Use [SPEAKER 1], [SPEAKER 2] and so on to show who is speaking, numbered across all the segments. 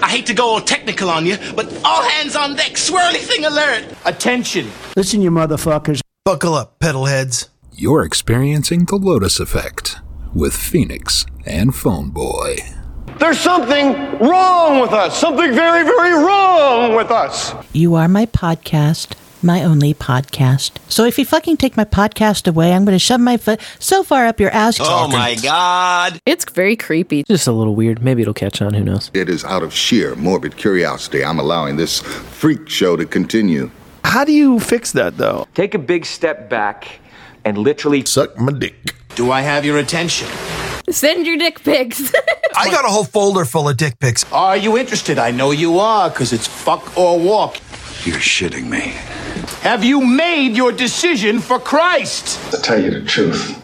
[SPEAKER 1] I hate to go all technical on you, but all hands on deck, swirly thing alert.
[SPEAKER 2] Attention.
[SPEAKER 3] Listen, you motherfuckers.
[SPEAKER 4] Buckle up, pedal heads.
[SPEAKER 5] You're experiencing the Lotus Effect with Phoenix and Phone Boy.
[SPEAKER 6] There's something wrong with us. Something very, very wrong with us.
[SPEAKER 7] You are my podcast, my only podcast. So if you fucking take my podcast away, I'm going to shove my foot so far up your ass.
[SPEAKER 1] Oh my god.
[SPEAKER 8] It's very creepy.
[SPEAKER 2] Just a little weird. Maybe it'll catch on. Who knows?
[SPEAKER 9] It is out of sheer morbid curiosity I'm allowing this freak show to continue.
[SPEAKER 4] How do you fix that, though?
[SPEAKER 2] Take a big step back and literally
[SPEAKER 9] Suck my dick.
[SPEAKER 1] Do I have your attention?
[SPEAKER 8] Send your dick pics.
[SPEAKER 4] I got a whole folder full of dick pics.
[SPEAKER 1] Are you interested? I know you are, because it's fuck or walk.
[SPEAKER 9] You're shitting me.
[SPEAKER 1] Have you made your decision for Christ?
[SPEAKER 9] To tell you the truth,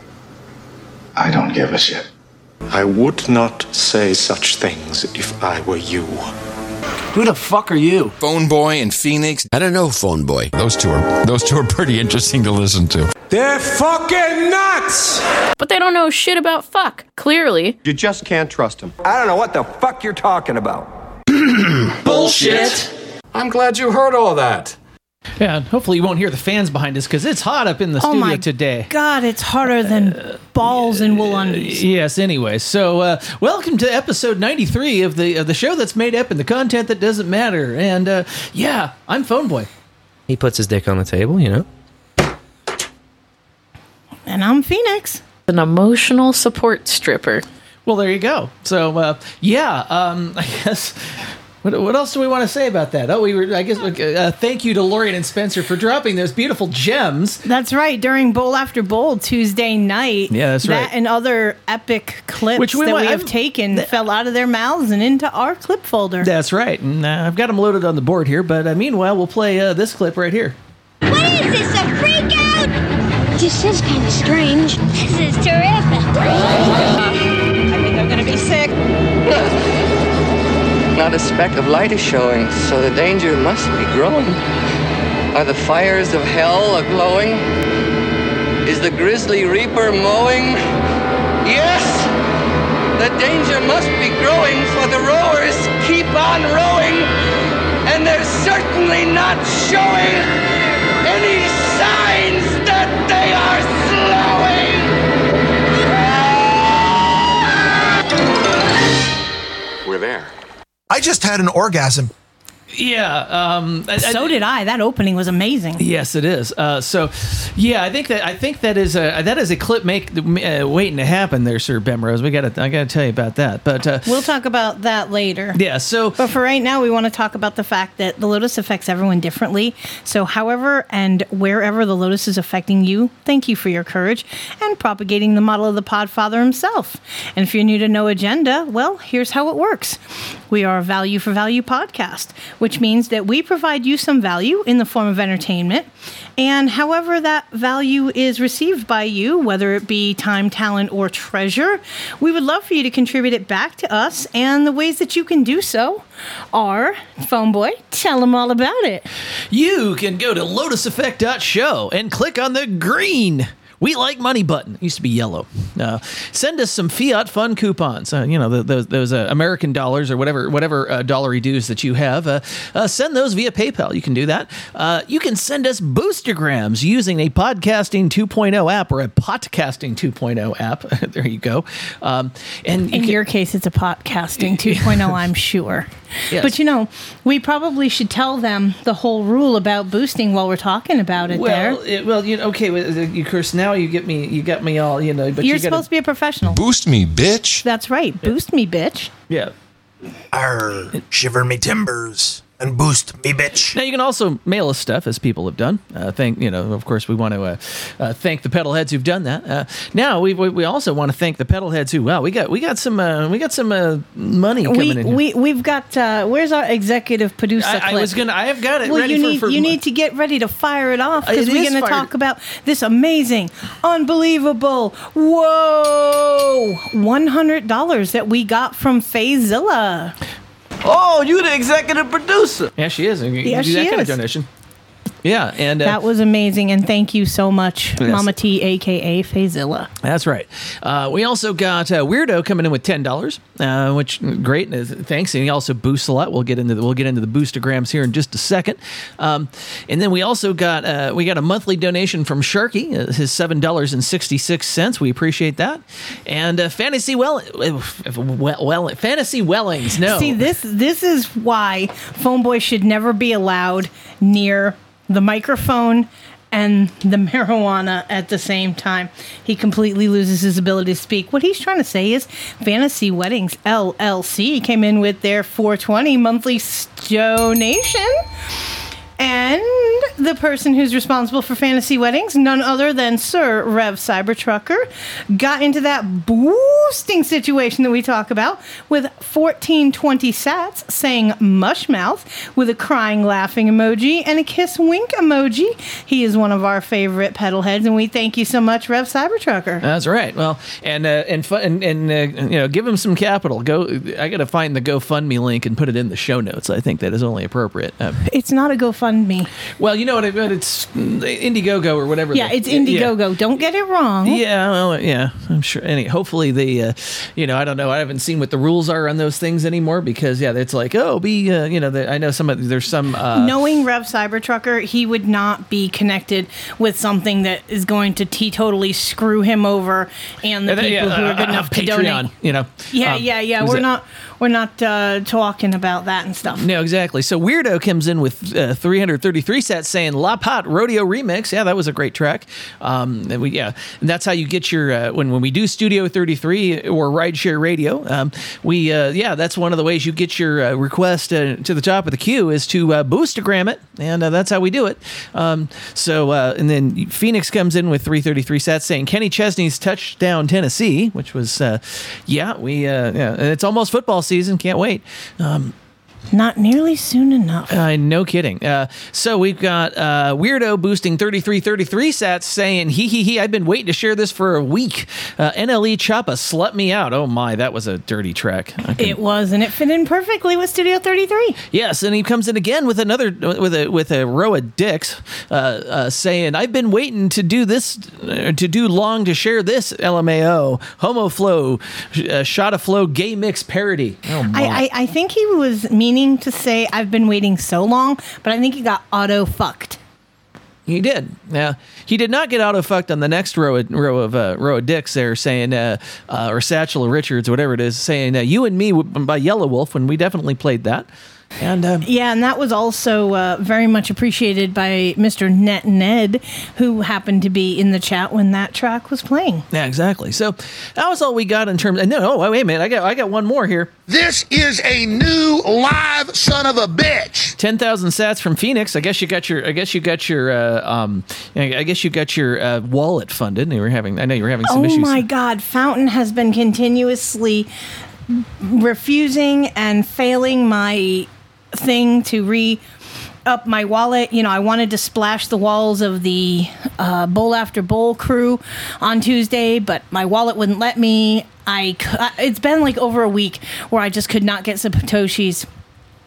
[SPEAKER 9] I don't give a shit.
[SPEAKER 10] I would not say such things if I were you.
[SPEAKER 2] Who the fuck are you?
[SPEAKER 11] Phone Boy and Phoenix.
[SPEAKER 12] I don't know, Phone Boy.
[SPEAKER 11] Those two are those two are pretty interesting to listen to.
[SPEAKER 10] They're fucking nuts!
[SPEAKER 8] but they don't know shit about fuck, clearly.
[SPEAKER 6] You just can't trust them.
[SPEAKER 2] I don't know what the fuck you're talking about.
[SPEAKER 1] Bullshit.
[SPEAKER 10] I'm glad you heard all that.
[SPEAKER 13] Yeah, and hopefully you won't hear the fans behind us because it's hot up in the
[SPEAKER 14] Oh
[SPEAKER 13] studio
[SPEAKER 14] my
[SPEAKER 13] today.
[SPEAKER 14] God, it's hotter than balls in wool undies.
[SPEAKER 13] Yes. Anyway, so uh, welcome to episode ninety three of the of the show that's made up and the content that doesn't matter. And uh, yeah, I'm Phone Boy.
[SPEAKER 2] He puts his dick on the table, you know.
[SPEAKER 14] And I'm Phoenix.
[SPEAKER 8] An emotional support stripper.
[SPEAKER 13] Well, there you go. So uh, yeah, um, I guess. What, what else do we want to say about that? Oh, we were. I guess. Uh, thank you to Lorian and Spencer for dropping those beautiful gems.
[SPEAKER 14] That's right. During Bowl After Bowl Tuesday night.
[SPEAKER 13] Yeah, that's
[SPEAKER 14] that
[SPEAKER 13] right.
[SPEAKER 14] and other epic clips
[SPEAKER 13] Which we
[SPEAKER 14] that
[SPEAKER 13] want-
[SPEAKER 14] we have
[SPEAKER 13] I'm-
[SPEAKER 14] taken fell out of their mouths and into our clip folder.
[SPEAKER 13] That's right. And uh, I've got them loaded on the board here. But uh, meanwhile, we'll play uh, this clip right here.
[SPEAKER 15] What is this, a freak out? This is kind of strange. This is terrific.
[SPEAKER 16] Not a speck of light is showing, so the danger must be growing. Are the fires of hell a-glowing? Is the grisly reaper mowing? Yes! The danger must be growing, for the rowers keep on rowing, and they're certainly not showing any signs that they are slowing!
[SPEAKER 10] We're there.
[SPEAKER 4] I just had an orgasm.
[SPEAKER 13] Yeah. Um, I-
[SPEAKER 14] so did I. That opening was amazing.
[SPEAKER 13] Yes, it is. Uh, so, yeah, I think that I think that is a that is a clip make uh, waiting to happen there, Sir Bemrose. We got to I got to tell you about that. But uh,
[SPEAKER 14] We'll talk about that later.
[SPEAKER 13] yeah, so
[SPEAKER 14] But for right now, we want to talk about the fact that the lotus affects everyone differently. So, however and wherever the lotus is affecting you, thank you for your courage and propagating the model of the Podfather himself. And if you're new to No Agenda, well, here's how it works we are a value for value podcast, which means that we provide you some value in the form of entertainment. And however that value is received by you, whether it be time, talent, or treasure, we would love for you to contribute it back to us. And the ways that you can do so are Phone Boy, tell them all about it.
[SPEAKER 13] you can go to lotuseffect.show and click on the green we like money button. It used to be yellow. Uh, send us some fiat fun coupons. Uh, you know, the, those, those uh, American dollars or whatever whatever uh, dollary dues that you have. Uh, uh, send those via PayPal. You can do that. Uh, you can send us boostergrams using a podcasting 2.0 app or a podcasting 2.0 app. there you go. Um, and you
[SPEAKER 14] In
[SPEAKER 13] can-
[SPEAKER 14] your case, it's a podcasting 2.0, I'm sure.
[SPEAKER 13] Yes.
[SPEAKER 14] But you know, we probably should tell them the whole rule about boosting while we're talking about it
[SPEAKER 13] well,
[SPEAKER 14] there.
[SPEAKER 13] it, well, you know, okay, you Chris. Now you get me, you got me all, you know. But
[SPEAKER 14] You're
[SPEAKER 13] you gotta,
[SPEAKER 14] supposed to be a professional.
[SPEAKER 11] Boost me, bitch.
[SPEAKER 14] That's right. Boost me, bitch.
[SPEAKER 13] yeah.
[SPEAKER 4] Arr, shiver me timbers and boost me bitch.
[SPEAKER 13] Now you can also mail us stuff, as people have done. Uh, thank you know, of course, we want to uh, uh, thank the pedal heads who've done that. Uh, now we, we we also want to thank the pedal heads who wow we got we got some uh, we got some uh, money coming
[SPEAKER 14] We,
[SPEAKER 13] in. here.
[SPEAKER 14] we we've got uh, where's our executive producer
[SPEAKER 13] I, I, was gonna I have got it
[SPEAKER 14] well,
[SPEAKER 13] ready
[SPEAKER 14] you need
[SPEAKER 13] for
[SPEAKER 14] you need to get ready to fire it off because we're going to
[SPEAKER 13] fired.
[SPEAKER 14] talk about this amazing, unbelievable, whoa, one hundred dollars that we got from Fazilla.
[SPEAKER 2] Oh, you the executive producer.
[SPEAKER 13] yeah she is. You, you
[SPEAKER 14] Yeah,
[SPEAKER 13] do
[SPEAKER 14] she
[SPEAKER 13] that kind of donation. Yeah, and uh,
[SPEAKER 14] that was amazing, and thank you so much,
[SPEAKER 13] Yes.
[SPEAKER 14] Mama T, aka Fazilla.
[SPEAKER 13] That's right. Uh, we also got uh, Weirdo coming in with ten dollars, uh, which great. uh, Thanks, and he also boosts a lot. We'll get into the, we'll get into the boostograms here in just a second. Um, and then we also got uh, we got a monthly donation from Sharky, uh, his seven dollars and sixty six cents. We appreciate that. And uh, Fantasy well, well, well, Fantasy Wellings. No,
[SPEAKER 14] See, this this is why Phone Boy should never be allowed near the microphone and the marijuana at the same time. He completely loses his ability to speak. What he's trying to say is Fantasy Weddings LLC came in with their 420 monthly donation. And the person who's responsible for fantasy weddings, none other than Sir Rev Cybertrucker, got into that boosting situation that we talk about with 1420 sats saying mushmouth with a crying laughing emoji and a kiss wink emoji. He is one of our favorite pedal heads, and we thank you so much, Rev Cybertrucker.
[SPEAKER 13] That's right. Well, and uh, and fu- and, and uh, you know, give him some capital. Go. I got to find the GoFundMe link and put it in the show notes. I think that is only appropriate. Uh,
[SPEAKER 14] It's not a GoFundMe.
[SPEAKER 13] Well, you know what? I mean, it's Indiegogo or whatever.
[SPEAKER 14] Yeah,
[SPEAKER 13] the-
[SPEAKER 14] it's Indiegogo. Don't get it wrong.
[SPEAKER 13] Yeah, well, yeah, I'm sure. Any, hopefully the, uh, you know, I don't know. I haven't seen what the rules are on those things anymore because yeah, it's like oh, be, uh, you know, the, I know some of there's some. Uh,
[SPEAKER 14] Knowing Rev Cybertrucker, he would not be connected with something that is going to teetotally screw him over and the
[SPEAKER 13] uh,
[SPEAKER 14] people
[SPEAKER 13] yeah,
[SPEAKER 14] who are good
[SPEAKER 13] uh,
[SPEAKER 14] enough to
[SPEAKER 13] Patreon,
[SPEAKER 14] donate.
[SPEAKER 13] You know.
[SPEAKER 14] Yeah,
[SPEAKER 13] Um,
[SPEAKER 14] yeah, yeah. We're
[SPEAKER 13] it?
[SPEAKER 14] not we're not uh, talking about that and stuff.
[SPEAKER 13] No, exactly. So Weirdo comes in with uh, 333 sets saying La Pot Rodeo Remix. Yeah, that was a great track. Um, and we, yeah, and that's how you get your, uh, when, when we do Studio 33 or Rideshare Radio, um, we, uh, yeah, that's one of the ways you get your uh, request uh, to the top of the queue is to boostagram it. And that's how we do it. Um, so, and then Phoenix comes in with 333 sets saying Kenny Chesney's touchdown Tennessee, which was, yeah, we, yeah, and it's almost football season. Can't wait. Um,
[SPEAKER 14] Not nearly soon enough.
[SPEAKER 13] uh, no kidding. Uh, so we've got uh, Weirdo boosting 3333 sats saying, hee hee hee, I've been waiting to share this for a week. Uh, NLE Choppa slut me out. Oh my, that was a dirty track. Can-
[SPEAKER 14] It was, and it fit in perfectly with Studio 33.
[SPEAKER 13] Yes, and he comes in again with another with a with a row of dicks, uh, uh, saying, "I've been waiting to do this, uh, to do long to share this LMAO homo flow, uh, shot of flow gay mix parody." Oh my!
[SPEAKER 14] I, I, I think he was meaning to say, I've been waiting so long, but I think he got auto fucked.
[SPEAKER 13] He did. Yeah, he did not get auto fucked on the next row of, row of uh, row of dicks there, saying uh, uh, or Satchel or Richards, whatever it is, saying uh, "You and Me" by Yelawolf when we definitely played that. And um,
[SPEAKER 14] Yeah, and that was also uh, very much appreciated by Mr. Net Ned, who happened to be in the chat when that track was playing.
[SPEAKER 13] yeah, exactly. So that was all we got in terms. No, no, wait a minute. I got I got one more here.
[SPEAKER 3] This is a new live son of a bitch.
[SPEAKER 13] Ten thousand sats from Phoenix. I guess you got your. I guess you got your. Uh, um. I guess you got your uh, wallet funded. You were having. I know you were having some
[SPEAKER 14] oh
[SPEAKER 13] issues.
[SPEAKER 14] Oh my God, Fountain has been continuously refusing and failing my thing to re up my wallet. You know, I wanted to splash the walls of the uh, Bowl After Bowl crew on Tuesday, but my wallet wouldn't let me. I it's been like over a week where I just could not get some Satoshis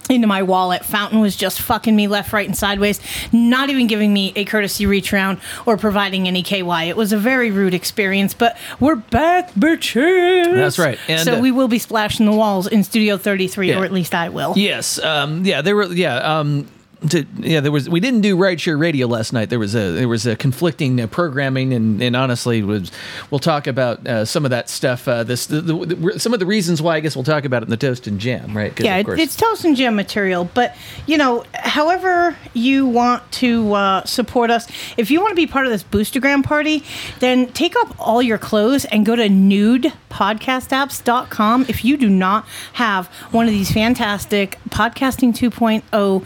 [SPEAKER 14] into my wallet. Fountain was just fucking me left, right, and sideways, not even giving me a courtesy reach round or providing any KY. It was a very rude experience, but we're back, bitches.
[SPEAKER 13] That's right. And,
[SPEAKER 14] so
[SPEAKER 13] uh,
[SPEAKER 14] we will be splashing the walls in Studio 33,
[SPEAKER 13] Yeah.
[SPEAKER 14] or at least I will.
[SPEAKER 13] Yes. Um, yeah. There were. Yeah. Um, to, yeah, there was. We didn't do rideshare radio last night. There was a there was a conflicting uh, programming, and, and honestly, was we'll talk about uh, some of that stuff. Uh, this the, the, the, some of the reasons why I guess we'll talk about it in the toast and jam, right?
[SPEAKER 14] Yeah,
[SPEAKER 13] of course-
[SPEAKER 14] it's toast and jam material, but you know, however you want to uh, support us, if you want to be part of this Boostergram party, then take up all your clothes and go to nudepodcastapps.com. If you do not have one of these fantastic podcasting 2.0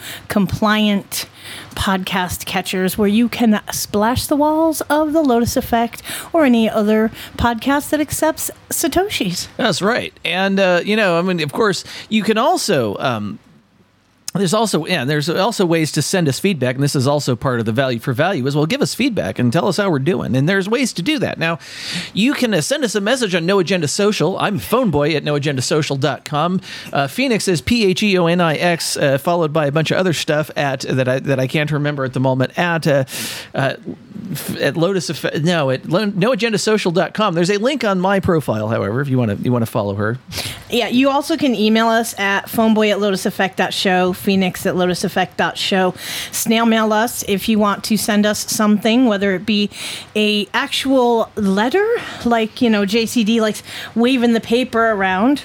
[SPEAKER 14] compliant podcast catchers where you can splash the walls of the Lotus Effect or any other podcast that accepts Satoshis.
[SPEAKER 13] That's right. And, uh, you know, I mean, of course, you can also. Um, there's also yeah there's also ways to send us feedback and this is also part of the value for value as well. Give us feedback and tell us how we're doing. And there's ways to do that. Now you can uh, send us a message on no agenda social. I'm phoneboy at noagendasocial.com uh, phoenix is p-h-e-o-n-i-x uh, followed by a bunch of other stuff at that i that i can't remember at the moment at uh, at lotus Effect- no at noagendasocial.com there's a link on my profile however if you want to you want to follow her.
[SPEAKER 14] Yeah, you also can email us at phoneboy at lotuseffect.show, phoenix at lotuseffect.show. Snail mail us if you want to send us something, whether it be a actual letter, like, you know, JCD likes waving the paper around.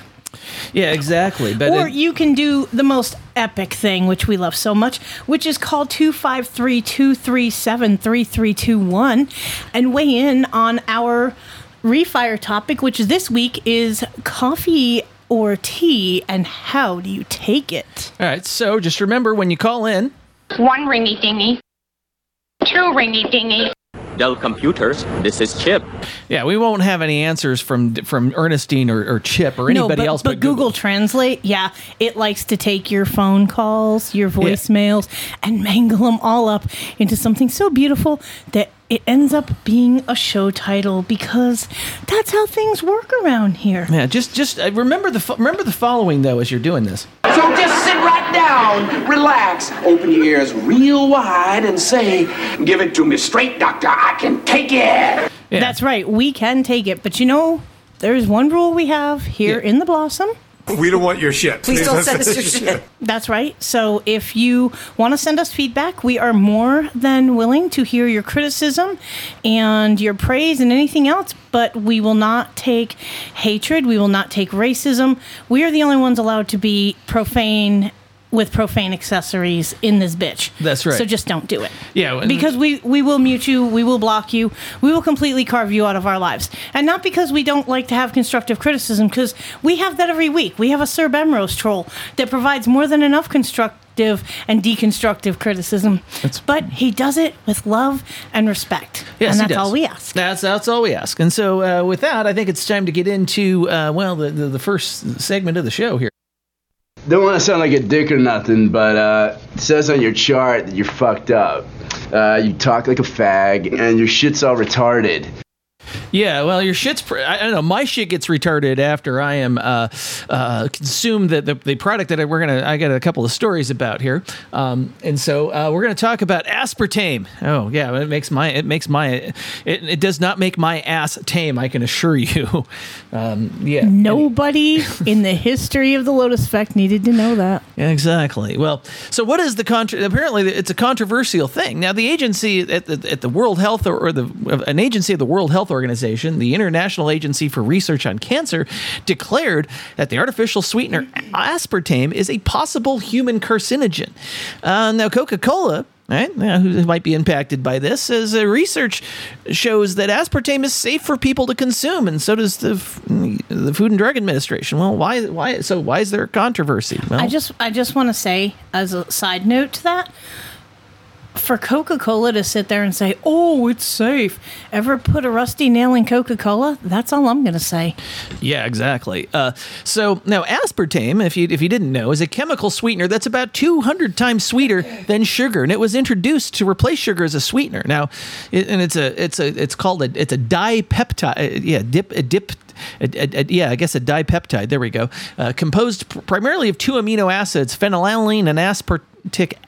[SPEAKER 13] yeah exactly but
[SPEAKER 14] or
[SPEAKER 13] it-
[SPEAKER 14] you can do the most epic thing, which we love so much, which is called 253 237 3321 and weigh in on our refire topic, which this week is coffee or tea and how do you take it?
[SPEAKER 13] all right so just remember when you call in
[SPEAKER 15] One ringy dingy. Two ringy dingy.
[SPEAKER 2] Dell Computers, this is Chip.
[SPEAKER 13] Yeah, we won't have any answers from from Ernestine or, or Chip or anybody
[SPEAKER 14] no, but,
[SPEAKER 13] else.
[SPEAKER 14] but, Google. Translate, yeah, it likes to take your phone calls, your voicemails, and mangle them all up into something so beautiful that it ends up being a show title because that's how things work around here.
[SPEAKER 13] Yeah, just just uh, remember the remember the following though as you're doing this.
[SPEAKER 12] So just sit right down, relax, open your ears real wide, and say, Give it to me straight, doctor. I can take it.
[SPEAKER 14] That's right, we can take it, but you know, there's one rule we have here in the Blossom.
[SPEAKER 4] We don't want your shit.
[SPEAKER 14] Please don't send us your shit. That's right. So if you want to send us feedback, we are more than willing to hear your criticism and your praise and anything else, but we will not take hatred. We will not take racism. We are the only ones allowed to be profane with profane accessories in this bitch.
[SPEAKER 13] That's right.
[SPEAKER 14] So just don't do it.
[SPEAKER 13] Yeah,
[SPEAKER 14] Because we, we will mute you, we will block you, we will completely carve you out of our lives. And not because we don't like to have constructive criticism, because we have that every week. We have a Sir Bemrose troll that provides more than enough constructive and deconstructive criticism. but he does it with love and respect.
[SPEAKER 13] Yes,
[SPEAKER 14] and
[SPEAKER 13] he
[SPEAKER 14] that's
[SPEAKER 13] does.
[SPEAKER 14] all we ask.
[SPEAKER 13] That's that's all we ask. And so uh, with that, I think it's time to get into uh, well the, the the first segment of the show here.
[SPEAKER 17] Don't want to sound like a dick or nothing, but uh, it says on your chart that you're fucked up. Uh, you talk like a fag, and your shit's all retarded.
[SPEAKER 13] Yeah, well, your shit's. Pr- I, I don't know. My shit gets retarded after I am uh, uh, consumed the, the the product that I, we're gonna. I got a couple of stories about here, um, and so uh, we're gonna talk about aspartame. Oh yeah, it makes my it makes my it, it does not make my ass tame. I can assure you. Um, yeah.
[SPEAKER 14] Nobody in the history of the Lotus Effect needed to know that.
[SPEAKER 13] Exactly. Well, so what is the contra- apparently it's a controversial thing. Now, the agency at the, at the World Health or, or the an agency of the World Health Organization, the International Agency for Research on Cancer, declared that the artificial sweetener aspartame is a possible human carcinogen. Uh, now, Coca-Cola right? Yeah, who might be impacted by this? As uh, research shows that aspartame is safe for people to consume, and so does the f- the Food and Drug Administration. Well, why? Why? So why is there a controversy? Well,
[SPEAKER 14] I just I just want to say as a side note to that for Coca-Cola to sit there and say, "Oh, it's safe." Ever put a rusty nail in Coca-Cola? That's all I'm going to say.
[SPEAKER 13] Yeah, exactly. Uh, so now aspartame, if you if you didn't know, is a chemical sweetener that's about 200 times sweeter than sugar, and it was introduced to replace sugar as a sweetener. Now, it, and it's a it's a it's called a it's a dipeptide. uh, Yeah, dip a dip. A, a- a- yeah, I guess a dipeptide. There we go. Uh, composed pr- primarily of two amino acids, phenylalanine and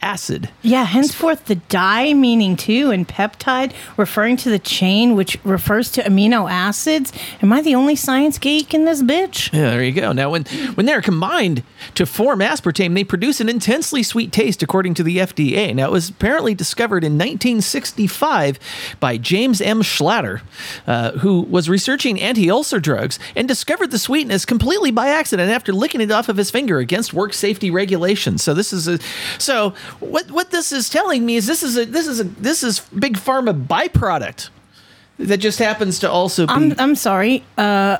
[SPEAKER 13] acid.
[SPEAKER 14] Yeah, henceforth the di meaning two and peptide referring to the chain which refers to amino acids. Am I the only science geek in this bitch?
[SPEAKER 13] Yeah, there you go. Now, when when they're combined to form aspartame, they produce an intensely sweet taste, according to the FDA. Now, it was apparently discovered in 1965 by James M. Schlatter, uh, who was researching anti-ulcer drugs and discovered the sweetness completely by accident after licking it off of his finger against work safety regulations. So this is a so what what this is telling me is this is a this is a this is big pharma byproduct that just happens to also be.
[SPEAKER 14] I'm I'm sorry. Uh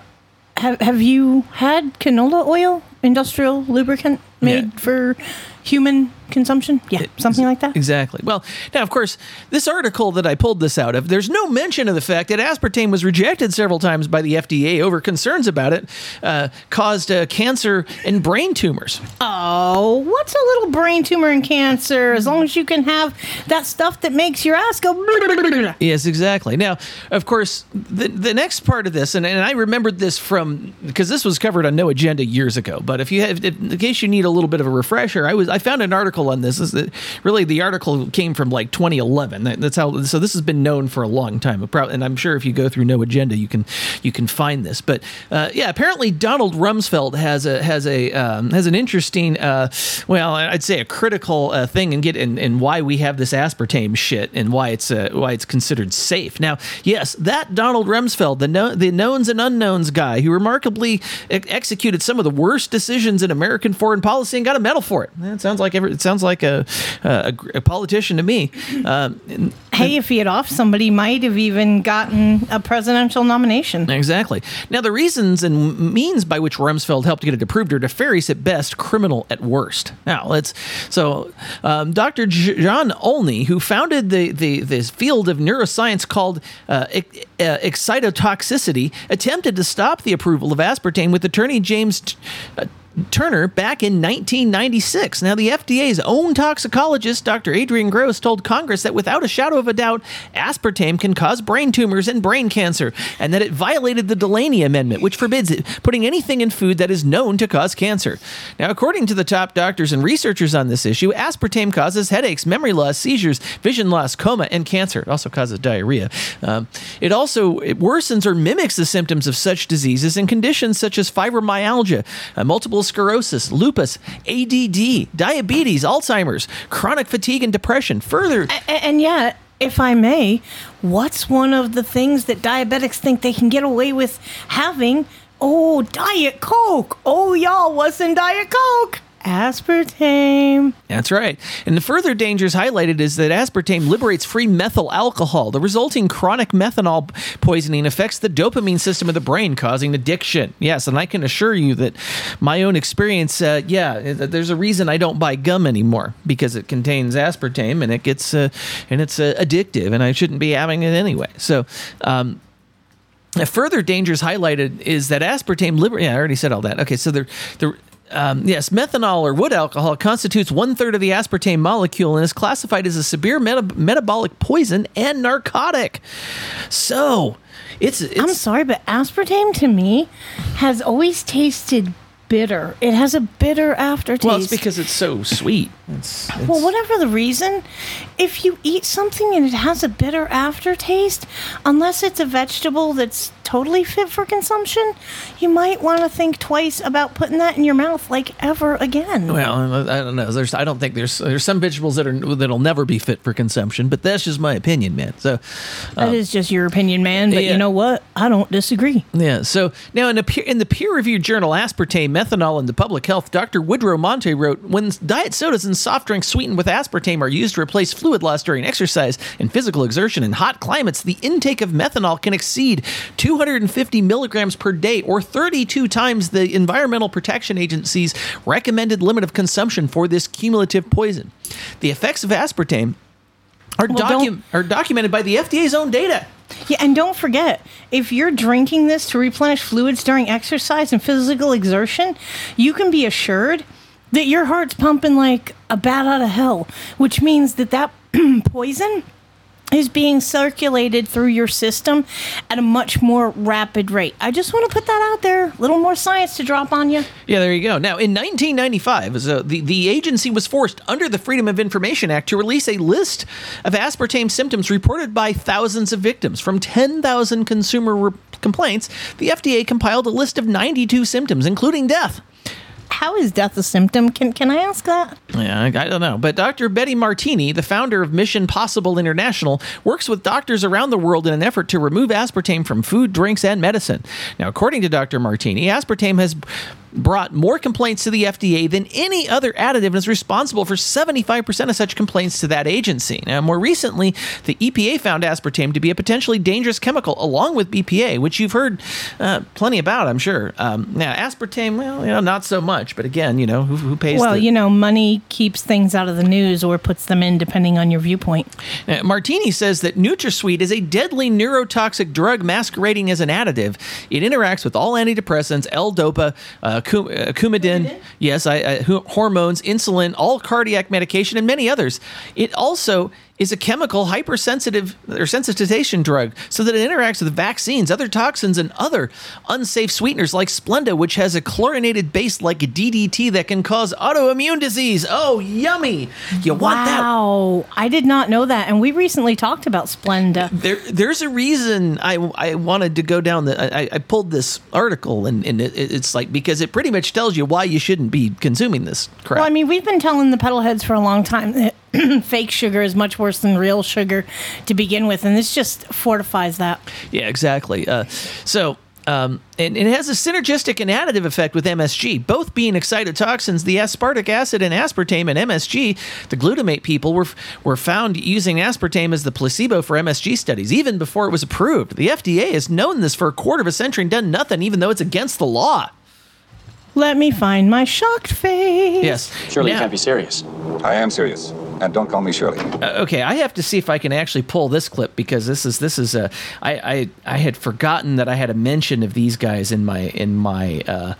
[SPEAKER 14] have have you had canola oil, industrial lubricant made for human consumption? Yeah, something like that.
[SPEAKER 13] Exactly. Well, now, of course, this article that I pulled this out of, there's no mention of the fact that aspartame was rejected several times by the FDA over concerns about it uh, caused uh, cancer and brain tumors.
[SPEAKER 14] Oh, what's a little brain tumor and cancer? As long as you can have that stuff that makes your ass go.
[SPEAKER 13] Yes, exactly. Now, of course, the the next part of this, and, and I remembered this from because this was covered on No Agenda years ago. But if you have, if, in case you need a little bit of a refresher, I was I found an article on this. Is that really the article came from like 2011? That's how. So this has been known for a long time, and I'm sure if you go through No Agenda, you can you can find this. But uh, yeah, apparently Donald Rumsfeld has a has a um, has an interesting, uh, well, I'd say a critical uh, thing and get and, and why we have this aspartame shit and why it's uh, why it's considered safe. Now, yes, that Donald Rumsfeld, the no, the knowns and unknowns guy, who remarkably ex- executed some of the worst decisions in American foreign policy and got a medal for it. It sounds like every, it sounds like a, a, a politician to me. Um, and-
[SPEAKER 14] Hey, if he had off somebody, might have even gotten a presidential nomination.
[SPEAKER 13] Exactly. Now, the reasons and means by which Rumsfeld helped get it approved are nefarious at best, criminal at worst. Now, let's. So, um, Dr. J- John Olney, who founded the, the this field of neuroscience called uh, ex- uh, excitotoxicity, attempted to stop the approval of aspartame with attorney James. T- uh, Turner back in 1996. Now, the FDA's own toxicologist, Dr. Adrian Gross, told Congress that without a shadow of a doubt, aspartame can cause brain tumors and brain cancer, and that it violated the Delaney Amendment, which forbids it, putting anything in food that is known to cause cancer. Now, according to the top doctors and researchers on this issue, aspartame causes headaches, memory loss, seizures, vision loss, coma, and cancer. It also causes diarrhea. Um, it also it worsens or mimics the symptoms of such diseases and conditions such as fibromyalgia, uh, multiple sclerosis, lupus, ADD, diabetes, Alzheimer's, chronic fatigue, and depression. Further,
[SPEAKER 14] A- and yet, if I may, what's one of the things that diabetics think they can get away with having? Oh, Diet Coke. Oh, y'all, what's in Diet Coke? Aspartame.
[SPEAKER 13] That's right. And the further dangers highlighted is that aspartame liberates free methyl alcohol. The resulting chronic methanol poisoning affects the dopamine system of the brain, causing addiction. Yes, and I can assure you that my own experience, uh, yeah, there's a reason I don't buy gum anymore because it contains aspartame and it gets uh, and it's uh, addictive, and I shouldn't be having it anyway. So. Um, a further dangers highlighted is that aspartame liber- yeah i already said all that okay so there there um, yes, methanol or wood alcohol constitutes one third of the aspartame molecule and is classified as a severe meta- metabolic poison and narcotic. So, it's, it's
[SPEAKER 14] I'm sorry, but aspartame to me has always tasted bitter. It has a bitter aftertaste.
[SPEAKER 13] well, it's because it's so sweet. It's, it's
[SPEAKER 14] Well, whatever the reason, if you eat something and it has a bitter aftertaste, unless it's a vegetable that's totally fit for consumption, you might want to think twice about putting that in your mouth like ever again.
[SPEAKER 13] Well, I don't know. There's, I don't think there's there's some vegetables that are that'll never be fit for consumption, but that's just my opinion, man. So,
[SPEAKER 14] That
[SPEAKER 13] um,
[SPEAKER 14] is just your opinion, man. But
[SPEAKER 13] yeah.
[SPEAKER 14] you know what? I don't disagree.
[SPEAKER 13] Yeah. So now, in, a peer, in the peer-reviewed journal Aspartame, Methanol, and the Public Health, Dr. Woodrow Monte wrote: When diet sodas and soft drinks sweetened with aspartame are used to replace fluid loss during exercise and physical exertion in hot climates, the intake of methanol can exceed 250 milligrams per day, or 32 times the Environmental Protection Agency's recommended limit of consumption for this cumulative poison. The effects of aspartame are,
[SPEAKER 14] Well,
[SPEAKER 13] docu- are documented by the FDA's own data.
[SPEAKER 14] Yeah, and don't forget, if you're drinking this to replenish fluids during exercise and physical exertion, you can be assured that your heart's pumping like a bat out of hell, which means that that poison is being circulated through your system at a much more rapid rate. I just want to put that out there. A little more science to drop on you.
[SPEAKER 13] Yeah, there you go. Now, in 1995, so the, the agency was forced under the Freedom of Information Act to release a list of aspartame symptoms reported by thousands of victims. From 10,000 consumer re- complaints, the FDA compiled a list of 92 symptoms, including death.
[SPEAKER 14] How is death a symptom? Can can I ask that?
[SPEAKER 13] Yeah, I, don't know. But Dr. Betty Martini, the founder of Mission Possible International, works with doctors around the world in an effort to remove aspartame from food, drinks, and medicine. Now, according to Dr. Martini, aspartame has brought more complaints to the FDA than any other additive and is responsible for 75% of such complaints to that agency. Now, more recently, the EPA found aspartame to be a potentially dangerous chemical along with BPA, which you've heard uh, plenty about, I'm sure. Um, now, aspartame, well, you know, not so much. Much. But again, you know, who, who pays?
[SPEAKER 14] Well,
[SPEAKER 13] the,
[SPEAKER 14] you know, money keeps things out of the news or puts them in, depending on your viewpoint.
[SPEAKER 13] Uh, Martini says that NutraSweet is a deadly neurotoxic drug masquerading as an additive. It interacts with all antidepressants, L-Dopa, uh, cu- uh, Coumadin, yes, I, I, hormones, insulin, all cardiac medication, and many others. It also is a chemical hypersensitive or sensitization drug so that it interacts with vaccines, other toxins, and other unsafe sweeteners like Splenda, which has a chlorinated base like DDT that can cause autoimmune disease. Oh, yummy! You want that?
[SPEAKER 14] Wow, I did not know that, and we recently talked about Splenda.
[SPEAKER 13] There, there's a reason I, I wanted to go down the. I, I pulled this article and, and it, it's like because it pretty much tells you why you shouldn't be consuming this crap.
[SPEAKER 14] Well, I mean, we've been telling the pedal heads for a long time that fake sugar is much worse than real sugar to begin with, and this just fortifies that.
[SPEAKER 13] Yeah, exactly. Uh, so. Um, and, and it has a synergistic and additive effect with MSG, both being excitotoxins. The aspartic acid and aspartame and MSG, the glutamate people, were, were found using aspartame as the placebo for MSG studies, even before it was approved. The FDA has known this for a quarter of a century and done nothing, even though it's against the law.
[SPEAKER 14] Let me find my shocked face.
[SPEAKER 13] Yes.
[SPEAKER 18] Surely you can't be serious.
[SPEAKER 19] I am serious. And don't call me Shirley.
[SPEAKER 13] Uh, okay, I have to see if I can actually pull this clip because this is this is a I I, I had forgotten that I had a mention of these guys in my in my uh,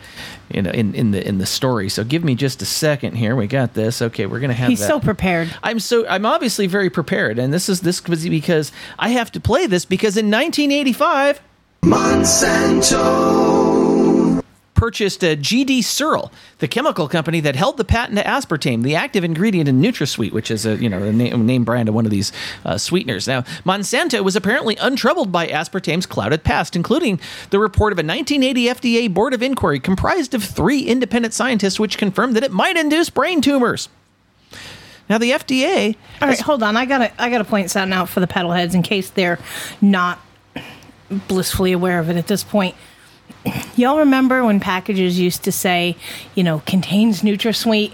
[SPEAKER 13] you know in, in the in the story. So give me just a second here. We got this. Okay, we're gonna have.
[SPEAKER 14] He's
[SPEAKER 13] that.
[SPEAKER 14] so prepared.
[SPEAKER 13] I'm so I'm obviously very prepared, and this is this was because I have to play this because in 1985.
[SPEAKER 20] Monsanto.
[SPEAKER 13] Purchased a GD Searle, the chemical company that held the patent to aspartame, the active ingredient in NutraSweet, which is a you know a name, name brand of one of these uh, sweeteners. Now, Monsanto was apparently untroubled by aspartame's clouded past, including the report of a 1980 FDA board of inquiry comprised of three independent scientists, which confirmed that it might induce brain tumors. Now, the FDA.
[SPEAKER 14] All right, hold on. I gotta I gotta point something out for the pedal heads in case they're not blissfully aware of it at this point. Y'all remember when packages used to say, you know, contains NutraSweet?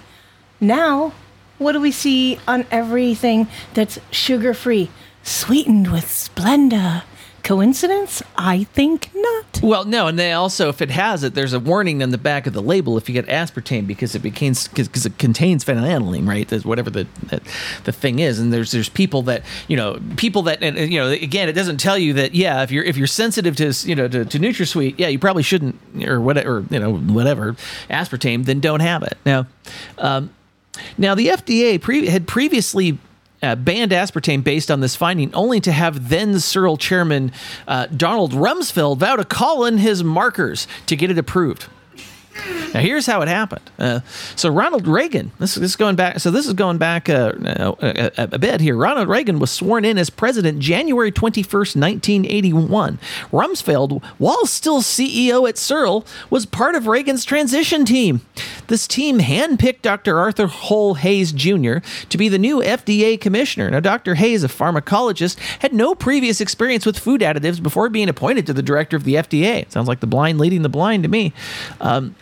[SPEAKER 14] Now, what do we see on everything that's sugar free? Sweetened with Splenda. Coincidence? I think not.
[SPEAKER 13] Well, no, and they also, if it has it, there's a warning on the back of the label if you get aspartame because it becomes because it contains phenylalanine, right? Whatever the that, the thing is, and there's there's people that you know people that and, and, you know again, it doesn't tell you that yeah, if you're if you're sensitive to you know to, to NutraSweet, yeah, you probably shouldn't or whatever or, you know whatever aspartame, then don't have it. Now, um, now the FDA pre- had previously uh, banned aspartame based on this finding, only to have then Searle chairman uh, Donald Rumsfeld vow to call in his markers to get it approved. Now here's how it happened. Uh, so Ronald Reagan, this, this is going back. So this is going back uh, a, a, a bit here. Ronald Reagan was sworn in as president January 21st, 1981. Rumsfeld, while still CEO at Searle, was part of Reagan's transition team. This team handpicked Dr. Arthur Hull Hayes Jr. to be the new FDA commissioner. Now, Dr. Hayes, a pharmacologist, had no previous experience with food additives before being appointed to the director of the FDA. Sounds like the blind leading the blind to me. Um,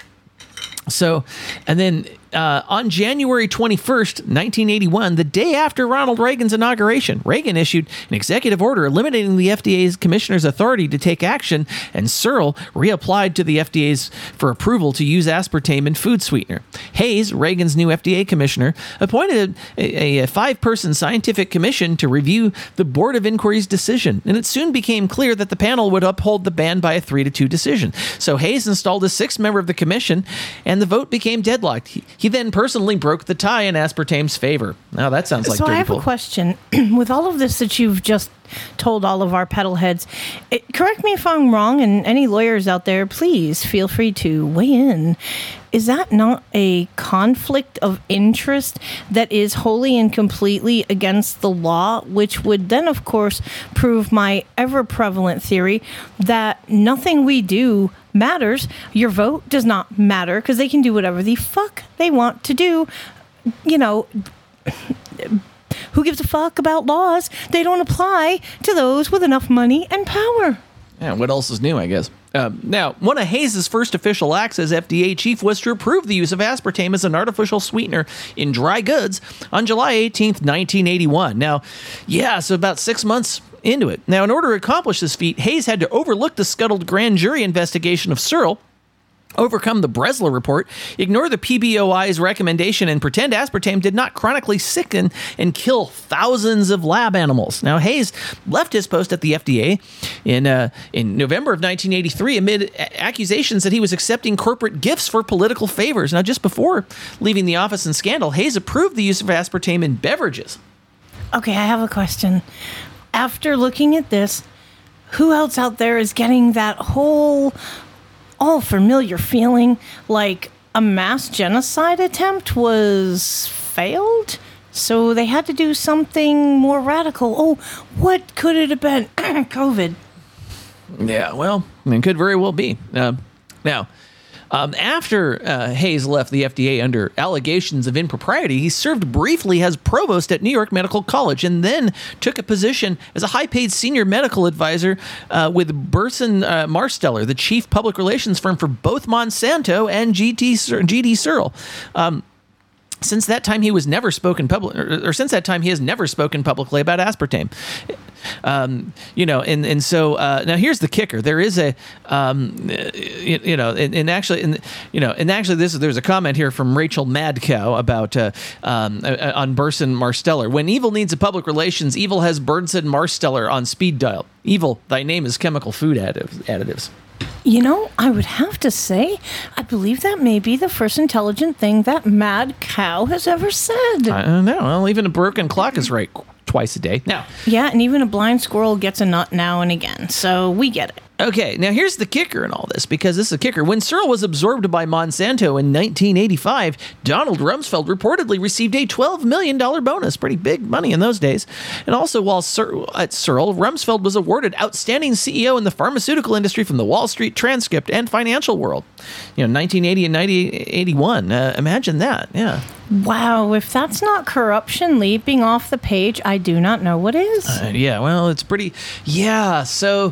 [SPEAKER 13] so, and then uh, on January 21st, 1981, the day after Ronald Reagan's inauguration, Reagan issued an executive order eliminating the FDA's commissioner's authority to take action, and Searle reapplied to the FDA's for approval to use aspartame in food sweetener. Hayes, Reagan's new FDA commissioner, appointed a, a five person scientific commission to review the Board of Inquiry's decision, and it soon became clear that the panel would uphold the ban by a 3 to 2 decision. So Hayes installed a sixth member of the commission, and the vote became deadlocked. He, he then personally broke the tie in aspartame's favor. Now that sounds like
[SPEAKER 14] so I have
[SPEAKER 13] pull.
[SPEAKER 14] a question. With all of this that you've just told all of our pedal heads, it, eh, correct me if I'm wrong, and any lawyers out there, please feel free to weigh in. Is that not a conflict of interest that is wholly and completely against the law, which would then, of course, prove my ever prevalent theory that nothing we do matters. Your vote does not matter because they can do whatever the fuck they want to do. You know, who gives a fuck about laws? They don't apply to those with enough money and power.
[SPEAKER 13] Yeah, what else is new, I guess? Um, now, one of Hayes' first official acts as FDA chief was to approve the use of aspartame as an artificial sweetener in dry goods on July 18th, 1981. Now, yeah, so about six months into it. Now, in order to accomplish this feat, Hayes had to overlook the scuttled grand jury investigation of Searle overcome the Bressler report, ignore the PBOI's recommendation, and pretend aspartame did not chronically sicken and kill thousands of lab animals. Now, Hayes left his post at the FDA in uh, in November of 1983 amid accusations that he was accepting corporate gifts for political favors. Now, just before leaving the office in scandal, Hayes approved the use of aspartame in beverages.
[SPEAKER 14] Okay, I have a question. After looking at this, who else out there is getting that whole all familiar feeling like a mass genocide attempt was failed? So they had to do something more radical. Oh, what could it have been? COVID.
[SPEAKER 13] Yeah, well, I mean, could very well be. Uh, now, um, after uh, Hayes left the FDA under allegations of impropriety, he served briefly as provost at New York Medical College and then took a position as a high paid senior medical advisor uh, with Burson uh, Marsteller, the chief public relations firm for both Monsanto and GT, GD Searle. Um, since that time, he was never spoken public, or, or since that time, he has never spoken publicly about aspartame. Um, you know, and and so uh, now here's the kicker: there is a, um, you, you know, and, and actually, and you know, and actually, this there's a comment here from Rachel Madcow about uh, um, uh, on Burson Marsteller. When evil needs a public relations, evil has Burson Marsteller on speed dial. Evil, thy name is chemical food additive, additives.
[SPEAKER 14] You know, I would have to say, I believe that may be the first intelligent thing that Mad Cow has ever said.
[SPEAKER 13] I don't know. Well, even a broken clock is right twice a day. Now,
[SPEAKER 14] yeah, and even a blind squirrel gets a nut now and again, so we get it.
[SPEAKER 13] Okay, now here's the kicker in all this, because this is a kicker. When Searle was absorbed by Monsanto in 1985, Donald Rumsfeld reportedly received a $12 million bonus. Pretty big money in those days. And also, while Searle, at Searle, Rumsfeld was awarded Outstanding CEO in the pharmaceutical industry from the Wall Street Transcript and Financial World. You know, 1980 and 1981. Uh, imagine that, yeah.
[SPEAKER 14] Wow, if that's not corruption leaping off the page, I do not know what is.
[SPEAKER 13] Uh, yeah, well, it's pretty. Yeah, so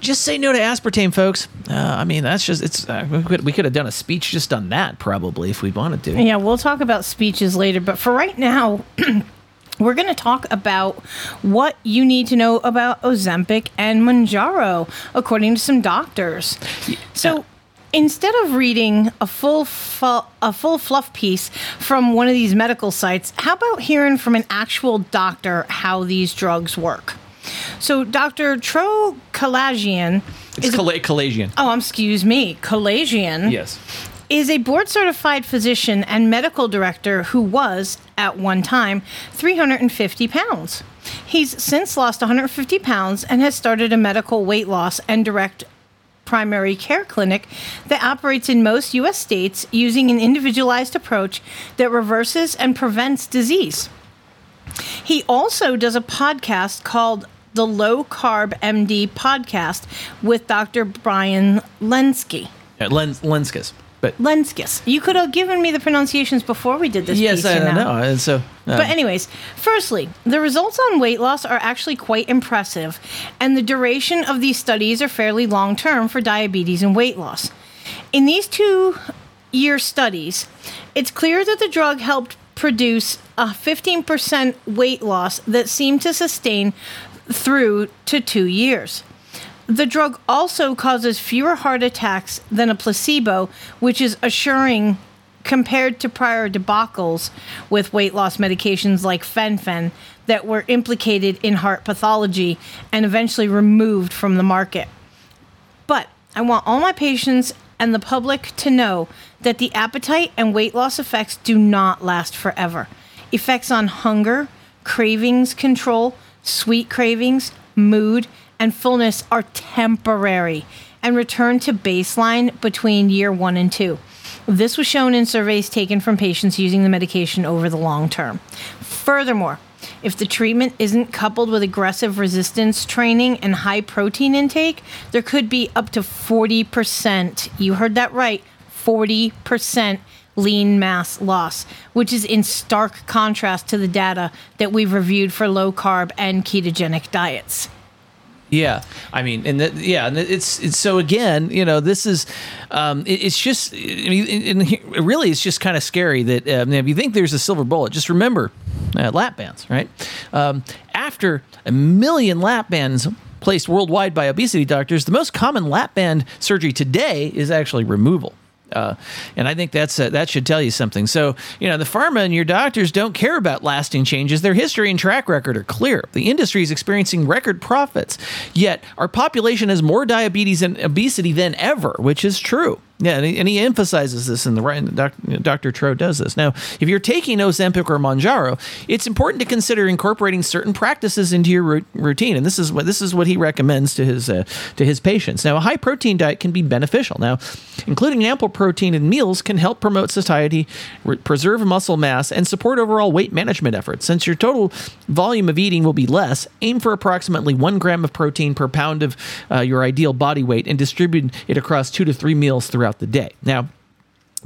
[SPEAKER 13] just say no to aspartame, folks. Uh, I mean, that's just it's. Uh, we could we could have done a speech just on that probably if we wanted to.
[SPEAKER 14] Yeah, we'll talk about speeches later, but for right now. We're going to talk about what you need to know about Ozempic and Mounjaro, according to some doctors. So, instead of reading a full fu- a full fluff piece from one of these medical sites, how about hearing from an actual doctor how these drugs work? So, Dr. Tro Kalayjian
[SPEAKER 13] It's Cala- Calagian.
[SPEAKER 14] Oh, um, excuse me, Kalayjian
[SPEAKER 13] Yes.
[SPEAKER 14] is a board certified physician and medical director who was, at one time, 350 pounds. He's since lost 150 pounds and has started a medical weight loss and direct primary care clinic that operates in most U.S. states using an individualized approach that reverses and prevents disease. He also does a podcast called the Low Carb MD Podcast with Dr. Brian Lensky.
[SPEAKER 13] Uh, Len- Lenzkes. But
[SPEAKER 14] Lenzkes. You could have given me the pronunciations before we did this
[SPEAKER 13] yes,
[SPEAKER 14] piece.
[SPEAKER 13] I
[SPEAKER 14] you
[SPEAKER 13] know. And so, uh,
[SPEAKER 14] But anyways, firstly, the results on weight loss are actually quite impressive, and the duration of these studies are fairly long term for diabetes and weight loss. In these two year studies, it's clear that the drug helped produce a 15% weight loss that seemed to sustain through to 2 years. The drug also causes fewer heart attacks than a placebo, which is assuring compared to prior debacles with weight loss medications like fen-phen that were implicated in heart pathology and eventually removed from the market. But I want all my patients and the public to know that the appetite and weight loss effects do not last forever. Effects on hunger, cravings control, sweet cravings, mood, and fullness are temporary and return to baseline between year one and two. This was shown in surveys taken from patients using the medication over the long term. Furthermore, if the treatment isn't coupled with aggressive resistance training and high protein intake, there could be up to 40%. You heard that right 40% lean mass loss, which is in stark contrast to the data that we've reviewed for low carb and ketogenic diets.
[SPEAKER 13] Yeah, I mean, and that, yeah, and it's it's so again, you know, this is, um, it, it's just, I mean, and he- really, it's just kind of scary that um, if you think there's a silver bullet, just remember, uh, lap bands, right? Um, after a million lap bands placed worldwide by obesity doctors, the most common lap band surgery today is actually removal. Uh, and I think that's that should tell you something. So, you know, the pharma and your doctors don't care about lasting changes. Their history and track record are clear. The industry is experiencing record profits. Yet, our population has more diabetes and obesity than ever, which is true. Yeah, and he, and he emphasizes this in the right. Doc, Dr. Tro does this. Now, if you're taking Ozempic or Mounjaro, it's important to consider incorporating certain practices into your routine, and this is what this is what he recommends to his uh, to his patients. Now, a high protein diet can be beneficial. Now, including ample protein in meals can help promote satiety, re- preserve muscle mass, and support overall weight management efforts. Since your total volume of eating will be less, aim for approximately one gram of protein per pound of uh, your ideal body weight, and distribute it across two to three meals throughout the day. Now,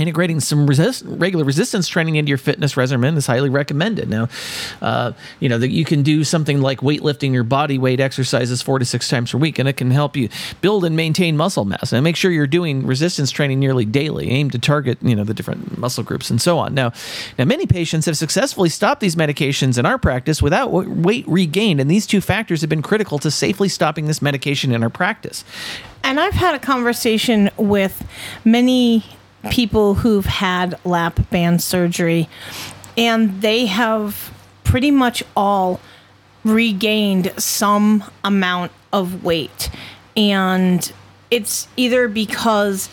[SPEAKER 13] integrating some resist- regular resistance training into your fitness regimen is highly recommended. Now, uh, you know that you can do something like weightlifting your body weight exercises four to six times per week, and it can help you build and maintain muscle mass. And make sure you're doing resistance training nearly daily. Aim to target you know the different muscle groups and so on. Now, now many patients have successfully stopped these medications in our practice without weight regained, and these two factors have been critical to safely stopping this medication in our practice.
[SPEAKER 14] And I've had a conversation with many people who've had lap band surgery, and they have pretty much all regained some amount of weight. And it's either because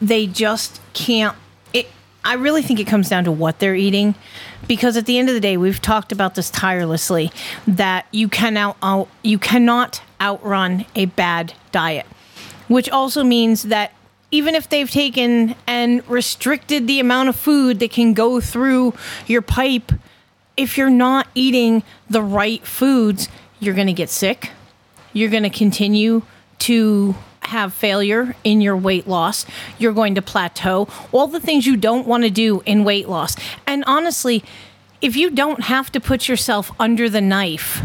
[SPEAKER 14] they just can't. It, I really think it comes down to what they're eating. Because at the end of the day, we've talked about this tirelessly that you can out, out you cannot outrun a bad diet which also means that even if they've taken and restricted the amount of food that can go through your pipe, if you're not eating the right foods, you're going to get sick. You're going to continue to have failure in your weight loss. You're going to plateau. All the things you don't want to do in weight loss. And honestly, if you don't have to put yourself under the knife,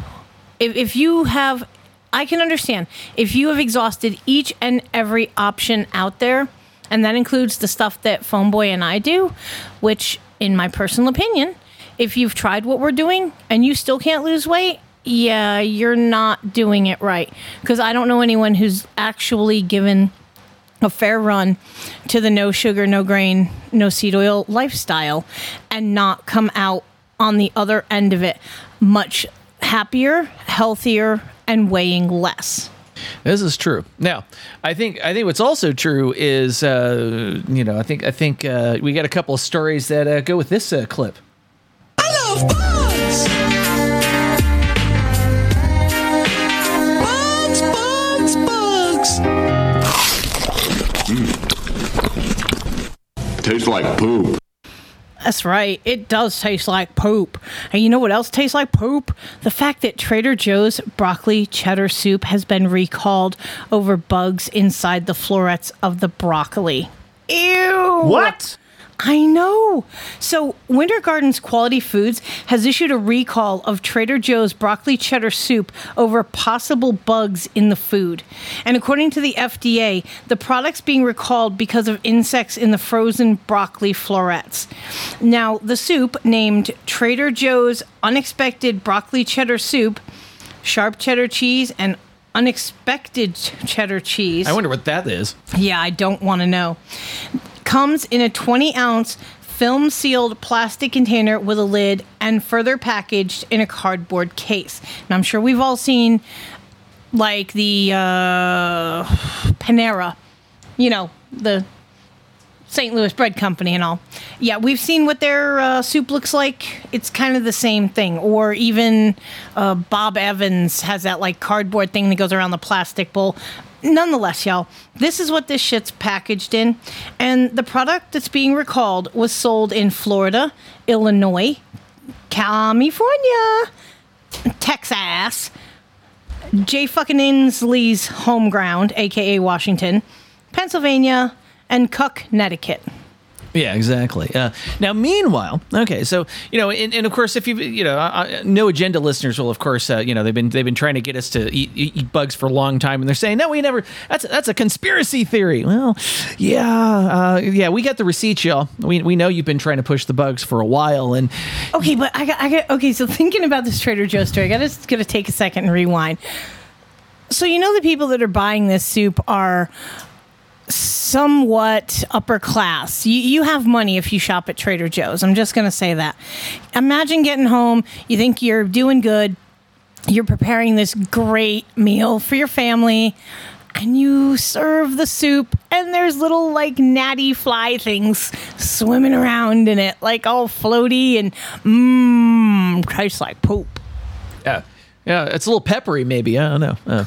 [SPEAKER 14] if, if you have I can understand if you have exhausted each and every option out there, and that includes the stuff that Phoneboy and I do, which, in my personal opinion, if you've tried what we're doing and you still can't lose weight, yeah, you're not doing it right. Because I don't know anyone who's actually given a fair run to the no sugar, no grain, no seed oil lifestyle and not come out on the other end of it much happier, healthier, and weighing less.
[SPEAKER 13] This is true. Now, I think I think what's also true is uh, you know I think I think uh, we got a couple of stories that uh, go with this uh, clip.
[SPEAKER 3] I love bugs! Bugs, bugs, bugs,
[SPEAKER 9] Tastes like poop.
[SPEAKER 14] That's right. It does taste like poop. And you know what else tastes like poop? The fact that Trader Joe's broccoli cheddar soup has been recalled over bugs inside the florets of the broccoli. Ew.
[SPEAKER 3] What?
[SPEAKER 14] I know. So, Winter Gardens Quality Foods has issued a recall of Trader Joe's broccoli cheddar soup over possible bugs in the food. And according to the FDA, the product's being recalled because of insects in the frozen broccoli florets. Now, the soup, named Trader Joe's Unexpected Broccoli Cheddar Soup, sharp cheddar cheese, and unexpected cheddar cheese.
[SPEAKER 13] I wonder what that is.
[SPEAKER 14] Yeah, I don't want to know. Comes in a 20 ounce film sealed plastic container with a lid and further packaged in a cardboard case. And I'm sure we've all seen like the uh, Panera, you know, the St. Louis Bread Company and all. Yeah, we've seen what their uh, soup looks like. It's kind of the same thing. Or even uh, Bob Evans has that like cardboard thing that goes around the plastic bowl. Nonetheless, y'all, this is what this shit's packaged in. And the product that's being recalled was sold in Florida, Illinois, California, Texas, Jay fucking Inslee's home ground, aka Washington, Pennsylvania, and Cook, Connecticut.
[SPEAKER 13] Yeah, exactly. Uh, now, meanwhile, okay, so you know, and, and of course, if you you know, no agenda listeners will, of course, uh, you know, they've been they've been trying to get us to eat, eat, bugs for a long time, and they're saying, no, we never. That's that's a conspiracy theory. Well, yeah, uh, yeah, we got the receipts, y'all. We we know you've been trying to push the bugs for a while, and
[SPEAKER 14] Okay, but I got, I got okay. So thinking about this Trader Joe story, I gotta just gotta take a second and rewind. So you know the people that are buying this soup are somewhat upper class. You, you have money if you shop at Trader Joe's. I'm just going to say that. Imagine getting home, you think you're doing good, you're preparing this great meal for your family, and you serve the soup, and there's little like natty fly things swimming around in it, like all floaty and mmm, tastes like poop.
[SPEAKER 13] Yeah, yeah, it's a little peppery, maybe. I don't know. Uh,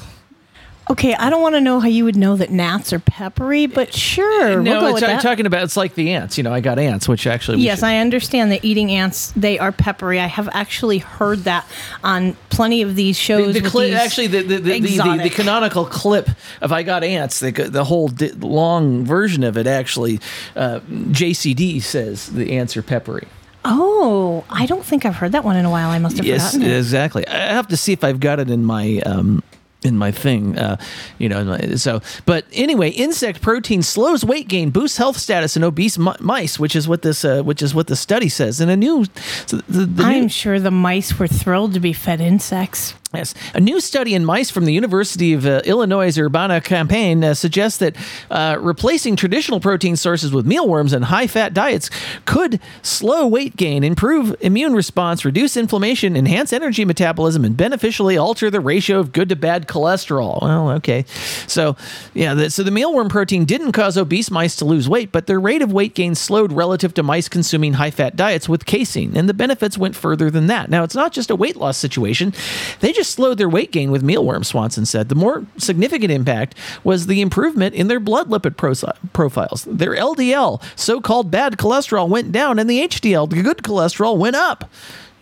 [SPEAKER 14] Okay, I don't want to know how you would know that gnats are peppery, but sure,
[SPEAKER 13] no,
[SPEAKER 14] we'll go
[SPEAKER 13] it's,
[SPEAKER 14] with
[SPEAKER 13] I'm
[SPEAKER 14] that.
[SPEAKER 13] talking about it's like the ants. You know, I got ants, which actually
[SPEAKER 14] Yes,
[SPEAKER 13] should-
[SPEAKER 14] I understand that eating ants they are peppery. I have actually heard that on plenty of these shows.
[SPEAKER 13] the, the cli-
[SPEAKER 14] these
[SPEAKER 13] actually the the, the, the, canonical clip of I got ants the the whole di- long version of it actually uh, JCD says the ants are peppery.
[SPEAKER 14] Oh, I don't think I've heard that one in a while. I must have
[SPEAKER 13] Yes,
[SPEAKER 14] forgotten it.
[SPEAKER 13] exactly. I have to see if I've got it in my um, in my thing. Uh, you know, my- so but anyway, insect protein slows weight gain, boosts health status in obese mi- mice, which is what this uh, which is what the study says. And a new, so the, the
[SPEAKER 14] I'm
[SPEAKER 13] new,
[SPEAKER 14] sure the mice were thrilled to be fed insects.
[SPEAKER 13] Yes. A new study in mice from the University of uh, Illinois Urbana-Champaign uh, suggests that uh, replacing traditional protein sources with mealworms and high fat diets could slow weight gain, improve immune response, reduce inflammation, enhance energy metabolism, and beneficially alter the ratio of good to bad cholesterol. Well, okay. So, yeah, the, so the mealworm protein didn't cause obese mice to lose weight, but their rate of weight gain slowed relative to mice consuming high fat diets with casein, and the benefits went further than that. Now, it's not just a weight loss situation, they just slowed their weight gain with mealworms, Swanson said. The more significant impact was the improvement in their blood lipid prosi- profiles. Their LDL, so called bad cholesterol, went down, and the HDL, the good cholesterol, went up.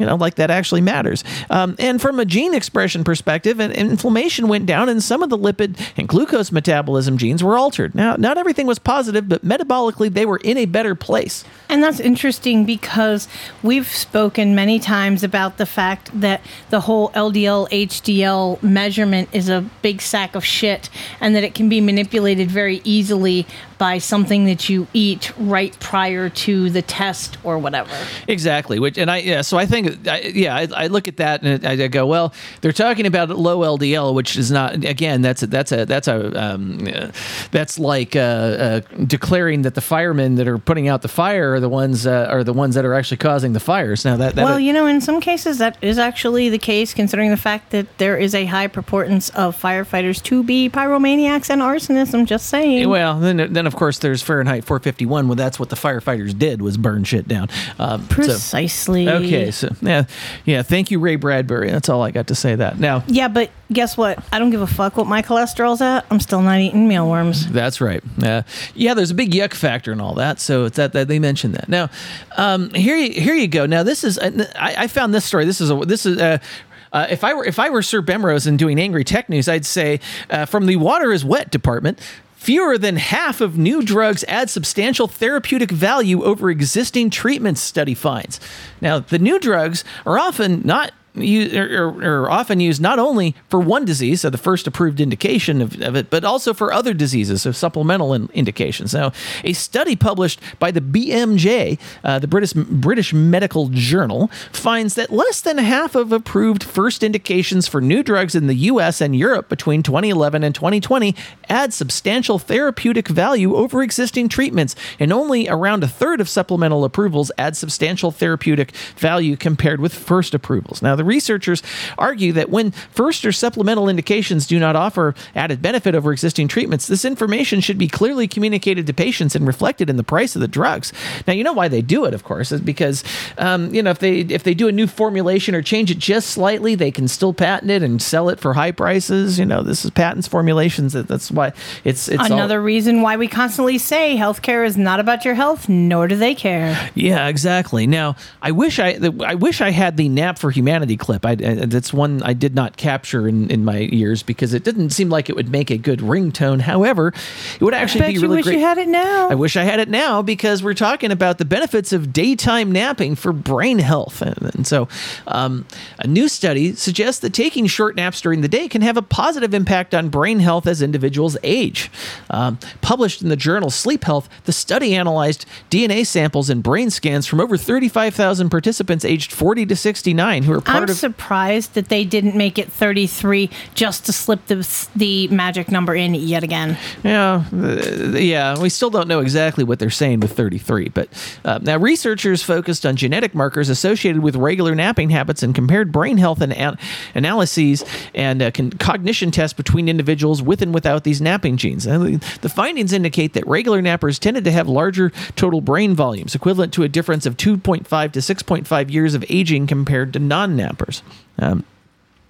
[SPEAKER 13] You know, like that actually matters. Um, and from a gene expression perspective, and inflammation went down, and some of the lipid and glucose metabolism genes were altered. Now, not everything was positive, but metabolically, they were in a better place.
[SPEAKER 14] And that's interesting because we've spoken many times about the fact that the whole LDL HDL measurement is a big sack of shit and that it can be manipulated very easily by something that you eat right prior to the test or whatever.
[SPEAKER 13] Exactly. Which and I yeah. So I think I, yeah. I, I look at that and I, I go, well, they're talking about low LDL, which is not again. That's a, that's a that's a um, uh, that's like uh, uh, declaring that the firemen that are putting out the fire are the ones uh, are the ones that are actually causing the fires. Now that, that
[SPEAKER 14] well, you know, in some cases that is actually the case, considering the fact that there is a high proportance of firefighters to be pyromaniacs and arsonists. I'm just saying.
[SPEAKER 13] Well, then, then of course there's Fahrenheit 451. Well, that's what the firefighters did was burn shit down. So-
[SPEAKER 14] Precisely.
[SPEAKER 13] okay, so yeah, yeah. Thank you, Ray Bradbury. That's all I got to say. That now.
[SPEAKER 14] Yeah, but guess what? I don't give a fuck what my cholesterol's at. I'm still not eating mealworms.
[SPEAKER 13] That's right. Uh, yeah, there's a big yuck factor and all that. So it's that, that they mentioned that. Now, um, here you here you go. Now this is I, I found this story. This is a this is uh uh, if I were if I were Sir Bemrose and doing angry tech news, I'd say uh, from the water is wet department. Fewer than half of new drugs add substantial therapeutic value over existing treatments, study finds. Now, the new drugs are often not are often used not only for one disease, so the first approved indication of, of it, but also for other diseases, so supplemental in, indications. Now, a study published by the BMJ, uh, the British British Medical Journal, finds that less than half of approved first indications for new drugs in the U.S. and Europe between 2011 and 2020 add substantial therapeutic value over existing treatments, and only around a third of supplemental approvals add substantial therapeutic value compared with first approvals. Now, the researchers argue that when first or supplemental indications do not offer added benefit over existing treatments, this information should be clearly communicated to patients and reflected in the price of the drugs. Now, you know why they do it, of course, is because um, you know if they if they do a new formulation or change it just slightly, they can still patent it and sell it for high prices. You know, this is patents formulations. That, that's why it's it's all-
[SPEAKER 14] Another reason why we constantly say healthcare is not about your health, nor do they care.
[SPEAKER 13] Yeah, exactly. Now, I wish I I wish I had the nap for humanity clip. I, I- that's one I did not capture in, in my ears because it didn't seem like it would make a good ringtone. However, it would actually be really
[SPEAKER 14] wish
[SPEAKER 13] great.
[SPEAKER 14] you had it now.
[SPEAKER 13] I wish I had it now because we're talking about the benefits of daytime napping for brain health. And, and so, um, a new study suggests that taking short naps during the day can have a positive impact on brain health as individuals age. Um, published in the journal Sleep Health, the study analyzed DNA samples and brain scans from over 35,000 participants aged 40 to 69 who are part
[SPEAKER 14] I'm
[SPEAKER 13] of
[SPEAKER 14] surprised that they didn't make it 33 just to slip the the magic number in yet again.
[SPEAKER 13] Yeah, uh, yeah. We still don't know exactly what they're saying with 33, but uh, now researchers focused on genetic markers associated with regular napping habits and compared brain health and an- analyses and uh, con- cognition tests between individuals with and without these napping genes. And the, the findings indicate that regular nappers tended to have larger total brain volumes, equivalent to a difference of 2.5 to 6.5 years of aging compared to non-nappers. Um,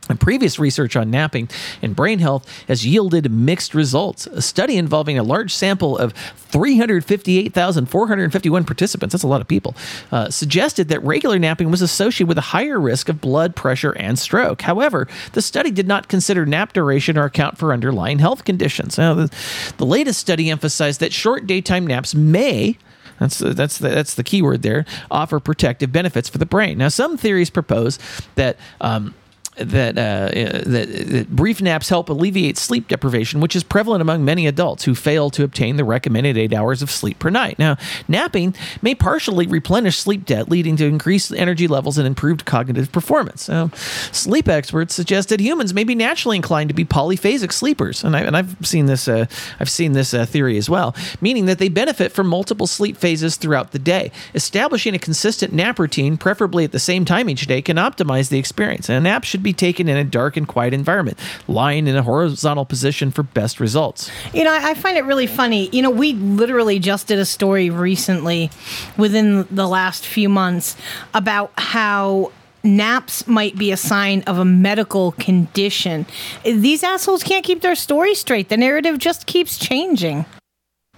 [SPEAKER 13] and previous research on napping and brain health has yielded mixed results. A study involving a large sample of 358,451 participants, that's a lot of people, uh, suggested that regular napping was associated with a higher risk of blood pressure and stroke. However, the study did not consider nap duration or account for underlying health conditions. Now, the, the latest study emphasized that short daytime naps may that's that's the, that's the key word there. Offer protective benefits for the brain. Now, some theories propose that. Um, that, uh, that that brief naps help alleviate sleep deprivation, which is prevalent among many adults who fail to obtain the recommended eight hours of sleep per night. Now, napping may partially replenish sleep debt, leading to increased energy levels and improved cognitive performance. Now, sleep experts suggest that humans may be naturally inclined to be polyphasic sleepers, and, I, and I've seen this uh, I've seen this uh, theory as well, meaning that they benefit from multiple sleep phases throughout the day. Establishing a consistent nap routine, preferably at the same time each day, can optimize the experience. And a nap should be taken in a dark and quiet environment, lying in a horizontal position for best results.
[SPEAKER 14] You know, I I find it really funny. You know, we literally just did a story recently within the last few months about how naps might be a sign of a medical condition. These assholes can't keep their story straight. The narrative just keeps changing.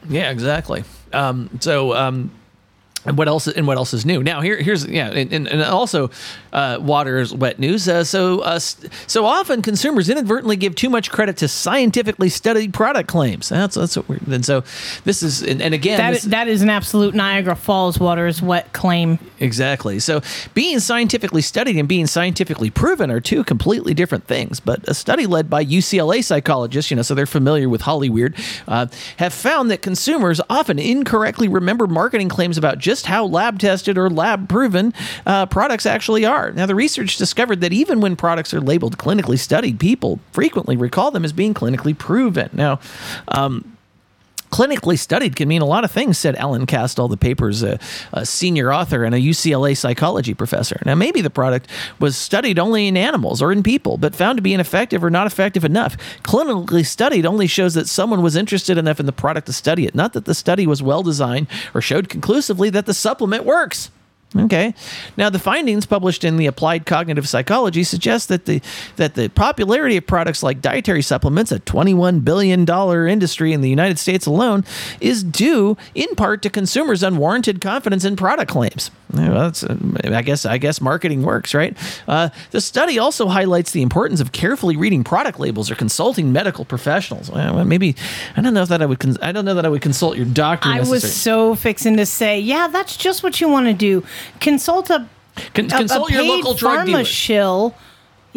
[SPEAKER 13] Yeah, exactly. Um, so, um, and what else? And what else is new? Now, here, here's yeah, and, and, also, uh, is wet news. Uh, so, uh, so often consumers inadvertently give too much credit to scientifically studied product claims. That's that's what we're. And so, this is and, and again,
[SPEAKER 14] That
[SPEAKER 13] this-
[SPEAKER 14] that is an absolute Niagara Falls water is wet claim.
[SPEAKER 13] Exactly. So, being scientifically studied and being scientifically proven are two completely different things. But a study led by UCLA psychologists, you know, so they're familiar with Hollyweird, uh, have found that consumers often incorrectly remember marketing claims about just how lab tested or lab proven uh, products actually are. Now, the research discovered that even when products are labeled clinically studied, people frequently recall them as being clinically proven. Now, um, clinically studied can mean a lot of things, said Alan Castel, the paper's uh, a senior author and a UCLA psychology professor. Now, maybe the product was studied only in animals or in people, but found to be ineffective or not effective enough. Clinically studied only shows that someone was interested enough in the product to study it, not that the study was well designed or showed conclusively that the supplement works. Okay. Now, the findings published in the Applied Cognitive Psychology suggest that the that the popularity of products like dietary supplements, a 21 billion dollar industry in the United States alone, is due in part to consumers' unwarranted confidence in product claims. Well, that's, uh, I guess I guess marketing works, right? Uh, the study also highlights the importance of carefully reading product labels or consulting medical professionals. Well, maybe I don't know if that I would cons- I don't know that I would consult your doctor.
[SPEAKER 14] I was so fixing to say, yeah, that's just what you want to do. Consult a,
[SPEAKER 13] Con-
[SPEAKER 14] a- a
[SPEAKER 13] consult your local drug dealer.
[SPEAKER 14] shill.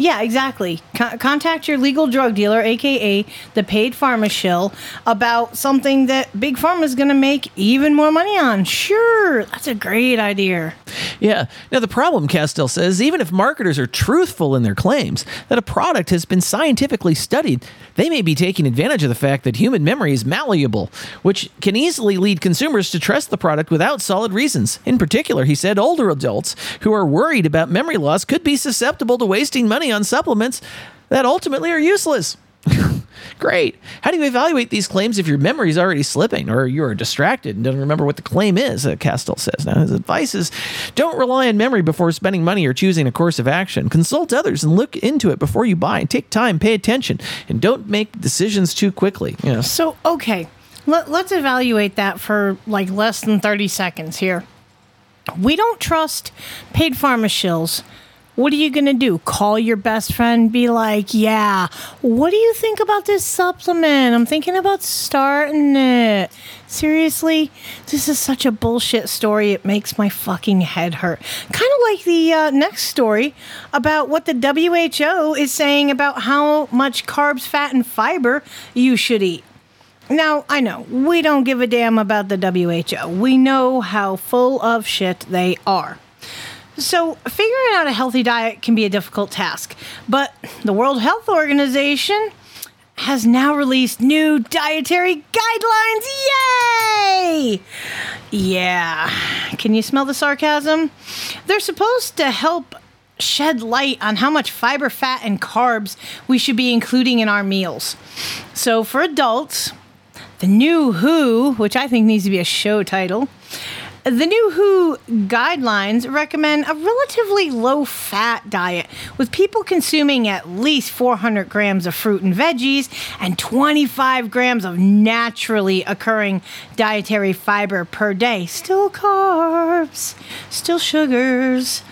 [SPEAKER 14] Yeah, exactly. Con- contact your legal drug dealer, aka the paid pharma shill, about something that Big Pharma is going to make even more money on. Sure, that's a great idea.
[SPEAKER 13] Yeah. Now, the problem, Castel says, even if marketers are truthful in their claims that a product has been scientifically studied, they may be taking advantage of the fact that human memory is malleable, which can easily lead consumers to trust the product without solid reasons. In particular, he said older adults who are worried about memory loss could be susceptible to wasting money on supplements that ultimately are useless. Great. How do you evaluate these claims if your memory is already slipping or you are distracted and don't remember what the claim is? Uh, Castel says. Now, his advice is don't rely on memory before spending money or choosing a course of action. Consult others and look into it before you buy. Take time, pay attention, and don't make decisions too quickly. You know.
[SPEAKER 14] So, okay, let, let's evaluate that for like less than 30 seconds here. We don't trust paid pharma shills. What are you going to do? Call your best friend, be like, yeah, what do you think about this supplement? I'm thinking about starting it. Seriously? This is such a bullshit story. It makes my fucking head hurt. Kind of like the uh, next story about what the WHO is saying about how much carbs, fat, and fiber you should eat. Now, I know, we don't give a damn about the WHO. We know how full of shit they are. So, figuring out a healthy diet can be a difficult task, but the World Health Organization has now released new dietary guidelines. Yay! Yeah. Can you smell the sarcasm? They're supposed to help shed light on how much fiber, fat, and carbs we should be including in our meals. So, for adults, the new WHO, which I think needs to be a show title, the new WHO guidelines recommend a relatively low fat diet, with people consuming at least 400 grams of fruit and veggies and 25 grams of naturally occurring dietary fiber per day. Still carbs, still sugars.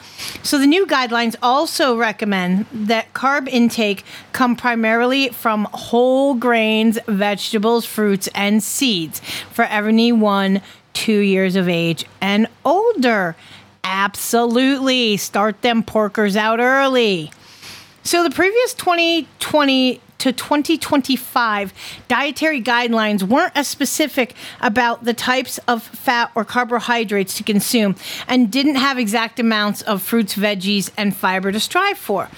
[SPEAKER 14] So, the new guidelines also recommend that carb intake come primarily from whole grains, vegetables, fruits, and seeds for anyone two years of age and older. Absolutely. Start them porkers out early. So, the previous 2020 to 2025 dietary guidelines weren't as specific about the types of fat or carbohydrates to consume and didn't have exact amounts of fruits, veggies, and fiber to strive for.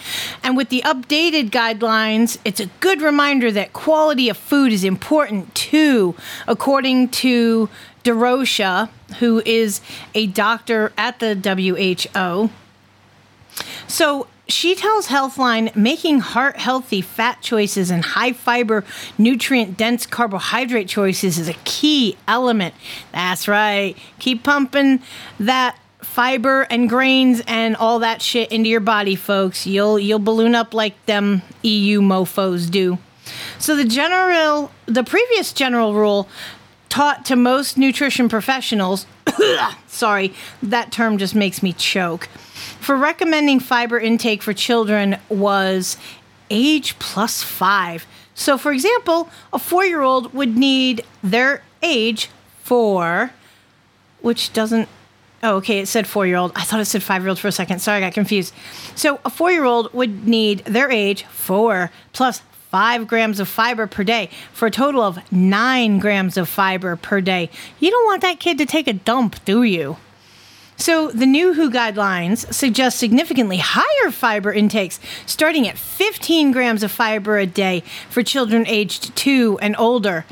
[SPEAKER 14] And with the updated guidelines, it's a good reminder that quality of food is important too, according to DeRocha, who is a doctor at the WHO. So, she tells Healthline making heart healthy fat choices and high fiber, nutrient dense carbohydrate choices is a key element. That's right. Keep pumping that fiber and grains and all that shit into your body, folks. You'll you'll balloon up like them EU mofos do. So the general the previous general rule taught to most nutrition professionals sorry, that term just makes me choke for recommending fiber intake for children was age plus five. So, for example, a four year old would need their age four, which doesn't. Oh, okay, it said four year old. I thought it said five year old for a second. Sorry, I got confused. So, a four year old would need their age four plus five grams of fiber per day for a total of nine grams of fiber per day. You don't want that kid to take a dump, do you? So, the new WHO guidelines suggest significantly higher fiber intakes, starting at 15 grams of fiber a day for children aged two and older.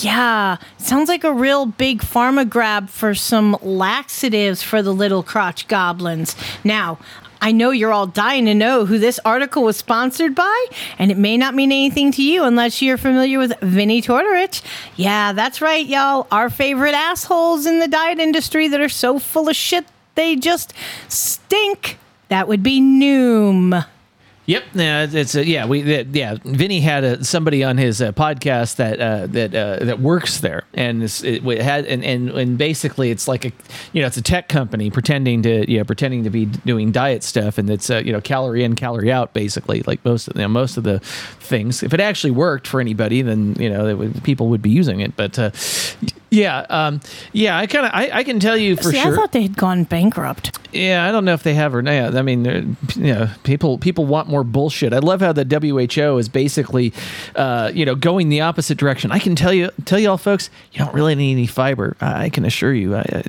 [SPEAKER 14] Yeah, sounds like a real big pharma grab for some laxatives for the little crotch goblins. Now, I know you're all dying to know who this article was sponsored by, and it may not mean anything to you unless you're familiar with Vinny Tortorich. Yeah, that's right, y'all. Our favorite assholes in the diet industry that are so full of shit they just stink. That would be Noom.
[SPEAKER 13] Yep, yeah, it's a, yeah. We that, yeah. Vinny had a, somebody on his uh, podcast that uh, that uh, that works there, and it, had and, and and basically it's like a you know it's a tech company pretending to you know pretending to be doing diet stuff, and it's uh, you know calorie in calorie out basically like most of you know, most of the things. If it actually worked for anybody, then you know would, people would be using it. But uh, yeah, um, yeah, I kind of I, I can tell you for
[SPEAKER 14] See,
[SPEAKER 13] sure.
[SPEAKER 14] I thought they had gone bankrupt.
[SPEAKER 13] Yeah, I don't know if they have or not. I mean, you know, people people want more bullshit. I love how the WHO is basically, uh, you know, going the opposite direction. I can tell you, tell you all, folks, you don't really need any fiber. I I can assure you, I, I,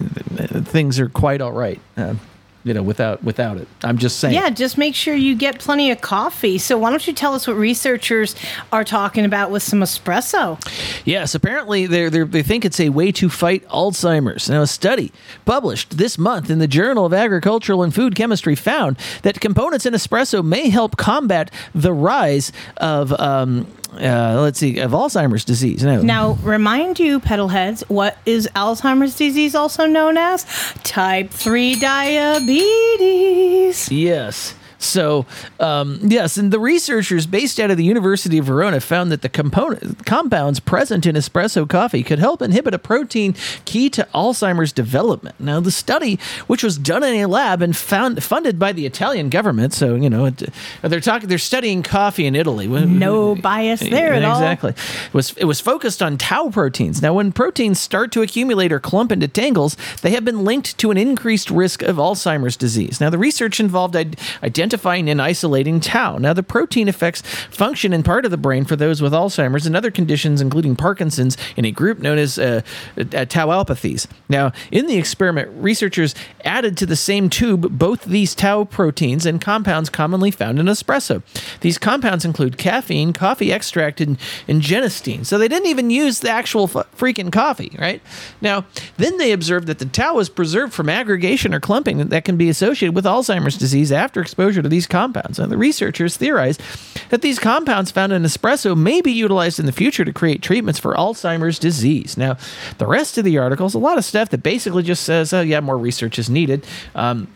[SPEAKER 13] things are quite all right. Uh, you know, without without it. I'm just saying.
[SPEAKER 14] Yeah, just make sure you get plenty of coffee. So, why don't you tell us what researchers are talking about with some espresso?
[SPEAKER 13] Yes, apparently they they think it's a way to fight Alzheimer's. Now, a study published this month in the Journal of Agricultural and Food Chemistry found that components in espresso may help combat the rise of, um, uh, let's see, of Alzheimer's disease. Now,
[SPEAKER 14] Now, remind you, pedal heads, what is Alzheimer's disease also known as? Type 3 diabetes.
[SPEAKER 13] Yes. So, um, yes, and the researchers based out of the University of Verona found that the component compounds present in espresso coffee could help inhibit a protein key to Alzheimer's development. Now, the study, which was done in a lab and found funded by the Italian government, so you know it, they're talking, they're studying coffee in Italy.
[SPEAKER 14] No bias there at all.
[SPEAKER 13] exactly. It was it was focused on tau proteins. Now, when proteins start to accumulate or clump into tangles, they have been linked to an increased risk of Alzheimer's disease. Now, the research involved id- identifying identifying and isolating tau. Now, the protein affects function in part of the brain for those with Alzheimer's and other conditions, including Parkinson's, in a group known as uh, uh, tauopathies. Now, in the experiment, researchers added to the same tube both these tau proteins and compounds commonly found in espresso. These compounds include caffeine, coffee extract, and, and genistein. So they didn't even use the actual f- freaking coffee, right? Now, then they observed that the tau is preserved from aggregation or clumping that can be associated with Alzheimer's disease after exposure to these compounds. And the researchers theorized that these compounds found in espresso may be utilized in the future to create treatments for Alzheimer's disease. Now, the rest of the article is a lot of stuff that basically just says, oh, yeah, more research is needed. Um,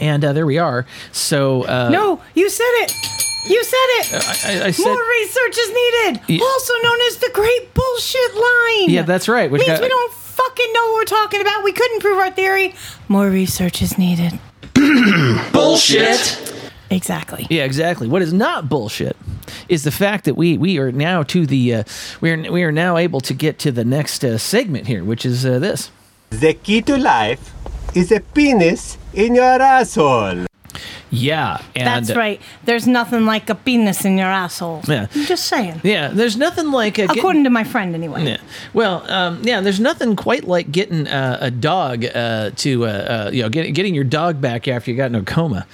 [SPEAKER 13] and uh, there we are. So, uh,
[SPEAKER 14] no, you said it. You said it.
[SPEAKER 13] I, I said,
[SPEAKER 14] More research is needed.
[SPEAKER 13] Yeah.
[SPEAKER 14] Also known as the great bullshit line.
[SPEAKER 13] Yeah, that's right, which
[SPEAKER 14] Means
[SPEAKER 13] got-
[SPEAKER 14] we don't fucking know what we're talking about. We couldn't prove our theory. More research is needed.
[SPEAKER 13] Bullshit.
[SPEAKER 14] Exactly.
[SPEAKER 13] Yeah, exactly. What is not bullshit is the fact that we we are now to the uh, we are we are now able to get to the next uh, segment here, which is uh, this.
[SPEAKER 18] The key to life is a penis in your asshole.
[SPEAKER 13] Yeah, and
[SPEAKER 14] That's right. There's nothing like a penis in your asshole.
[SPEAKER 13] Yeah.
[SPEAKER 14] I'm just saying.
[SPEAKER 13] Yeah, there's nothing like uh,
[SPEAKER 14] According to my friend, anyway.
[SPEAKER 13] Yeah. Well, um, yeah, there's nothing quite like getting uh, a dog uh, to, uh, uh, you know, get, getting your dog back after you got in a coma.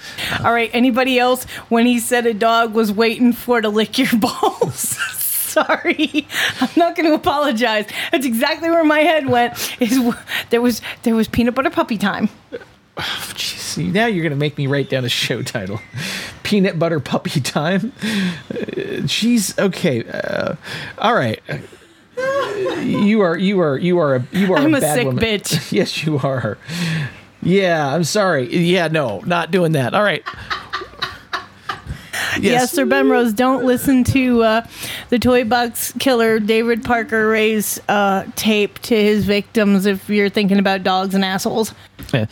[SPEAKER 14] All right. Anybody else, when he said a dog was waiting for to lick your balls? Sorry, I'm not going to apologize. That's exactly where my head went. Is there was there was peanut butter puppy time.
[SPEAKER 13] See, now you're going to make me write down a show title Peanut Butter Puppy Time. Uh, Jeez, okay. Uh, all right. Uh, You are, you are, you are a, you are
[SPEAKER 14] I'm a
[SPEAKER 13] bad
[SPEAKER 14] sick
[SPEAKER 13] woman.
[SPEAKER 14] bitch.
[SPEAKER 13] yes, you are. Yeah, I'm sorry. Yeah, no, not doing that. All right.
[SPEAKER 14] Yes, Sir Bemrose, don't listen to uh, the toy box killer David Parker Ray's uh, tape to his victims if you're thinking about dogs and assholes.
[SPEAKER 13] Yeah.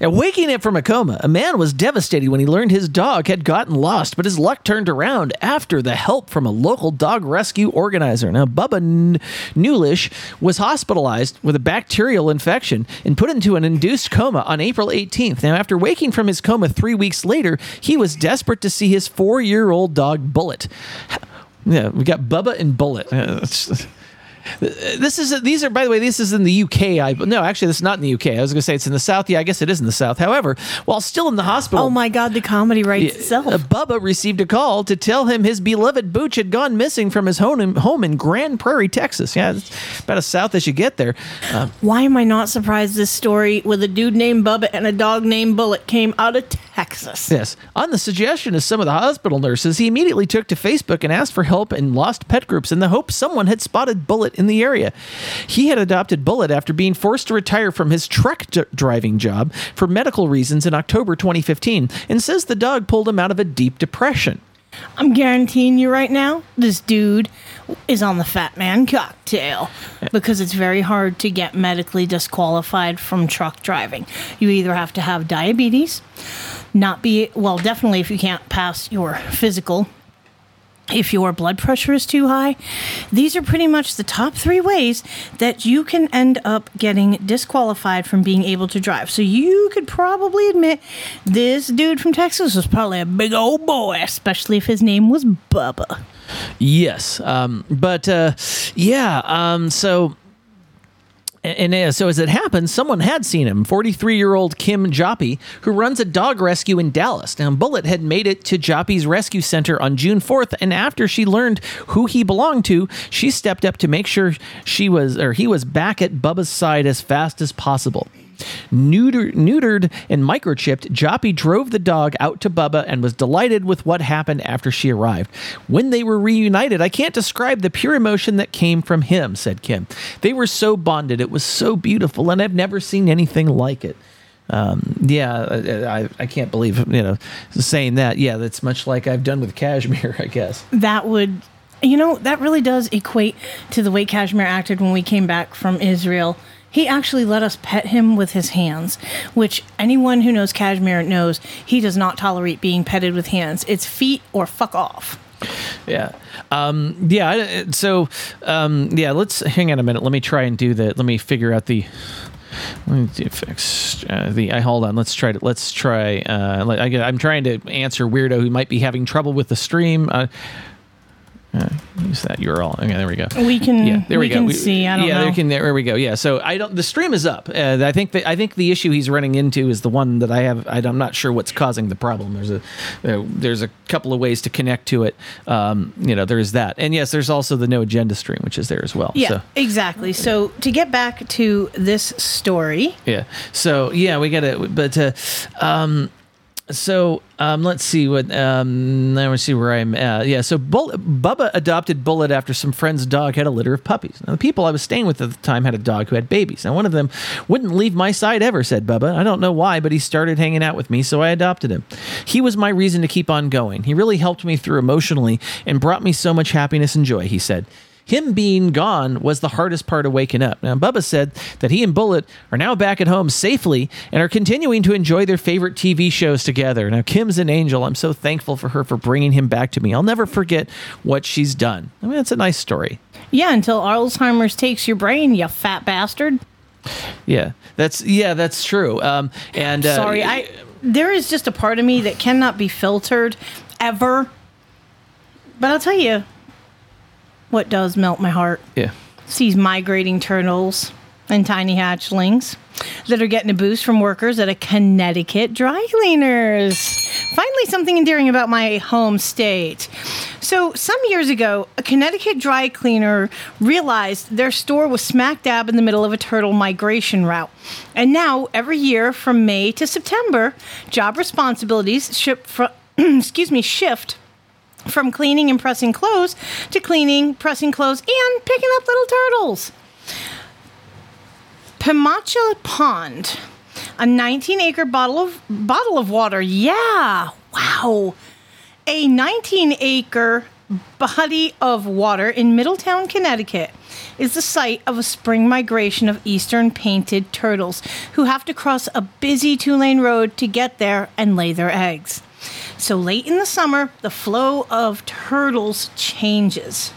[SPEAKER 13] Now, waking up from a coma, a man was devastated when he learned his dog had gotten lost, but his luck turned around after the help from a local dog rescue organizer. Now, Bubba N- Newlish was hospitalized with a bacterial infection and put into an induced coma on April 18th. Now, after waking from his coma three weeks later, he was desperate to see his four year old dog, Bullet. Yeah, we got Bubba and Bullet. Uh, this is these are by the way this is in the UK. I no actually this is not in the UK. I was going to say it's in the South. Yeah, I guess it is in the South. However, while still in the hospital,
[SPEAKER 14] Oh my God, the comedy writes itself.
[SPEAKER 13] uh, Bubba received a call to tell him his beloved Booch had gone missing from his home in, home in Grand Prairie, Texas. Yeah, it's about as south as you get there. Um,
[SPEAKER 14] Why am I not surprised this story with a dude named Bubba and a dog named Bullet came out of Texas?
[SPEAKER 13] Yes. On the suggestion of some of the hospital nurses, he immediately took to Facebook and asked for help in lost pet groups in the hope someone had spotted Bullet in the area. He had adopted Bullet after being forced to retire from his truck d- driving job for medical reasons in October 2015 and says the dog pulled him out of a deep depression.
[SPEAKER 14] I'm guaranteeing you right now, this dude is on the Fat Man cocktail because it's very hard to get medically disqualified from truck driving. You either have to have diabetes, not be, well, definitely if you can't pass your physical. If your blood pressure is too high, these are pretty much the top three ways that you can end up getting disqualified from being able to drive. So you could probably admit this dude from Texas was probably a big old boy, especially if his name was Bubba.
[SPEAKER 13] Yes. Um, but uh, yeah, um, so. And, uh, so, as it happened, someone had seen him 43 year old Kim Joppy, who runs a dog rescue in Dallas. Now, Bullet had made it to Joppy's rescue center on June 4th, and after she learned who he belonged to, she stepped up to make sure she was or he was back at Bubba's side as fast as possible. Neuter, neutered and microchipped, Joppy drove the dog out to Bubba and was delighted with what happened after she arrived. When they were reunited, I can't describe the pure emotion that came from him, said Kim. They were so bonded. It was so beautiful, and I've never seen anything like it. Um, yeah, I, I, I can't believe, you know, saying that. Yeah, that's much like I've done with Kashmir, I guess.
[SPEAKER 14] that would you know that really does equate to the way Kashmir acted when we came back from Israel. He actually let us pet him with his hands, which anyone who knows Kashmir knows he does not tolerate being petted with hands. It's feet or fuck off.
[SPEAKER 13] Yeah. Um, yeah. So, um, yeah, let's hang on a minute. Let me try and do that. Let me figure out the. Let me do fix uh, the. I hold on. Let's try to. Let's try. Uh, I, I'm trying to answer weirdo who might be having trouble with the stream. Uh, uh, use that URL. Okay, there we go.
[SPEAKER 14] We can-
[SPEAKER 13] Yeah, there we,
[SPEAKER 14] we
[SPEAKER 13] go.
[SPEAKER 14] can see, I don't
[SPEAKER 13] yeah,
[SPEAKER 14] know.
[SPEAKER 13] there can. There we go. Yeah. So I don't. The stream is up. Uh, I think. The, I think the issue he's running into is the one that I have. I, am not sure what's causing the problem. There's a. Uh, there's a couple of ways to connect to it. Um, you know, there's that, and yes, there's also the no agenda stream, which is there as well.
[SPEAKER 14] Yeah,
[SPEAKER 13] So.
[SPEAKER 14] exactly. So to get back to this story,
[SPEAKER 13] Yeah. So yeah, we got to. But uh, um, so um, let's see what. Um, let me see where I'm at. Yeah. So Bull- Bubba adopted Bullet after some friend's dog had a litter of puppies. Now the people I was staying with at the time had a dog who had babies. Now one of them wouldn't leave my side ever. Said Bubba. I don't know why, but he started hanging out with me, so I adopted him. He was my reason to keep on going. He really helped me through emotionally and brought me so much happiness and joy. He said. Him being gone was the hardest part of waking up. Now, Bubba said that he and Bullet are now back at home safely and are continuing to enjoy their favorite TV shows together. Now, Kim's an angel. I'm so thankful for her for bringing him back to me. I'll never forget what she's done. I mean, it's a nice story.
[SPEAKER 14] yeah, until Alzheimer's takes your brain, you fat bastard.
[SPEAKER 13] Yeah, that's yeah, that's true. Um, and uh,
[SPEAKER 14] Sorry, I there is just a part of me that cannot be filtered ever. But I'll tell you what does melt my heart.
[SPEAKER 13] yeah.
[SPEAKER 14] These migrating turtles and tiny hatchlings that are getting a boost from workers at a Connecticut dry cleaners. Finally, something endearing about my home state. So, some years ago, a Connecticut dry cleaner realized their store was smack dab in the middle of a turtle migration route. And now, every year from May to September, job responsibilities ship fro- excuse me, shift from cleaning and pressing clothes to cleaning, pressing clothes, and picking up little turtles. Pameacha Pond, a 19 acre bottle of bottle of water. Yeah, wow. A 19 acre body of water in Middletown, Connecticut is the site of a spring migration of eastern painted turtles who have to cross a busy two lane road to get there and lay their eggs. So late in the summer, the flow of turtles changes.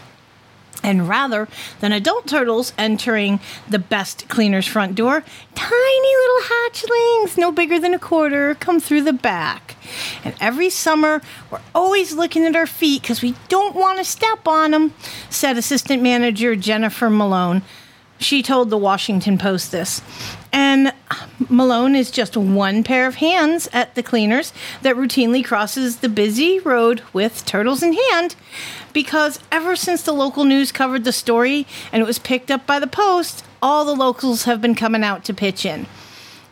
[SPEAKER 14] And rather than adult turtles entering the best cleaner's front door, tiny little hatchlings, no bigger than a quarter, come through the back. And every summer, we're always looking at our feet because we don't want to step on them, said assistant manager Jennifer Malone. She told the Washington Post this. And Malone is just one pair of hands at the cleaners that routinely crosses the busy road with turtles in hand because ever since the local news covered the story and it was picked up by the Post, all the locals have been coming out to pitch in.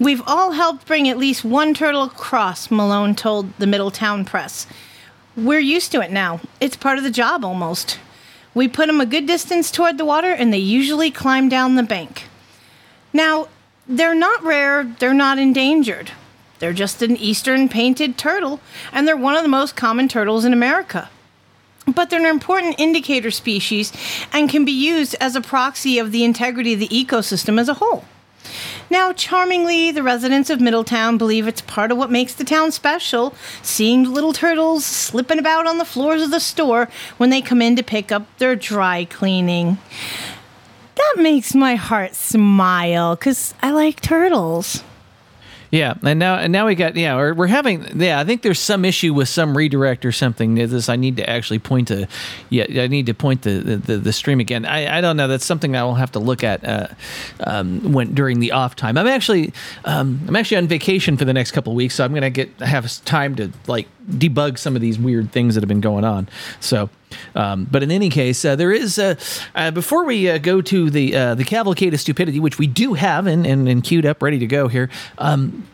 [SPEAKER 14] We've all helped bring at least one turtle across, Malone told the Middletown Press. We're used to it now. It's part of the job almost. We put them a good distance toward the water and they usually climb down the bank. Now, they're not rare, they're not endangered. They're just an eastern painted turtle, and they're one of the most common turtles in America. But they're an important indicator species and can be used as a proxy of the integrity of the ecosystem as a whole. Now, charmingly, the residents of Middletown believe it's part of what makes the town special, seeing little turtles slipping about on the floors of the store when they come in to pick up their dry cleaning. That makes my heart smile because I like turtles.
[SPEAKER 13] Yeah, and now and now we got yeah we're, we're having yeah I think there's some issue with some redirect or something. This I need to actually point to yeah I need to point the the, the, stream again. I, I don't know that's something I will have to look at uh, um, when during the off time. I'm actually um, I'm actually on vacation for the next couple weeks, so I'm gonna get have time to like debug some of these weird things that have been going on. So. Um, but in any case, uh, there is uh, uh, before we uh, go to the uh, the cavalcade of stupidity, which we do have and, and, and queued up, ready to go here. Um,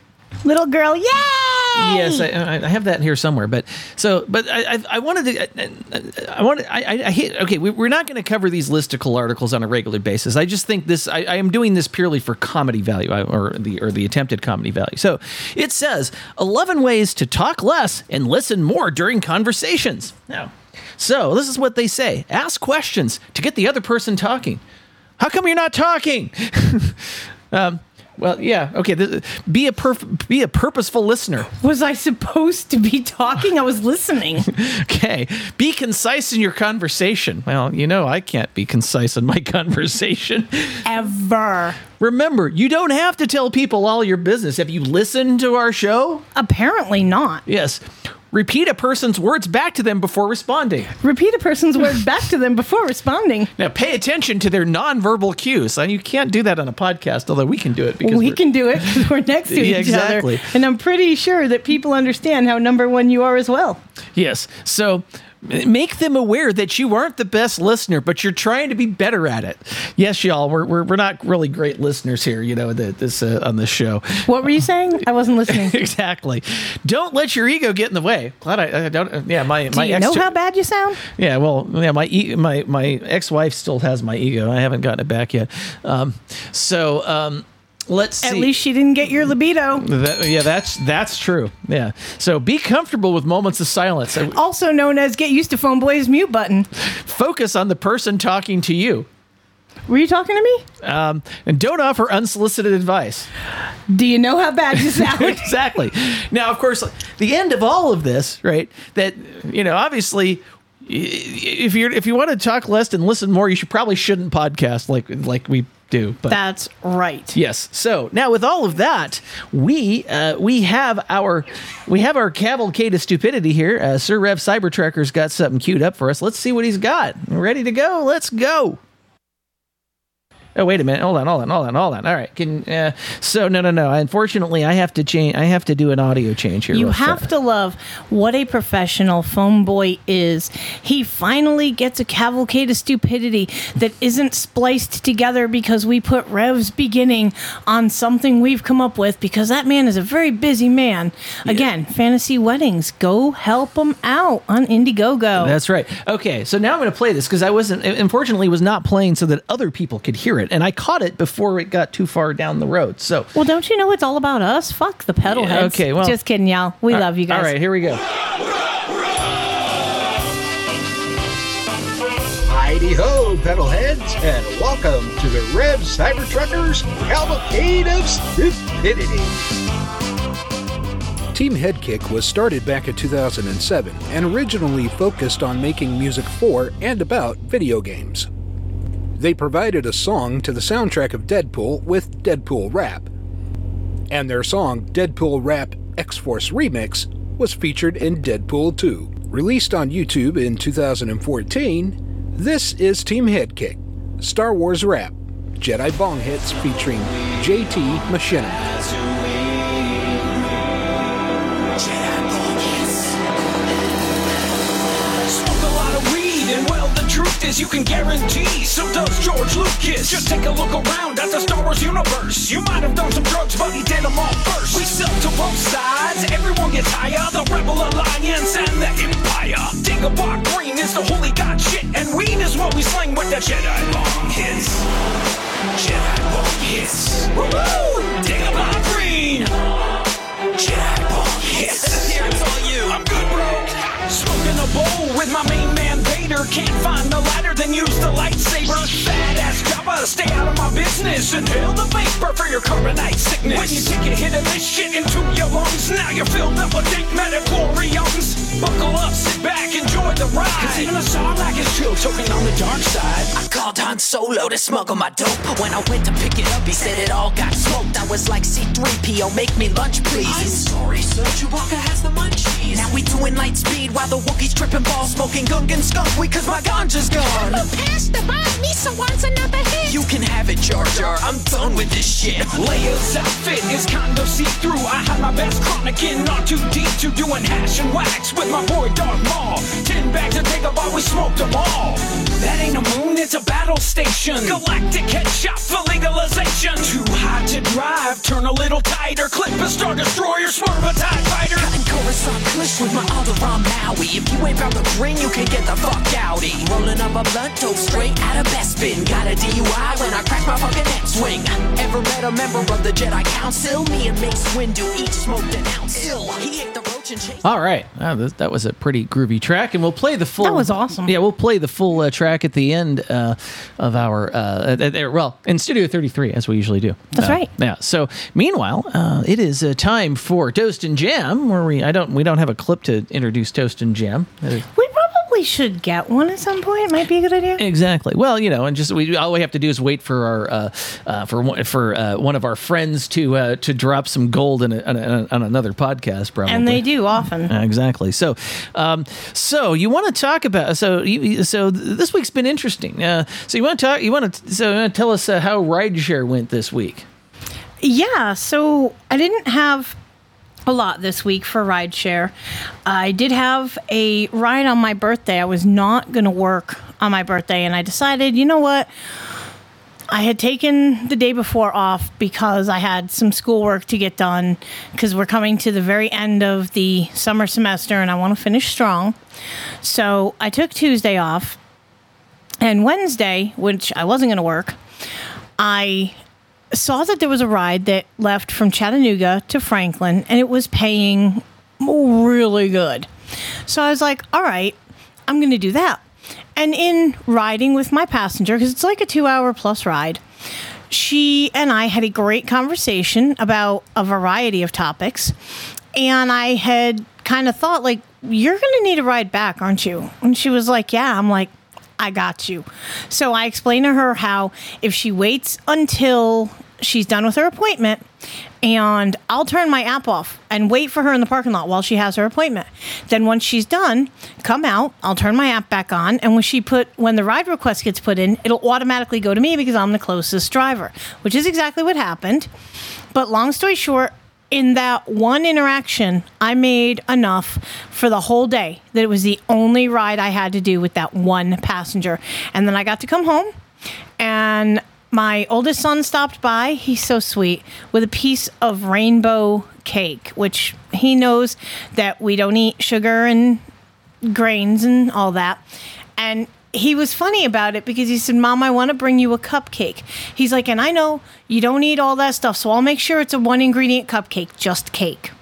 [SPEAKER 14] Little girl, yay!
[SPEAKER 13] Yes, I, I have that here somewhere. But so, but I, I, I wanted to, I, I wanted, I, I, I hate. Okay, we, we're not going to cover these listicle articles on a regular basis. I just think this. I, I am doing this purely for comedy value, or the or the attempted comedy value. So it says eleven ways to talk less and listen more during conversations. Now, so this is what they say: ask questions to get the other person talking. How come you're not talking? um, Well, yeah. Okay. Th- be a perf- be a purposeful listener.
[SPEAKER 14] Was I supposed to be talking? I was listening.
[SPEAKER 13] Okay. Be concise in your conversation. Well, you know I can't be concise in my conversation.
[SPEAKER 14] Ever.
[SPEAKER 13] Remember, you don't have to tell people all your business. Have you listened to our show?
[SPEAKER 14] Apparently not.
[SPEAKER 13] Yes. Repeat a person's words back to them before responding.
[SPEAKER 14] Repeat a person's words back to them before responding.
[SPEAKER 13] Now, pay attention to their nonverbal cues. And you can't do that on a podcast, although we can do it because
[SPEAKER 14] we can do it because we're next to
[SPEAKER 13] Yeah,
[SPEAKER 14] each
[SPEAKER 13] exactly.
[SPEAKER 14] other. And I'm pretty sure that people understand how number one you are as well.
[SPEAKER 13] Yes. So make them aware that you aren't the best listener, but you're trying to be better at it. Yes, y'all, we're, we're, we're not really great listeners here, you know, the, this uh, on this show.
[SPEAKER 14] What were you saying? I wasn't listening.
[SPEAKER 13] exactly. Don't let your ego get in the way. Glad I, I don't. uh, Yeah, my
[SPEAKER 14] Do
[SPEAKER 13] my
[SPEAKER 14] you
[SPEAKER 13] ex.
[SPEAKER 14] know how bad you sound?
[SPEAKER 13] yeah, well, yeah, my my my ex-wife still has my ego. I haven't gotten it back yet. Um, so um, let's see.
[SPEAKER 14] At least she didn't get your libido.
[SPEAKER 13] That- yeah, that's that's true. Yeah. So be comfortable with moments of silence. Uh,
[SPEAKER 14] Also known as get used to Phone Boy's mute button.
[SPEAKER 13] Focus on the person talking to you.
[SPEAKER 14] Were you talking to me?
[SPEAKER 13] Um, and don't offer unsolicited advice.
[SPEAKER 14] Do you know how bad you sound?
[SPEAKER 13] exactly. Now, of course, the end of all of this, right? That you know, obviously, if you're if you want to talk less and listen more, you should probably shouldn't podcast like like we do. But
[SPEAKER 14] That's right.
[SPEAKER 13] Yes. So now, with all of that, we uh, we have our we have our cavalcade of stupidity here. Uh, Sir Rev Cybertrekker's got something queued up for us. Let's see what he's got. Ready to go? Let's go. Oh wait a minute! Hold on, hold on, hold on, hold on. All right, can uh, so no, no, no. Unfortunately, I have to change. I have to do an audio change here.
[SPEAKER 14] You have
[SPEAKER 13] fast.
[SPEAKER 14] to love what a professional foam boy is. He finally gets a cavalcade of stupidity that isn't spliced together because we put Rev's beginning on something we've come up with because that man is a very busy man. Again, fantasy weddings. Go help him out on Indiegogo.
[SPEAKER 13] That's right. Okay, so now I'm going to play this because I wasn't, unfortunately, was not playing so that other people could hear it, and I caught it before it got too far down the road. So
[SPEAKER 14] well, don't you know it's all about us? Fuck the pedal
[SPEAKER 13] Yeah,
[SPEAKER 14] heads.
[SPEAKER 13] okay, well-
[SPEAKER 14] just kidding, y'all. We
[SPEAKER 13] All-
[SPEAKER 14] love you guys.
[SPEAKER 13] All right, here we go.
[SPEAKER 3] Heidi ho, pedalheads, and welcome to the Rev Cybertruckers Cavalcade of Stupidity.
[SPEAKER 5] Team Headkick was started back in 2007 and originally focused on making music for and about video games. They provided a song to the soundtrack of Deadpool with Deadpool Rap. And their song Deadpool Rap X Force Remix was featured in Deadpool 2. Released on YouTube in 2014, this is Team Headkick Star Wars Rap Jedi Bong Hits featuring JT Machinima.
[SPEAKER 12] Is you can guarantee so does George Lucas. Just take a look around at the Star Wars universe. You might have done some drugs, but he did them all first. We sell to both sides, everyone gets higher. The Rebel Alliance and the Empire. Dagobah Green is the holy god shit, and weed is what we sling with the Jedi bong hits. Jedi bong hits. Woo! Dagobah Green! Jedi bong hits. Here it's all you. I'm good, bro. Smoking a bowl with my main man Can't find the ladder, then use the lightsaber. Fat ass Jabba, stay out of my business. Inhale the vapor for your carbonite sickness. When you take a hit of this shit into your lungs, now you're filled up with dank midi-chlorians. Buckle up, sit back, enjoy the ride. Cause even a song like his chill choking on the dark side.
[SPEAKER 20] I called Han Solo to smuggle my dope. When I went to pick it up, he said it all got smoked. I was like C3PO, make me lunch, please. I'm sorry, sir. Chewbacca has the munchies. Now we doing light speed while the Wookiees tripping balls, smoking Gungan skunk weed cause my ganja's gone.
[SPEAKER 15] Pass the bar, Misa wants another hit.
[SPEAKER 20] You can have it, Jar Jar. I'm done with this shit.
[SPEAKER 12] Leia's outfit is kind of see-through. I had my best chronic in on too deep to doing hash and wax with my boy Darth Maul. Ten bags of Dagobah, we smoked them all. That ain't a moon, it's a battle station. Galactic headshot for legalization. Too hot to drive, turn a little tighter. Clip a Star Destroyer, swerve a TIE fighter.
[SPEAKER 20] Cutting Coruscant Kush with my Alderaan Maui. If you ain't found the green, you can get the fuck outy. Rolling up a blunt, dope straight out of Bespin. Got a DUI when I crack my fucking X-wing. Ever met a member of the Jedi Council? Me and Mace Windu each smoked an ounce. Ill. He ate the
[SPEAKER 13] All right, Wow, that, that was a pretty groovy track, and we'll play the full.
[SPEAKER 14] That was awesome.
[SPEAKER 13] Yeah, we'll play the full uh, track at the end uh, of our uh, well in Studio 33 as we usually do.
[SPEAKER 14] That's
[SPEAKER 13] Uh,
[SPEAKER 14] right.
[SPEAKER 13] Yeah. So meanwhile, uh, it is uh, time for Toast and Jam, where we I don't we don't have a clip to introduce Toast and Jam.
[SPEAKER 14] We probably should get one at some point. It might be a good idea.
[SPEAKER 13] Exactly. Well, you know, and just we all we have to do is wait for our uh, uh, for one, for uh, one of our friends to uh, to drop some gold in a, on, a, on another podcast, probably.
[SPEAKER 14] And they do often.
[SPEAKER 13] Uh, exactly. So, um, so you want to talk about so you, so this week's been interesting. Uh, so you want to talk? You want to so you wanna tell us uh, how rideshare went this week?
[SPEAKER 14] Yeah, so I didn't have a lot this week for rideshare. I did have a ride on my birthday. I was not going to work on my birthday, and I decided, you know what? I had taken the day before off because I had some schoolwork to get done because we're coming to the very end of the summer semester and I want to finish strong. So I took Tuesday off. And Wednesday, which I wasn't going to work, I saw that there was a ride that left from Chattanooga to Franklin and it was paying really good. So I was like, all right, I'm going to do that. And in riding with my passenger, because it's like a two hour plus ride, she and I had a great conversation about a variety of topics. And I had kind of thought, like, you're going to need a ride back, aren't you? And she was like, yeah. I'm like, I got you. So I explained to her how if she waits until she's done with her appointment and I'll turn my app off and wait for her in the parking lot while she has her appointment. Then once she's done, come out, I'll turn my app back on and when she put when the ride request gets put in, it'll automatically go to me because I'm the closest driver, which is exactly what happened. But long story short, in that one interaction, I made enough for the whole day that it was the only ride I had to do with that one passenger. And then I got to come home, and my oldest son stopped by. He's so sweet with a piece of rainbow cake, which he knows that we don't eat sugar and grains and all that. And he was funny about it because he said, Mom, I want to bring you a cupcake. He's like, and I know you don't eat all that stuff, so I'll make sure it's a one ingredient cupcake, just cake.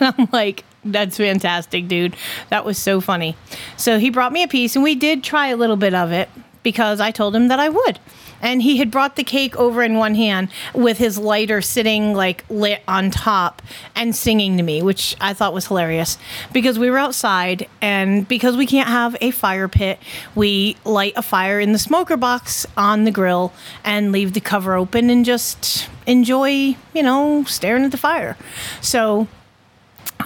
[SPEAKER 14] And I'm like, that's fantastic, dude. That was so funny. So he brought me a piece, and we did try a little bit of it because I told him that I would. And he had brought the cake over in one hand with his lighter sitting like lit on top and singing to me, which I thought was hilarious because we were outside and because we can't have a fire pit, we light a fire in the smoker box on the grill and leave the cover open and just enjoy, you know, staring at the fire. So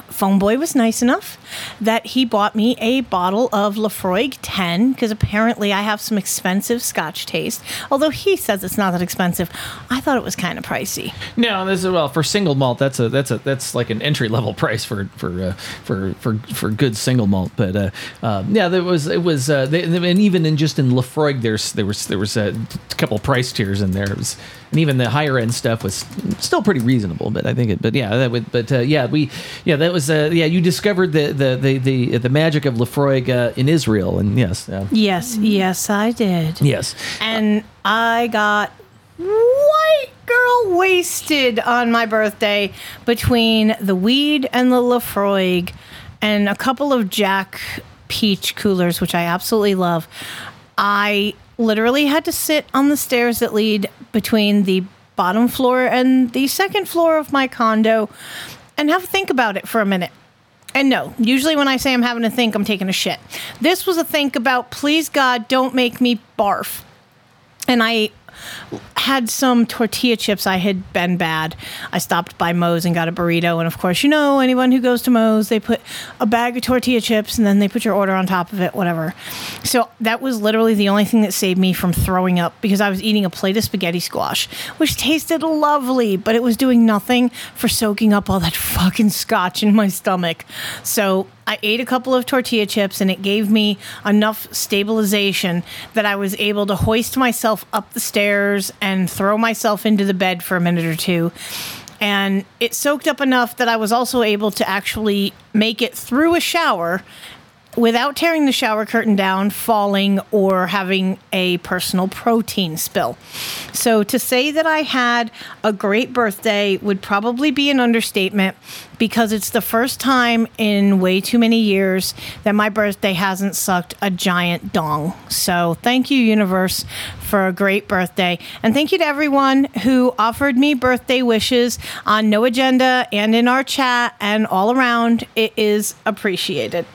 [SPEAKER 14] Phone Boy was nice enough that he bought me a bottle of Laphroaig 10 because apparently I have some expensive scotch taste. Although he says it's not that expensive, I thought it was kind of pricey.
[SPEAKER 13] No, this is well for single malt. That's a that's a that's like an entry level price for for uh, for for for good single malt. But uh, um, yeah, there was it was uh, they, and even in just in Laphroaig, there's there was there was a couple price tiers in there. It was, and even the higher end stuff was still pretty reasonable. But I think it. But yeah, that would. But uh, yeah, we yeah that was uh, yeah you discovered the the the the, the magic of Laphroaig uh, in Israel, and yes, uh,
[SPEAKER 14] Yes, yes, I did.
[SPEAKER 13] yes.
[SPEAKER 14] And I got white girl wasted on my birthday between the weed and the Laphroaig and a couple of Jack peach coolers, which I absolutely love. I literally had to sit on the stairs that lead between the bottom floor and the second floor of my condo and have a think about it for a minute. And no, usually when I say I'm having to think, I'm taking a shit. This was a think about, please God, don't make me barf. And I had some tortilla chips. I had been bad. I stopped by Moe's and got a burrito. And of course, you know, anyone who goes to Moe's, they put a bag of tortilla chips and then they put your order on top of it, whatever. So that was literally the only thing that saved me from throwing up because I was eating a plate of spaghetti squash, which tasted lovely, but it was doing nothing for soaking up all that fucking scotch in my stomach. So I ate a couple of tortilla chips and it gave me enough stabilization that I was able to hoist myself up the stairs and throw myself into the bed for a minute or two. And it soaked up enough that I was also able to actually make it through a shower without tearing the shower curtain down, falling, or having a personal protein spill. So to say that I had a great birthday would probably be an understatement because it's the first time in way too many years that my birthday hasn't sucked a giant dong. So thank you, universe, for a great birthday. And thank you to everyone who offered me birthday wishes on No Agenda and in our chat and all around. It is appreciated.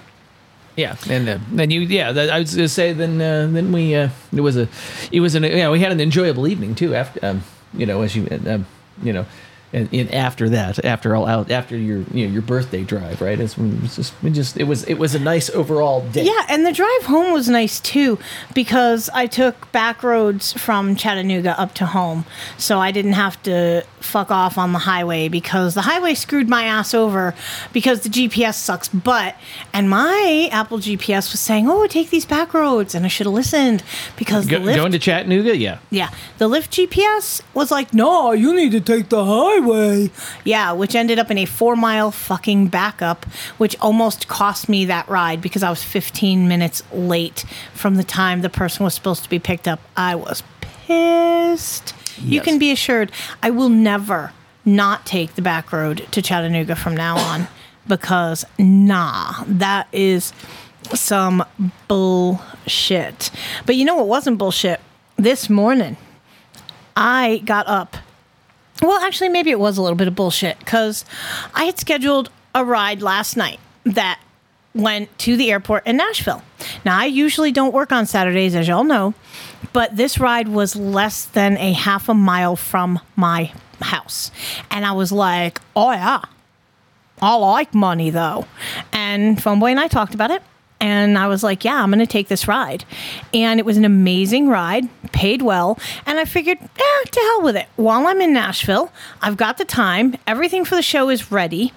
[SPEAKER 13] Yeah, and uh, then you, yeah, that, I was gonna say, then uh, then we, uh, it was a, it was an, yeah, we had an enjoyable evening too. After, um, you know, as you, um, you know, and, and after that, after all out, after your, you know, your birthday drive, right? It's, it was just, we just, it was, it was a nice overall day.
[SPEAKER 14] Yeah, and the drive home was nice too because I took back roads from Chattanooga up to home. So I didn't have to fuck off on the highway because the highway screwed my ass over because the GPS sucks butt. And my Apple GPS was saying, oh, take these back roads. And I should have listened because
[SPEAKER 13] Go,
[SPEAKER 14] the Lyft
[SPEAKER 13] going to Chattanooga, yeah.
[SPEAKER 14] yeah, the Lyft GPS was like, no, you need to take the highway. Yeah, which ended up in a four mile fucking backup, which almost cost me that ride because I was 15 minutes late from the time the person was supposed to be picked up. I was pissed. You can be assured I will never not take the back road to Chattanooga from now on because, nah, that is some bullshit. But you know what wasn't bullshit? This morning, I got up. Well, actually, maybe it was a little bit of bullshit because I had scheduled a ride last night that went to the airport in Nashville. Now, I usually don't work on Saturdays, as y'all know, but this ride was less than a half a mile from my house. And I was like, oh, yeah, I like money though. And Phoneboy and I talked about it. And I was like, yeah, I'm going to take this ride. And it was an amazing ride, paid well. And I figured, eh, to hell with it. While I'm in Nashville, I've got the time, everything for the show is ready.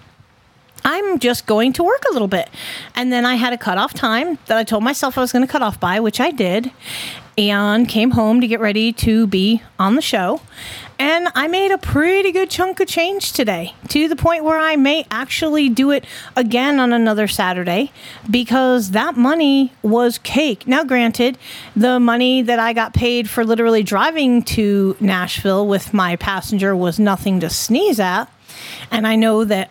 [SPEAKER 14] I'm just going to work a little bit. And then I had a cutoff time that I told myself I was going to cut off by, which I did, and came home to get ready to be on the show. And I made a pretty good chunk of change today to the point where I may actually do it again on another Saturday because that money was cake. Now, granted, the money that I got paid for literally driving to Nashville with my passenger was nothing to sneeze at. And I know that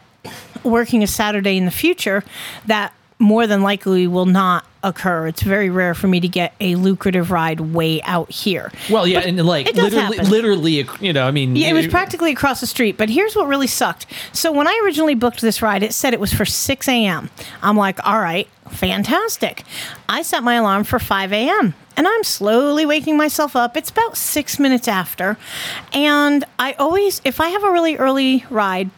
[SPEAKER 14] working a Saturday in the future, that more than likely will not occur. It's very rare for me to get a lucrative ride way out here.
[SPEAKER 13] Well, yeah,
[SPEAKER 14] But
[SPEAKER 13] and like literally,
[SPEAKER 14] happen.
[SPEAKER 13] literally, you know, I mean,
[SPEAKER 14] Yeah, it was practically across the street. But here's what really sucked. So when I originally booked this ride, it said it was for 6 a.m. I'm like, all right, fantastic. I set my alarm for 5 a.m. And I'm slowly waking myself up. It's about six minutes after. And I always, if I have a really early ride,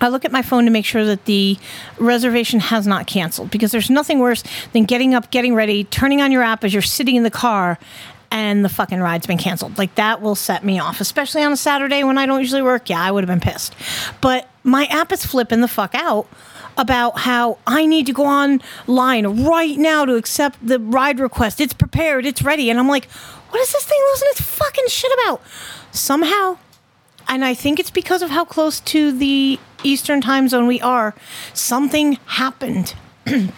[SPEAKER 14] I look at my phone to make sure that the reservation has not canceled because there's nothing worse than getting up, getting ready, turning on your app as you're sitting in the car and the fucking ride's been canceled. Like that will set me off, especially on a Saturday when I don't usually work. Yeah, I would have been pissed. But my app is flipping the fuck out about how I need to go online right now to accept the ride request. It's prepared, it's ready. And I'm like, what is this thing losing its fucking shit about? Somehow, and I think it's because of how close to the Eastern time zone we are, something happened.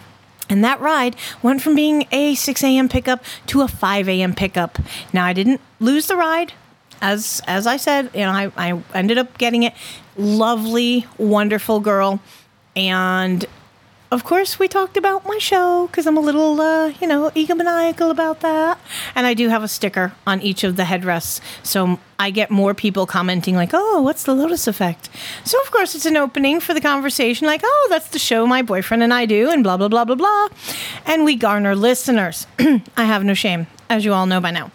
[SPEAKER 14] And that ride went from being a 6 a.m. pickup to a 5 a.m. pickup. Now I didn't lose the ride, as as I said. You know, I, I ended up getting it. Lovely, wonderful girl, and of course we talked about my show because I'm a little, uh, you know, egomaniacal about that. And I do have a sticker on each of the headrests, so I get more people commenting like, "Oh, what's the Lotus Effect?" So of course it's an opening for the conversation, like, "Oh, that's the show my boyfriend and I do," and blah blah blah blah blah, and we garner listeners. I have no shame, as you all know by now.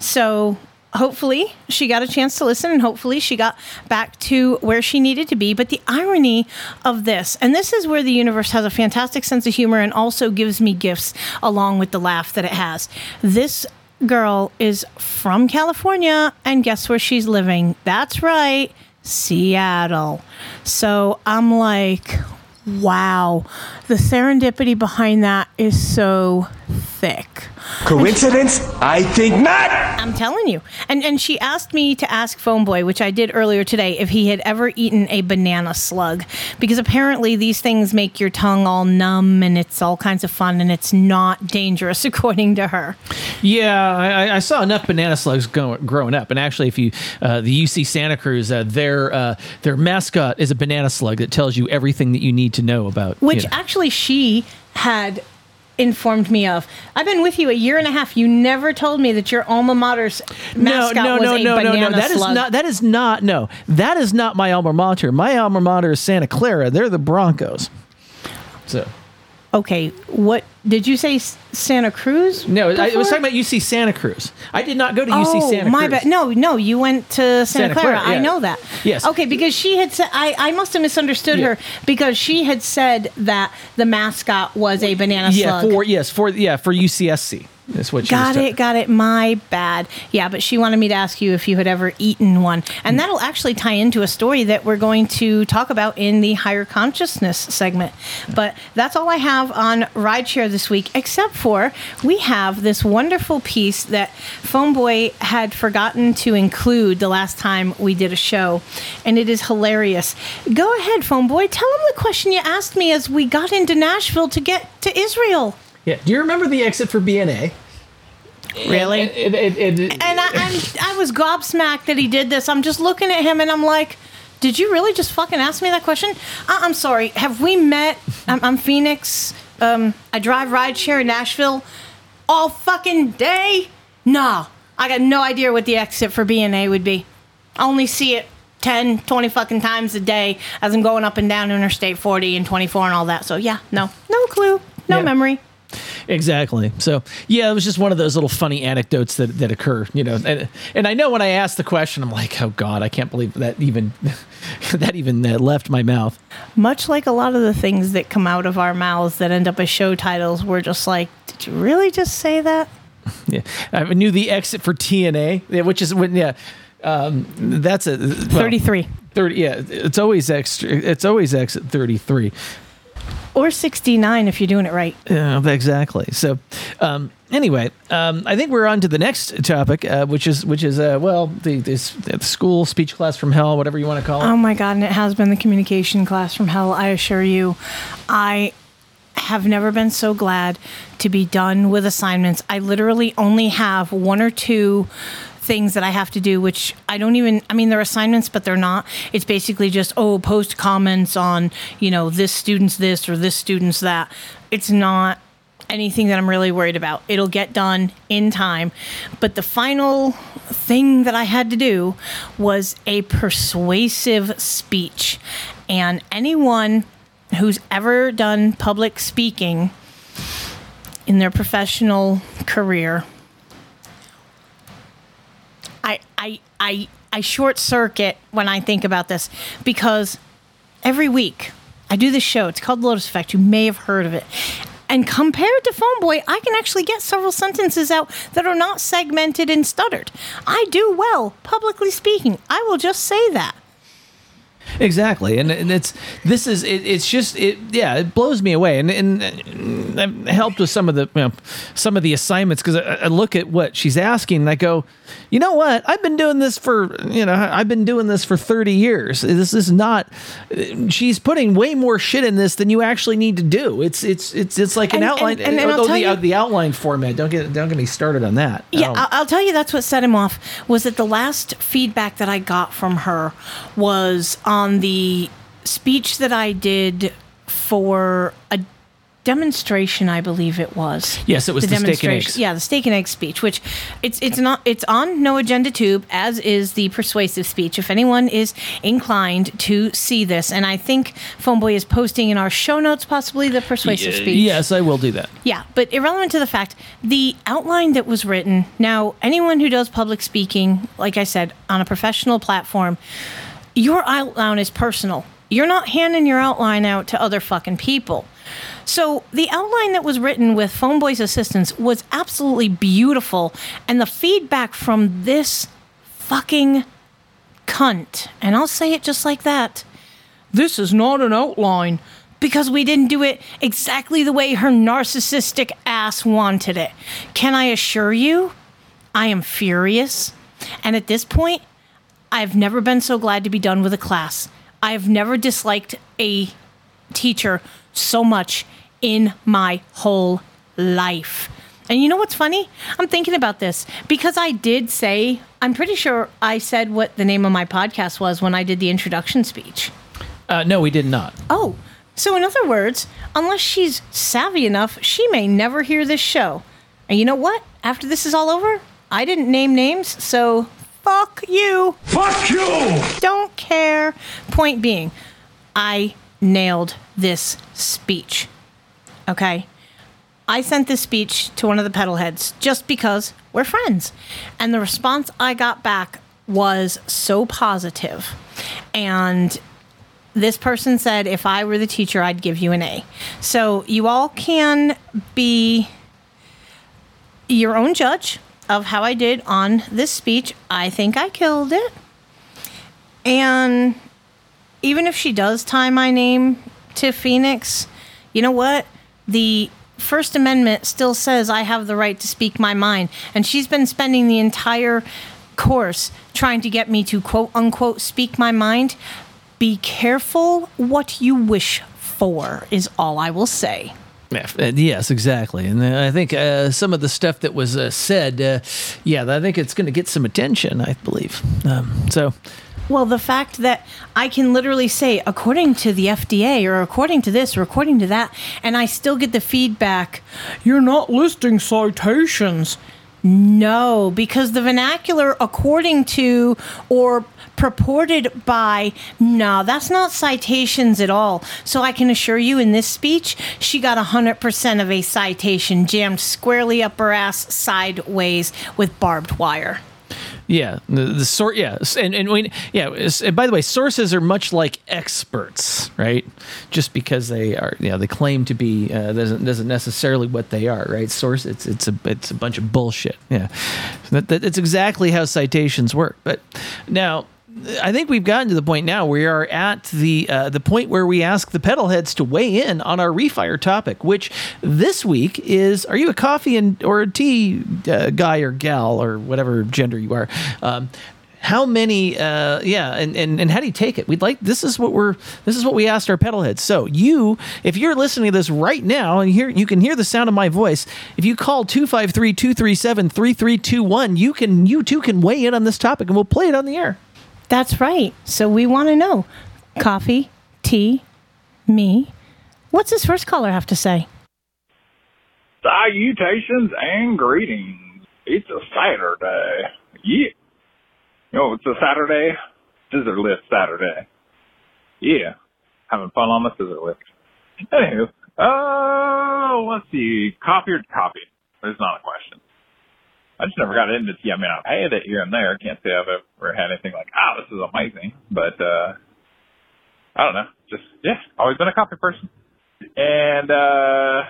[SPEAKER 14] So hopefully she got a chance to listen and hopefully she got back to where she needed to be. But the irony of this, and this is where the universe has a fantastic sense of humor and also gives me gifts along with the laugh that it has. This girl is from California, and guess where she's living? That's right. Seattle. So I'm like, wow. The serendipity behind that is so thick.
[SPEAKER 18] Coincidence? I think not.
[SPEAKER 14] I'm telling you. And and she asked me to ask Phone Boy, which I did earlier today, if he had ever eaten a banana slug. Because apparently these things make your tongue all numb and it's all kinds of fun and it's not dangerous, according to her.
[SPEAKER 13] Yeah, I, I saw enough banana slugs go, growing up, and actually, if you uh, the UC Santa Cruz, uh, their uh, their mascot is a banana slug that tells you everything that you need to know about.
[SPEAKER 14] Which
[SPEAKER 13] you know.
[SPEAKER 14] actually she had informed me of. I've been with you a year and a half. You never told me that your alma mater's mascot
[SPEAKER 13] no, no,
[SPEAKER 14] was
[SPEAKER 13] no,
[SPEAKER 14] a
[SPEAKER 13] no, no,
[SPEAKER 14] banana
[SPEAKER 13] no. That is
[SPEAKER 14] slug.
[SPEAKER 13] not. That is not. No, that is not my alma mater. My alma mater is Santa Clara. They're the Broncos. So
[SPEAKER 14] Okay, what did you say? Santa Cruz?
[SPEAKER 13] no, I was talking about UC Santa Cruz. I did not go to UC
[SPEAKER 14] oh,
[SPEAKER 13] Santa Cruz.
[SPEAKER 14] my bad. No, no, you went to Santa,
[SPEAKER 13] Santa
[SPEAKER 14] Clara.
[SPEAKER 13] Clara,
[SPEAKER 14] I know that.
[SPEAKER 13] Yes.
[SPEAKER 14] Okay, because she had said I, I must have misunderstood
[SPEAKER 13] Yeah.
[SPEAKER 14] her because she had said that the mascot was a banana
[SPEAKER 13] Yeah,
[SPEAKER 14] slug.
[SPEAKER 13] for yes, for yeah, for UCSC. That's what she
[SPEAKER 14] Got it, got it. My bad. Yeah, but she wanted me to ask you if you had ever eaten one. And hmm. that'll actually tie into a story that we're going to talk about in the higher consciousness segment. But that's all I have on Rideshare this week, except for we have this wonderful piece that Phone Boy had forgotten to include the last time we did a show. And it is hilarious. Go ahead, Phone Boy. Tell him the question you asked me as we got into Nashville to get to Israel.
[SPEAKER 13] Yeah. Do you remember the exit for BNA?
[SPEAKER 14] Really?
[SPEAKER 13] It, it, it,
[SPEAKER 14] And I, I'm, I was gobsmacked that he did this. I'm just looking at him and I'm like, did you really just fucking ask me that question? I, I'm sorry. Have we met? I'm, I'm Phoenix. Um, I drive rideshare in Nashville all fucking day. No, I got no idea what the exit for BNA would be. I only see it 10, 20 fucking times a day as I'm going up and down Interstate 40 and 24 and all that. So yeah, no, no clue, no
[SPEAKER 13] Yeah.
[SPEAKER 14] memory.
[SPEAKER 13] Exactly. So yeah, it was just one of those little funny anecdotes that, that occur, you know. And, and I know when I asked the question, I'm like, oh god, I can't believe that even that even uh, left my mouth.
[SPEAKER 14] Much like a lot of the things that come out of our mouths that end up as show titles, we're just like, did you really just say that?
[SPEAKER 13] Yeah, I knew the exit for TNA, which is when yeah, um, that's a well,
[SPEAKER 14] 33.
[SPEAKER 13] Thirty. Yeah, it's always extra. It's always exit thirty three.
[SPEAKER 14] Or 69 if you're doing it right.
[SPEAKER 13] Yeah, exactly. So, um, anyway, um, I think we're on to the next topic, uh, which is which is uh, well, the this the school speech class from hell, whatever you want to call it.
[SPEAKER 14] Oh my God, and it has been the communication class from hell, I assure you. I have never been so glad to be done with assignments. I literally only have one or two things that I have to do, which I don't even, I mean, they're assignments, but they're not. It's basically just, oh, post comments on, you know, this student's this or this student's that. It's not anything that I'm really worried about. It'll get done in time. But the final thing that I had to do was a persuasive speech. And anyone who's ever done public speaking in their professional career, I I I I short circuit when I think about this because every week I do this show. It's called Lotus Effect. You may have heard of it. And compared to Phone Boy, I can actually get several sentences out that are not segmented and stuttered. I do well publicly speaking. I will just say that.
[SPEAKER 13] Exactly, and, and it's this is it, it's just it yeah it blows me away, and and uh, I've helped with some of the you know, some of the assignments because I, I look at what she's asking and I go, you know what I've been doing this for you know I've been doing this for thirty years. This is not. She's putting way more shit in this than you actually need to do. It's it's it's it's like an
[SPEAKER 14] And-
[SPEAKER 13] outline.
[SPEAKER 14] and- and
[SPEAKER 13] oh,
[SPEAKER 14] tell
[SPEAKER 13] the,
[SPEAKER 14] you-
[SPEAKER 13] uh, the outline format. Don't get don't get me started on that.
[SPEAKER 14] Yeah,
[SPEAKER 13] Um,
[SPEAKER 14] I'll, I'll tell you that's what set him off. Was that the last feedback that I got from her was on the speech that I did for a demonstration, I believe it was.
[SPEAKER 13] Yes, it was the steak and
[SPEAKER 14] demonstration-
[SPEAKER 13] eggs.
[SPEAKER 14] Yeah, the steak and egg speech, which it's it's not it's on No Agenda Tube, as is the persuasive speech. If anyone is inclined to see this, and I think Phoneboy is posting in our show notes possibly the persuasive
[SPEAKER 13] y-
[SPEAKER 14] speech.
[SPEAKER 13] Yes, I will do that.
[SPEAKER 14] Yeah, but irrelevant to the fact, the outline that was written. Now, anyone who does public speaking, like I said, on a professional platform, your outline is personal. You're not handing your outline out to other fucking people. So the outline that was written with Phoneboy's assistance was absolutely beautiful, and the feedback from this fucking cunt, and I'll say it just like that. This is not an outline. because we didn't do it exactly the way her narcissistic ass wanted it. Can I assure you, I am furious. And at this point, I've never been so glad to be done with a class. I've never disliked a teacher so much in my whole life. And you know what's funny? I'm thinking about this because I did say, I'm pretty sure I said what the name of my podcast was when I did the introduction speech.
[SPEAKER 13] Uh, no, we did not.
[SPEAKER 14] Oh, so in other words, unless she's savvy enough, she may never hear this show. And you know what? After this is all over, I didn't name names, so fuck you.
[SPEAKER 12] Fuck you!
[SPEAKER 14] Don't care. Point being, I nailed this speech. Okay? I sent this speech to one of the pedal heads just because we're friends. And the response I got back was so positive. And this person said, if I were the teacher, I'd give you an A. So you all can be your own judge of how I did on this speech. I think I killed it. And even if she does tie my name to Phoenix, you know what? The First Amendment still says I have the right to speak my mind. And she's been spending the entire course trying to get me to quote unquote speak my mind. Be careful what you wish for, is all I will say.
[SPEAKER 13] Yeah, uh, yes, exactly. And uh, I think uh, some of the stuff that was uh, said, uh, yeah, I think it's going to get some attention, I believe. Um, so,
[SPEAKER 14] Well, the fact that I can literally say, according to the FDA, or according to this, or according to that, and I still get the feedback, you're not listing citations. No, because the vernacular, according to or purported by, no, that's not citations at all. So I can assure you, in this speech, she got 100% of a citation jammed squarely up her ass sideways with barbed wire.
[SPEAKER 13] Yeah, the, the sort, yeah, and and we, yeah. And by the way, sources are much like experts, right? Just because they are, yeah, they claim to be uh, doesn't doesn't necessarily what they are, right? Source, it's it's a it's a bunch of bullshit. Yeah, that, that, it's exactly how citations work. But now. I think we've gotten to the point now we are at the uh, the point where we ask the pedal heads to weigh in on our refire topic, which this week is: Are you a coffee and or a tea uh, guy or gal or whatever gender you are? Um, how many? Uh, yeah, and, and and how do you take it? We'd like this is what we're this is what we asked our pedal heads. So you, if you're listening to this right now and hear you can hear the sound of my voice, if you call 253-237-3321, you can you too can weigh in on this topic and we'll play it on the air.
[SPEAKER 14] That's right. So we want to know coffee, tea, me. What's this first caller have to say?
[SPEAKER 21] Salutations and greetings. It's a Saturday. Yeah. Know, it's a Saturday. Scissor lift Saturday. Yeah. Having fun on the scissor lift. Anywho, oh, let's see. Coffee or coffee? Not a question. I just never got into tea. I mean, I've had it here and there. I can't say I've ever had anything like, oh, this is amazing. But, uh, I don't know. Just, yeah, always been a coffee person. And, uh,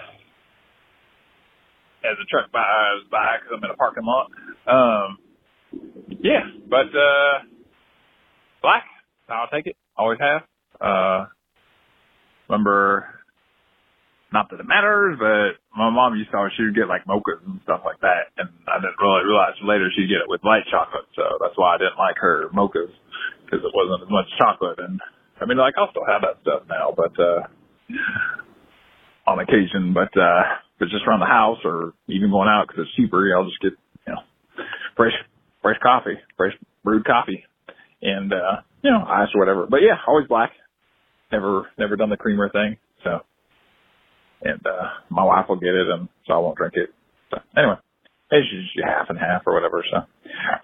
[SPEAKER 21] as the truck buys by because I'm in a parking lot. Um, yeah, but uh, black, I'll take it. Always have. Uh, remember, not that it matters, but my mom used to always she would get like mochas and stuff like that, and I didn't really realize later she'd get it with light chocolate, so that's why I didn't like her mochas because it wasn't as much chocolate. And I mean, like I'll still have that stuff now, but uh, on occasion, but uh, if just around the house or even going out because it's cheaper, I'll just get you know fresh fresh coffee, fresh brewed coffee, and uh, you know ice or whatever. But yeah, always black. Never never done the creamer thing. So, and uh, my wife will get it, and so I won't drink it. So anyway, it's usually half and half or whatever. So,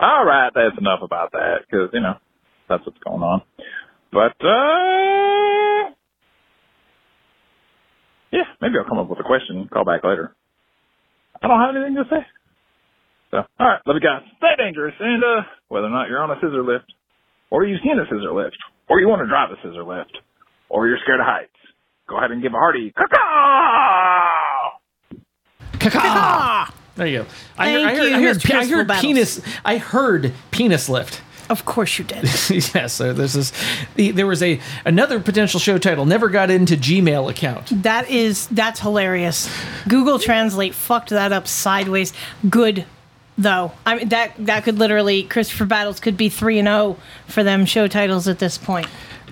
[SPEAKER 21] all right, that's enough about that because you know that's what's going on. But uh yeah, maybe I'll come up with a question. Call back later. I don't have anything to say. So, all right, love you guys. Stay dangerous, and uh, whether or not you're on a scissor lift, or you've seen a scissor lift, or you want to drive a scissor lift, or you're scared of heights, go ahead and give a hearty caw
[SPEAKER 13] There you go. I
[SPEAKER 14] Thank
[SPEAKER 13] heard, I heard,
[SPEAKER 14] you.
[SPEAKER 13] I
[SPEAKER 14] Here's
[SPEAKER 13] heard, I heard penis. I heard penis lift.
[SPEAKER 14] Of course you did.
[SPEAKER 13] yes, so there's this. The, there was a another potential show title. Never got into Gmail account.
[SPEAKER 14] That is that's hilarious. Google Translate fucked that up sideways. Good though. I mean that that could literally Christopher Battles could be three and zero for them show titles at this point.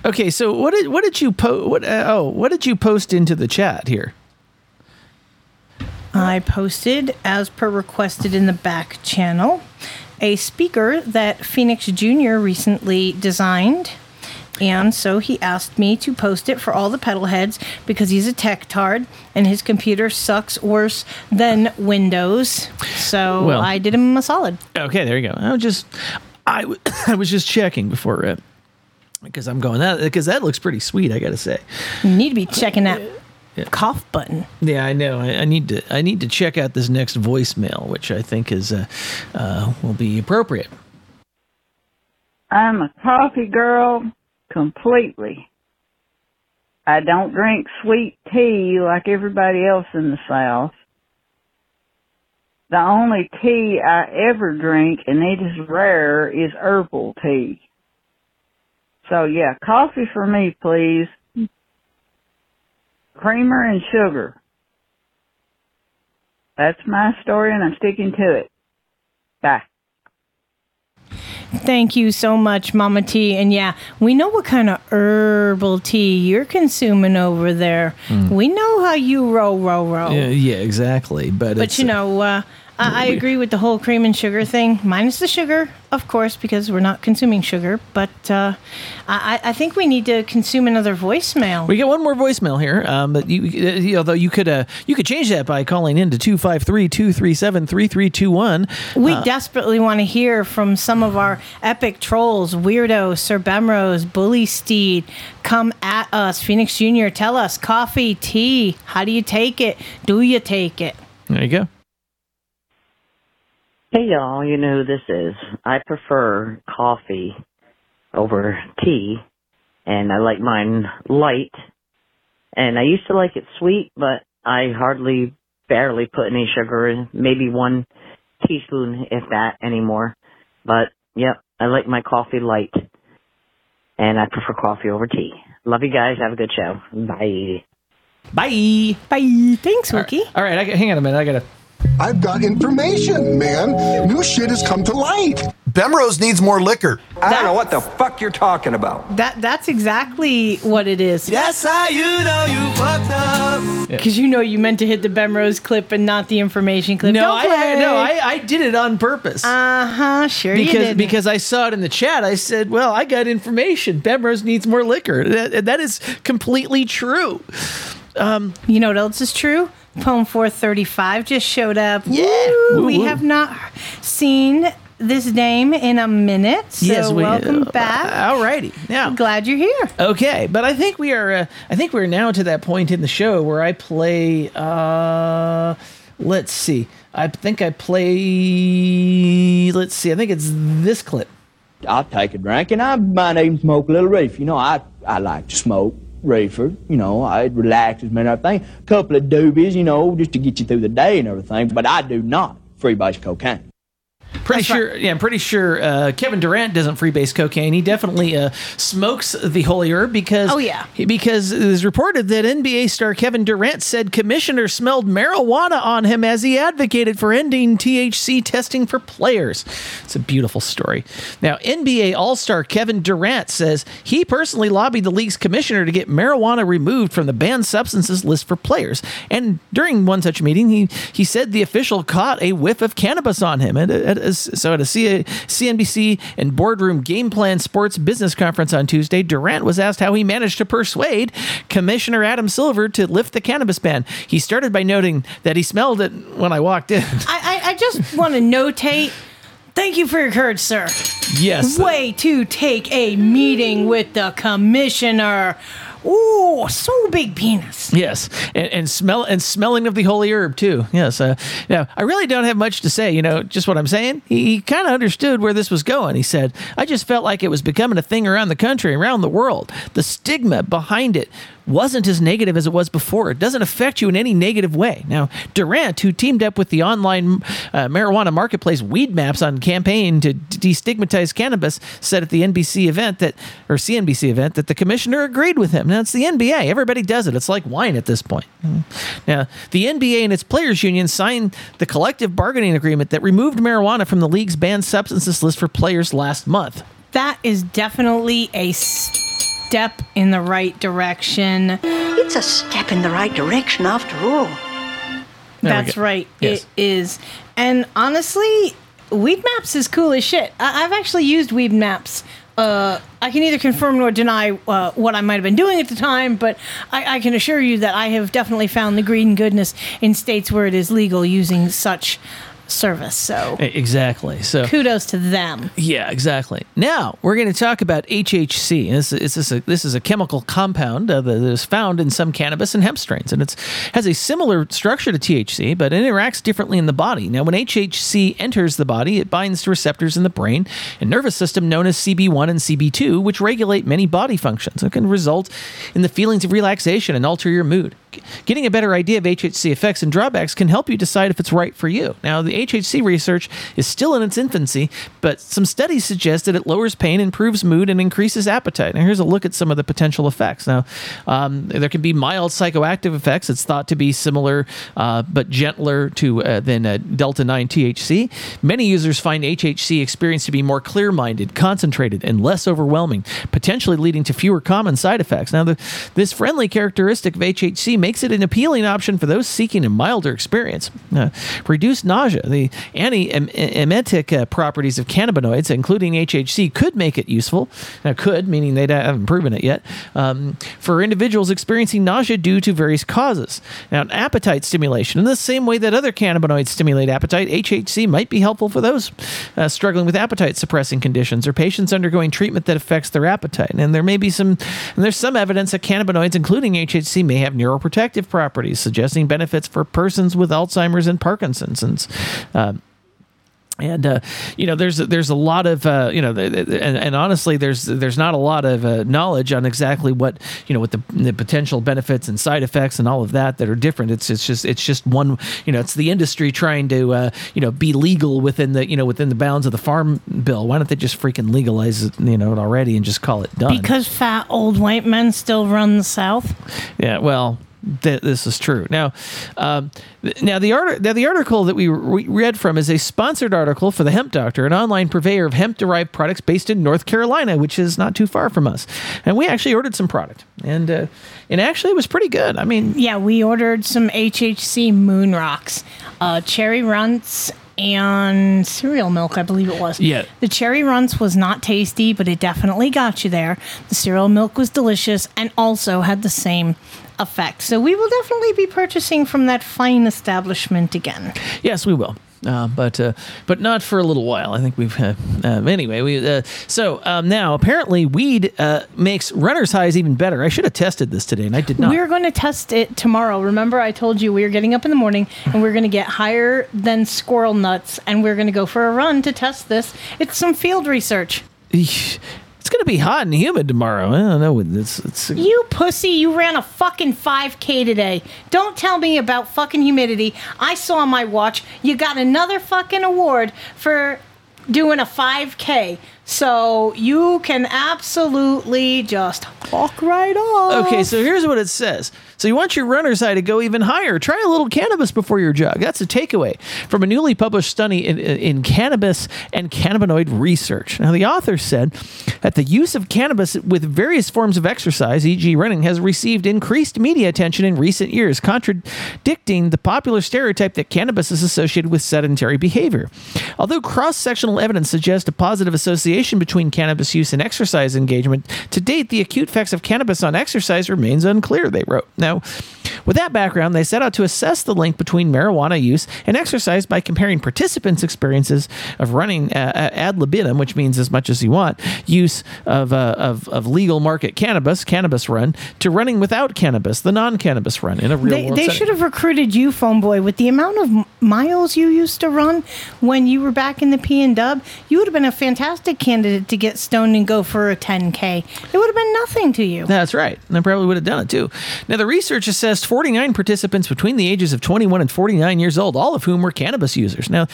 [SPEAKER 13] Okay, so what did what did you post? What uh, oh what did you post into the chat here?
[SPEAKER 14] I posted, as per requested in the back channel, a speaker that Phoenix Jr. recently designed. And so he asked me to post it for all the pedal heads because he's a tech tard and his computer sucks worse than Windows. So
[SPEAKER 13] Well-
[SPEAKER 14] I did him a solid.
[SPEAKER 13] Okay, there you go. I was just I, w- I was just checking before uh, because I'm going that because that looks pretty sweet. I got to say.
[SPEAKER 14] You need to be checking that cough button.
[SPEAKER 13] Yeah, I know. I, I need to. I need to check out this next voicemail, which I think is uh, uh, will be appropriate.
[SPEAKER 22] I'm a coffee girl completely. I don't drink sweet tea like everybody else in the South. The only tea I ever drink, and it is rare, is herbal tea. So yeah, coffee for me, please. Creamer and sugar. That's my story, and I'm sticking to it. Bye.
[SPEAKER 14] Thank you so much, Mama T. And yeah, we know what kind of herbal tea you're consuming over there.
[SPEAKER 13] Mm.
[SPEAKER 14] We know how you roll, roll, roll.
[SPEAKER 13] Yeah, yeah, exactly. But
[SPEAKER 14] But
[SPEAKER 13] it's,
[SPEAKER 14] you know, uh, I, I agree with the whole cream and sugar thing, minus the sugar, of course, because we're not consuming sugar. But uh, I, I think we need to consume another voicemail.
[SPEAKER 13] We get one more voicemail here, um, but you, uh, you, although you could uh, you could change that by calling in to 253-237-3321.
[SPEAKER 14] We
[SPEAKER 13] Uh,
[SPEAKER 14] desperately want to hear from some of our epic trolls, Weirdo, Sir Bemrose, Bully Steed. Come at us, Phoenix Jr. Tell us coffee, tea. How do you take it? Do you take it?
[SPEAKER 13] there you go.
[SPEAKER 23] Hey y'all, you know who this is. I prefer coffee over tea, and I like mine light. And I used to like it sweet, but I hardly, barely put any sugar in. Maybe one teaspoon, if that, anymore. But yep, I like my coffee light, and I prefer coffee over tea. Love you guys. Have a good show. Bye.
[SPEAKER 13] Bye.
[SPEAKER 14] Bye. Thanks, Wookie.
[SPEAKER 13] All right, I, hang on a minute. I gotta.
[SPEAKER 24] I've got information, man. New shit has come to light.
[SPEAKER 4] Bemrose needs more liquor.
[SPEAKER 14] I don't know
[SPEAKER 24] what the fuck you're talking about.
[SPEAKER 14] That that's exactly what it is.
[SPEAKER 24] Yes, I, you know you fucked up.
[SPEAKER 14] Because you know you meant to hit the Bemrose clip and not the information clip.
[SPEAKER 13] No,
[SPEAKER 14] Don't
[SPEAKER 13] I,
[SPEAKER 14] play.
[SPEAKER 13] no, I, I did it on purpose.
[SPEAKER 14] Uh huh. Sure
[SPEAKER 13] because
[SPEAKER 14] did.
[SPEAKER 13] because I saw it in the chat. I said, "Well, I got information. Bemrose needs more liquor." That, that is completely true. Um,
[SPEAKER 14] you know what else is true? Poem 435 just showed up. Yeah.
[SPEAKER 13] Woo,
[SPEAKER 14] we
[SPEAKER 13] woo.
[SPEAKER 14] have not seen this name in a minute. So
[SPEAKER 13] Yes, we-
[SPEAKER 14] welcome
[SPEAKER 13] uh,
[SPEAKER 14] back.
[SPEAKER 13] Alrighty. Now,
[SPEAKER 14] glad you're here.
[SPEAKER 13] Okay, but I think we are. Uh, I think we're now to that point in the show where I play. Uh, let's see. I think I play. Let's see. I think it's this clip.
[SPEAKER 25] I'll take a drink, and I might even smoke a little Reef. You know, I I like to smoke reefer. You know, it relaxes me and everything. A couple of doobies, you know, just to get you through the day and everything. But I do not freebase cocaine.
[SPEAKER 13] Pretty sure, yeah, I'm pretty sure uh, Kevin Durant doesn't freebase cocaine. He definitely uh, smokes the holy herb because
[SPEAKER 14] Oh, yeah.
[SPEAKER 13] because it was reported that NBA star Kevin Durant said commissioner smelled marijuana on him as he advocated for ending THC testing for players. It's a beautiful story. Now, NBA All Star Kevin Durant says he personally lobbied the league's commissioner to get marijuana removed from the banned substances list for players. And during one such meeting, he he said the official caught a whiff of cannabis on him. At at a- so at a CNBC and boardroom game plan sports business conference on Tuesday, Durant was asked how he managed to persuade Commissioner Adam Silver to lift the cannabis ban. He started by noting that he smelled it when I walked in.
[SPEAKER 14] I, I, I just want to notate. Thank you for your courage, sir.
[SPEAKER 13] Yes.
[SPEAKER 14] Way to take a meeting with the commissioner. Ooh, so big penis.
[SPEAKER 13] Yes, and, and smell and smelling of the holy herb too. Yes. Uh, now I really don't have much to say. You know, just what I'm saying. He, he kind of understood where this was going. He said, "I just felt like it was becoming a thing around the country, around the world. The stigma behind it wasn't as negative as it was before. It doesn't affect you in any negative way. Now, Durant, who teamed up with the online uh, marijuana marketplace Weed Maps on campaign to destigmatize cannabis, said at the NBC event that, or CNBC event, that the commissioner agreed with him. Now, it's the NBA. Everybody does it. It's like wine at this point. Now, the NBA and its players' union signed the collective bargaining agreement that removed marijuana from the league's banned substances list for players last month.
[SPEAKER 14] That is definitely a step in the right direction.
[SPEAKER 26] It's a step in the right direction after all.
[SPEAKER 13] There
[SPEAKER 14] That's right.
[SPEAKER 13] Yes.
[SPEAKER 14] It is. And honestly, Weed Maps is cool as shit. I- I've actually used Weed Maps. Uh, I can neither confirm nor deny uh, what I might have been doing at the time, but I, I can assure you that I have definitely found the green goodness in states where it is legal using such service. So
[SPEAKER 13] Exactly. So
[SPEAKER 14] kudos to them.
[SPEAKER 13] Yeah, exactly. Now we're going to talk about HHC. This, this is a this is a chemical compound uh, that is found in some cannabis and hemp strains, and it has a similar structure to THC, but it interacts differently in the body. Now, when HHC enters the body, it binds to receptors in the brain and nervous system known as CB1 and CB2, which regulate many body functions. It can result in the feelings of relaxation and alter your mood. Getting a better idea of HHC effects and drawbacks can help you decide if it's right for you. Now, the HHC research is still in its infancy, but some studies suggest that it lowers pain, improves mood, and increases appetite. Now, here's a look at some of the potential effects. Now, um, there can be mild psychoactive effects. It's thought to be similar uh, but gentler to uh, than uh, Delta 9 THC. Many users find HHC experience to be more clear minded, concentrated, and less overwhelming, potentially leading to fewer common side effects. Now, the, this friendly characteristic of HHC makes it an appealing option for those seeking a milder experience. Uh, reduced nausea. The anti-emetic uh, properties of cannabinoids, including HHC, could make it useful. Now, could meaning they haven't proven it yet um, for individuals experiencing nausea due to various causes. Now, appetite stimulation. In the same way that other cannabinoids stimulate appetite, HHC might be helpful for those uh, struggling with appetite suppressing conditions or patients undergoing treatment that affects their appetite. And there may be some, there's some evidence that cannabinoids, including HHC, may have neuroprotective properties, suggesting benefits for persons with Alzheimer's and Parkinson's. And, uh, and uh, you know, there's there's a lot of uh, you know, and, and honestly, there's there's not a lot of uh, knowledge on exactly what you know, what the, the potential benefits and side effects and all of that that are different. It's it's just it's just one you know, it's the industry trying to uh, you know be legal within the you know within the bounds of the farm bill. Why don't they just freaking legalize it you know it already and just call it done?
[SPEAKER 14] Because fat old white men still run the South.
[SPEAKER 13] Yeah, well, th- this is true. Now, um, now the art- now the article that we re- read from is a sponsored article for the Hemp Doctor, an online purveyor of hemp-derived products based in North Carolina, which is not too far from us. And we actually ordered some product, and uh, and actually it was pretty good. I mean,
[SPEAKER 14] Yeah, we ordered some HHC Moon Rocks, uh, cherry runts, and cereal milk, I believe it was.
[SPEAKER 13] Yeah.
[SPEAKER 14] The cherry runts was not tasty, but it definitely got you there. The cereal milk was delicious and also had the same effect. So we will definitely be purchasing from that fine establishment again.
[SPEAKER 13] Yes, we will. Uh, but uh, but not for a little while. I think we've uh, um, anyway. We uh, so um, now apparently weed uh, makes runner's highs even better. I should have tested this today, and I did not.
[SPEAKER 14] We're going to test it tomorrow. Remember, I told you we were getting up in the morning and we're going to get higher than squirrel nuts and we're going to go for a run to test this. It's some field research.
[SPEAKER 13] To be hot and humid tomorrow. I don't know. It's it's
[SPEAKER 14] You pussy, you ran a fucking 5K today. Don't tell me about fucking humidity. I saw my watch you got another fucking award for doing a 5K. So you can absolutely just walk right off.
[SPEAKER 13] Okay, so here's what it says. So you want your runner's high to go even higher. Try a little cannabis before your jog. That's a takeaway from a newly published study in, in cannabis and cannabinoid research. Now, the author said that the use of cannabis with various forms of exercise, e.g., running, has received increased media attention in recent years, contradicting the popular stereotype that cannabis is associated with sedentary behavior. Although cross sectional evidence suggests a positive association between cannabis use and exercise engagement, to date, the acute effects of cannabis on exercise remains unclear, they wrote. Now, with that background, they set out to assess the link between marijuana use and exercise by comparing participants' experiences of running uh, ad libitum, which means as much as you want, use of, uh, of, of legal market cannabis, cannabis run, to running without cannabis, the non cannabis run in a real
[SPEAKER 14] They,
[SPEAKER 13] world
[SPEAKER 14] they
[SPEAKER 13] setting.
[SPEAKER 14] should have recruited you, phone boy, with the amount of miles you used to run when you were back in the P and Dub. You would have been a fantastic candidate to get stoned and go for a 10K. It would have been nothing to you.
[SPEAKER 13] That's right. And I probably would have done it too. Now, the research assessed 49 participants between the ages of 21 and 49 years old, all of whom were cannabis users. Now,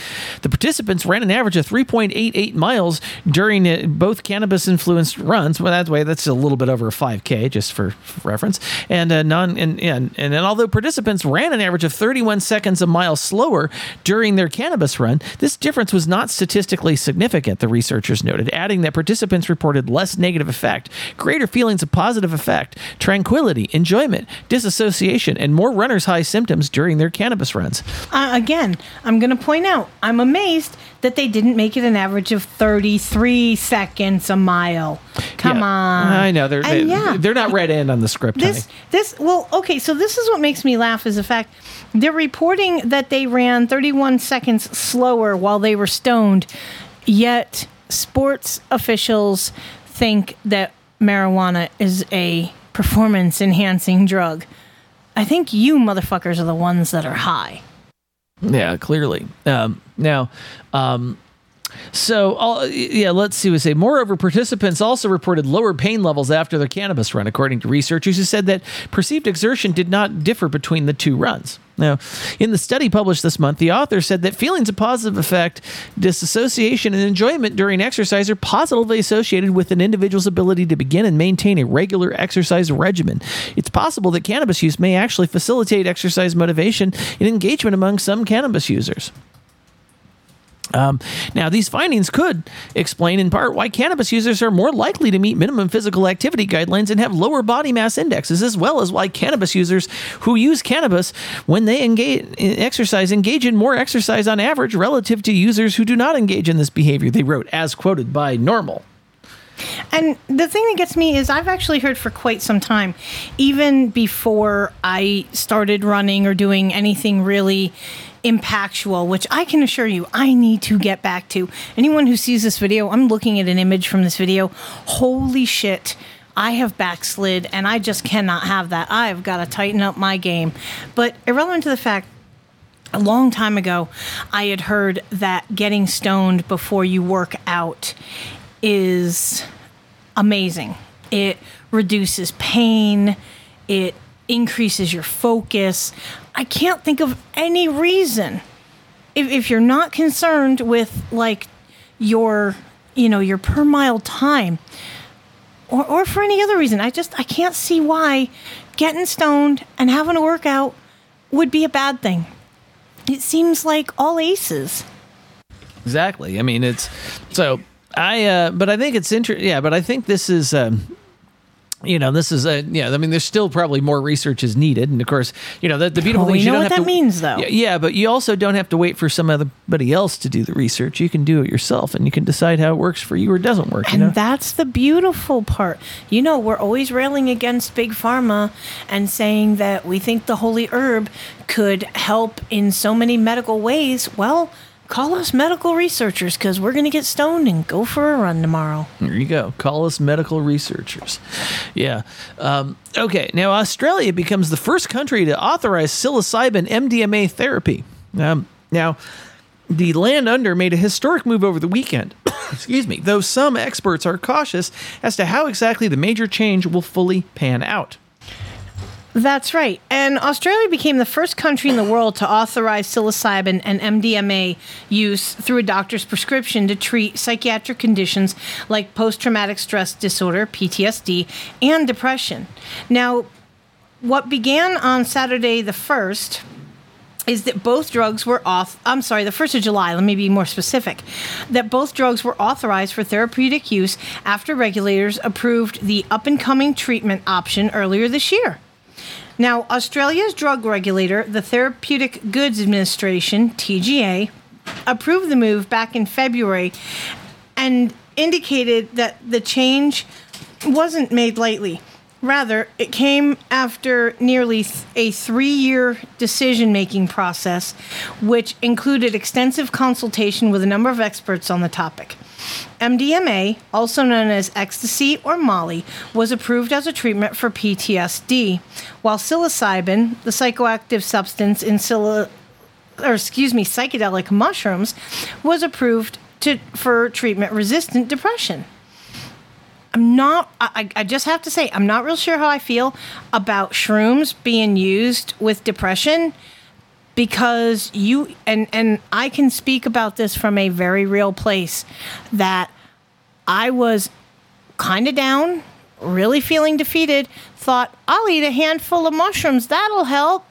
[SPEAKER 13] the participants ran an average of 3.88 miles during uh, both cannabis influenced runs. Well, that way, that's a little bit over a 5K, just for, reference. And uh, non and, and and although participants ran an average of 31 seconds a mile slower during their cannabis run, this difference was not statistically significant. The researchers noted, adding that participants reported less negative effect, greater feelings of positive effect, tranquility, enjoyment, disassociation, and more runner's high symptoms during their cannabis runs.
[SPEAKER 14] Uh, again, I'm going to point out, I'm amazed that they didn't make it an average of 33 seconds a mile. Come
[SPEAKER 13] Yeah.
[SPEAKER 14] on.
[SPEAKER 13] I know they're they,
[SPEAKER 14] yeah,
[SPEAKER 13] they're not read in on the script.
[SPEAKER 14] this
[SPEAKER 13] honey.
[SPEAKER 14] this well okay so this is what makes me laugh is the fact they're reporting that they ran 31 seconds slower while they were stoned yet sports officials think that marijuana is a performance enhancing drug i think you motherfuckers are the ones that are high
[SPEAKER 13] Yeah, clearly. Um, now, um, so all, yeah, let's see. We say, moreover, participants also reported lower pain levels after their cannabis run, according to researchers who said that perceived exertion did not differ between the two runs. Now, in the study published this month, the author said that feelings of positive effect, disassociation, and enjoyment during exercise are positively associated with an individual's ability to begin and maintain a regular exercise regimen. It's possible that cannabis use may actually facilitate exercise motivation and engagement among some cannabis users. Um, now, these findings could explain in part why cannabis users are more likely to meet minimum physical activity guidelines and have lower body mass indexes, as well as why cannabis users who use cannabis when they engage in exercise engage in more exercise on average relative to users who do not engage in this behavior. They wrote, as quoted by NORML.
[SPEAKER 14] And the thing that gets me is I've actually heard for quite some time, even before I started running or doing anything really impactual, which I can assure you I need to get back to. Anyone who sees this video, I'm looking at an image from this video. Holy shit. I have backslid and I just cannot have that. I've got to tighten up my game. But irrelevant to the fact, a long time ago, I had heard that getting stoned before you work out is amazing. It reduces pain, it increases your focus. I can't think of any reason if, if you're not concerned with like your you know your per mile time or, or for any other reason i just i can't see why getting stoned and having a workout would be a bad thing it seems like all aces
[SPEAKER 13] Exactly. I mean, it's so I, uh, but I think it's interesting. Yeah, but I think this is, um, you know, this is a, yeah, I mean, there's still probably more research is needed. And of course, you know, the, the beautiful
[SPEAKER 14] Well,
[SPEAKER 13] thing
[SPEAKER 14] we
[SPEAKER 13] you
[SPEAKER 14] know
[SPEAKER 13] don't
[SPEAKER 14] what
[SPEAKER 13] have
[SPEAKER 14] that
[SPEAKER 13] to,
[SPEAKER 14] means, though.
[SPEAKER 13] Yeah, yeah, but you also don't have to wait for somebody else to do the research. You can do it yourself and you can decide how it works for you or doesn't work. You
[SPEAKER 14] And
[SPEAKER 13] know?
[SPEAKER 14] that's the beautiful part. You know, we're always railing against Big Pharma and saying that we think the holy herb could help in so many medical ways. Well, call us medical researchers because we're going to get stoned and go for a run tomorrow.
[SPEAKER 13] There you go. Call us medical researchers. Yeah. Um, okay. Now, Australia becomes the first country to authorize psilocybin MDMA therapy. Um, now, the land under made a historic move over the weekend. Excuse me. Though some experts are cautious as to how exactly the major change will fully pan out.
[SPEAKER 14] That's right. And Australia became the first country in the world to authorize psilocybin and MDMA use through a doctor's prescription to treat psychiatric conditions like post traumatic stress disorder, PTSD, and depression. Now, what began on Saturday the 1st is that both drugs were off I'm sorry, the 1st of July, let me be more specific. That both drugs were authorized for therapeutic use after regulators approved the up and coming treatment option earlier this year. Now, Australia's drug regulator, the Therapeutic Goods Administration, TGA, approved the move back in February and indicated that the change wasn't made lightly. Rather, it came after nearly a three year decision making process, which included extensive consultation with a number of experts on the topic. MDMA, also known as ecstasy or Molly, was approved as a treatment for PTSD, while psilocybin, the psychoactive substance in psil- or excuse me, psychedelic mushrooms, was approved to for treatment resistant depression. I'm not, I, I just have to say, I'm not real sure how I feel about shrooms being used with depression because you, and, and I can speak about this from a very real place that I was kind of down, really feeling defeated, thought, I'll eat a handful of mushrooms, that'll help.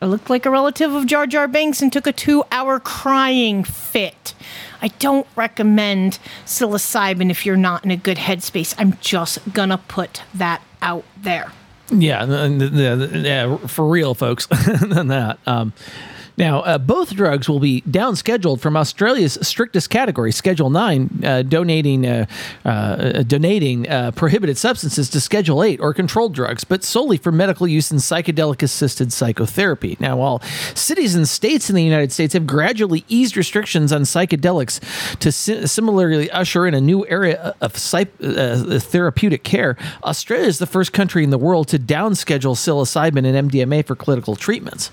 [SPEAKER 14] I looked like a relative of Jar Jar Binks and took a two hour crying fit. I don't recommend psilocybin if you're not in a good headspace. I'm just gonna put that out there.
[SPEAKER 13] Yeah, n- yeah, for real, folks. than that. Um, now, uh, both drugs will be down scheduled from Australia's strictest category, Schedule Nine, uh, donating uh, uh, donating uh, prohibited substances to Schedule Eight or controlled drugs, but solely for medical use in psychedelic-assisted psychotherapy. Now, while cities and states in the United States have gradually eased restrictions on psychedelics to si- similarly usher in a new area of uh, therapeutic care, Australia is the first country in the world to down schedule psilocybin and MDMA for clinical treatments.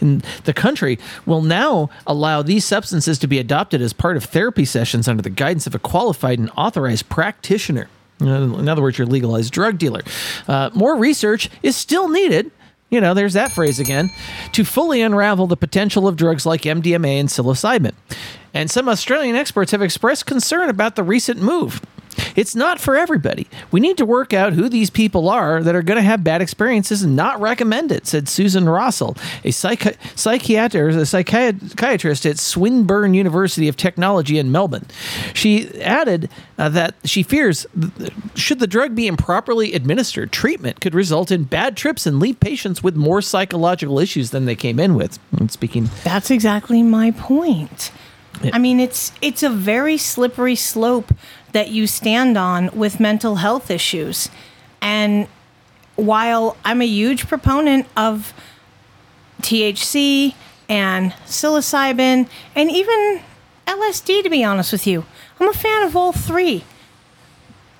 [SPEAKER 13] And the country will now allow these substances to be adopted as part of therapy sessions under the guidance of a qualified and authorized practitioner. In other words, your legalized drug dealer. Uh, more research is still needed. You know, there's that phrase again, to fully unravel the potential of drugs like MDMA and psilocybin. And some Australian experts have expressed concern about the recent move. It's not for everybody. We need to work out who these people are that are going to have bad experiences and not recommend it, said Susan Rossell, a psychi- psychiater, a psychiatrist at Swinburne University of Technology in Melbourne. She added uh, that she fears should the drug be improperly administered, treatment could result in bad trips and leave patients with more psychological issues than they came in with. And speaking
[SPEAKER 14] That's exactly my point. I mean, it's it's a very slippery slope that you stand on with mental health issues. And while I'm a huge proponent of THC and psilocybin and even LSD, to be honest with you, I'm a fan of all three.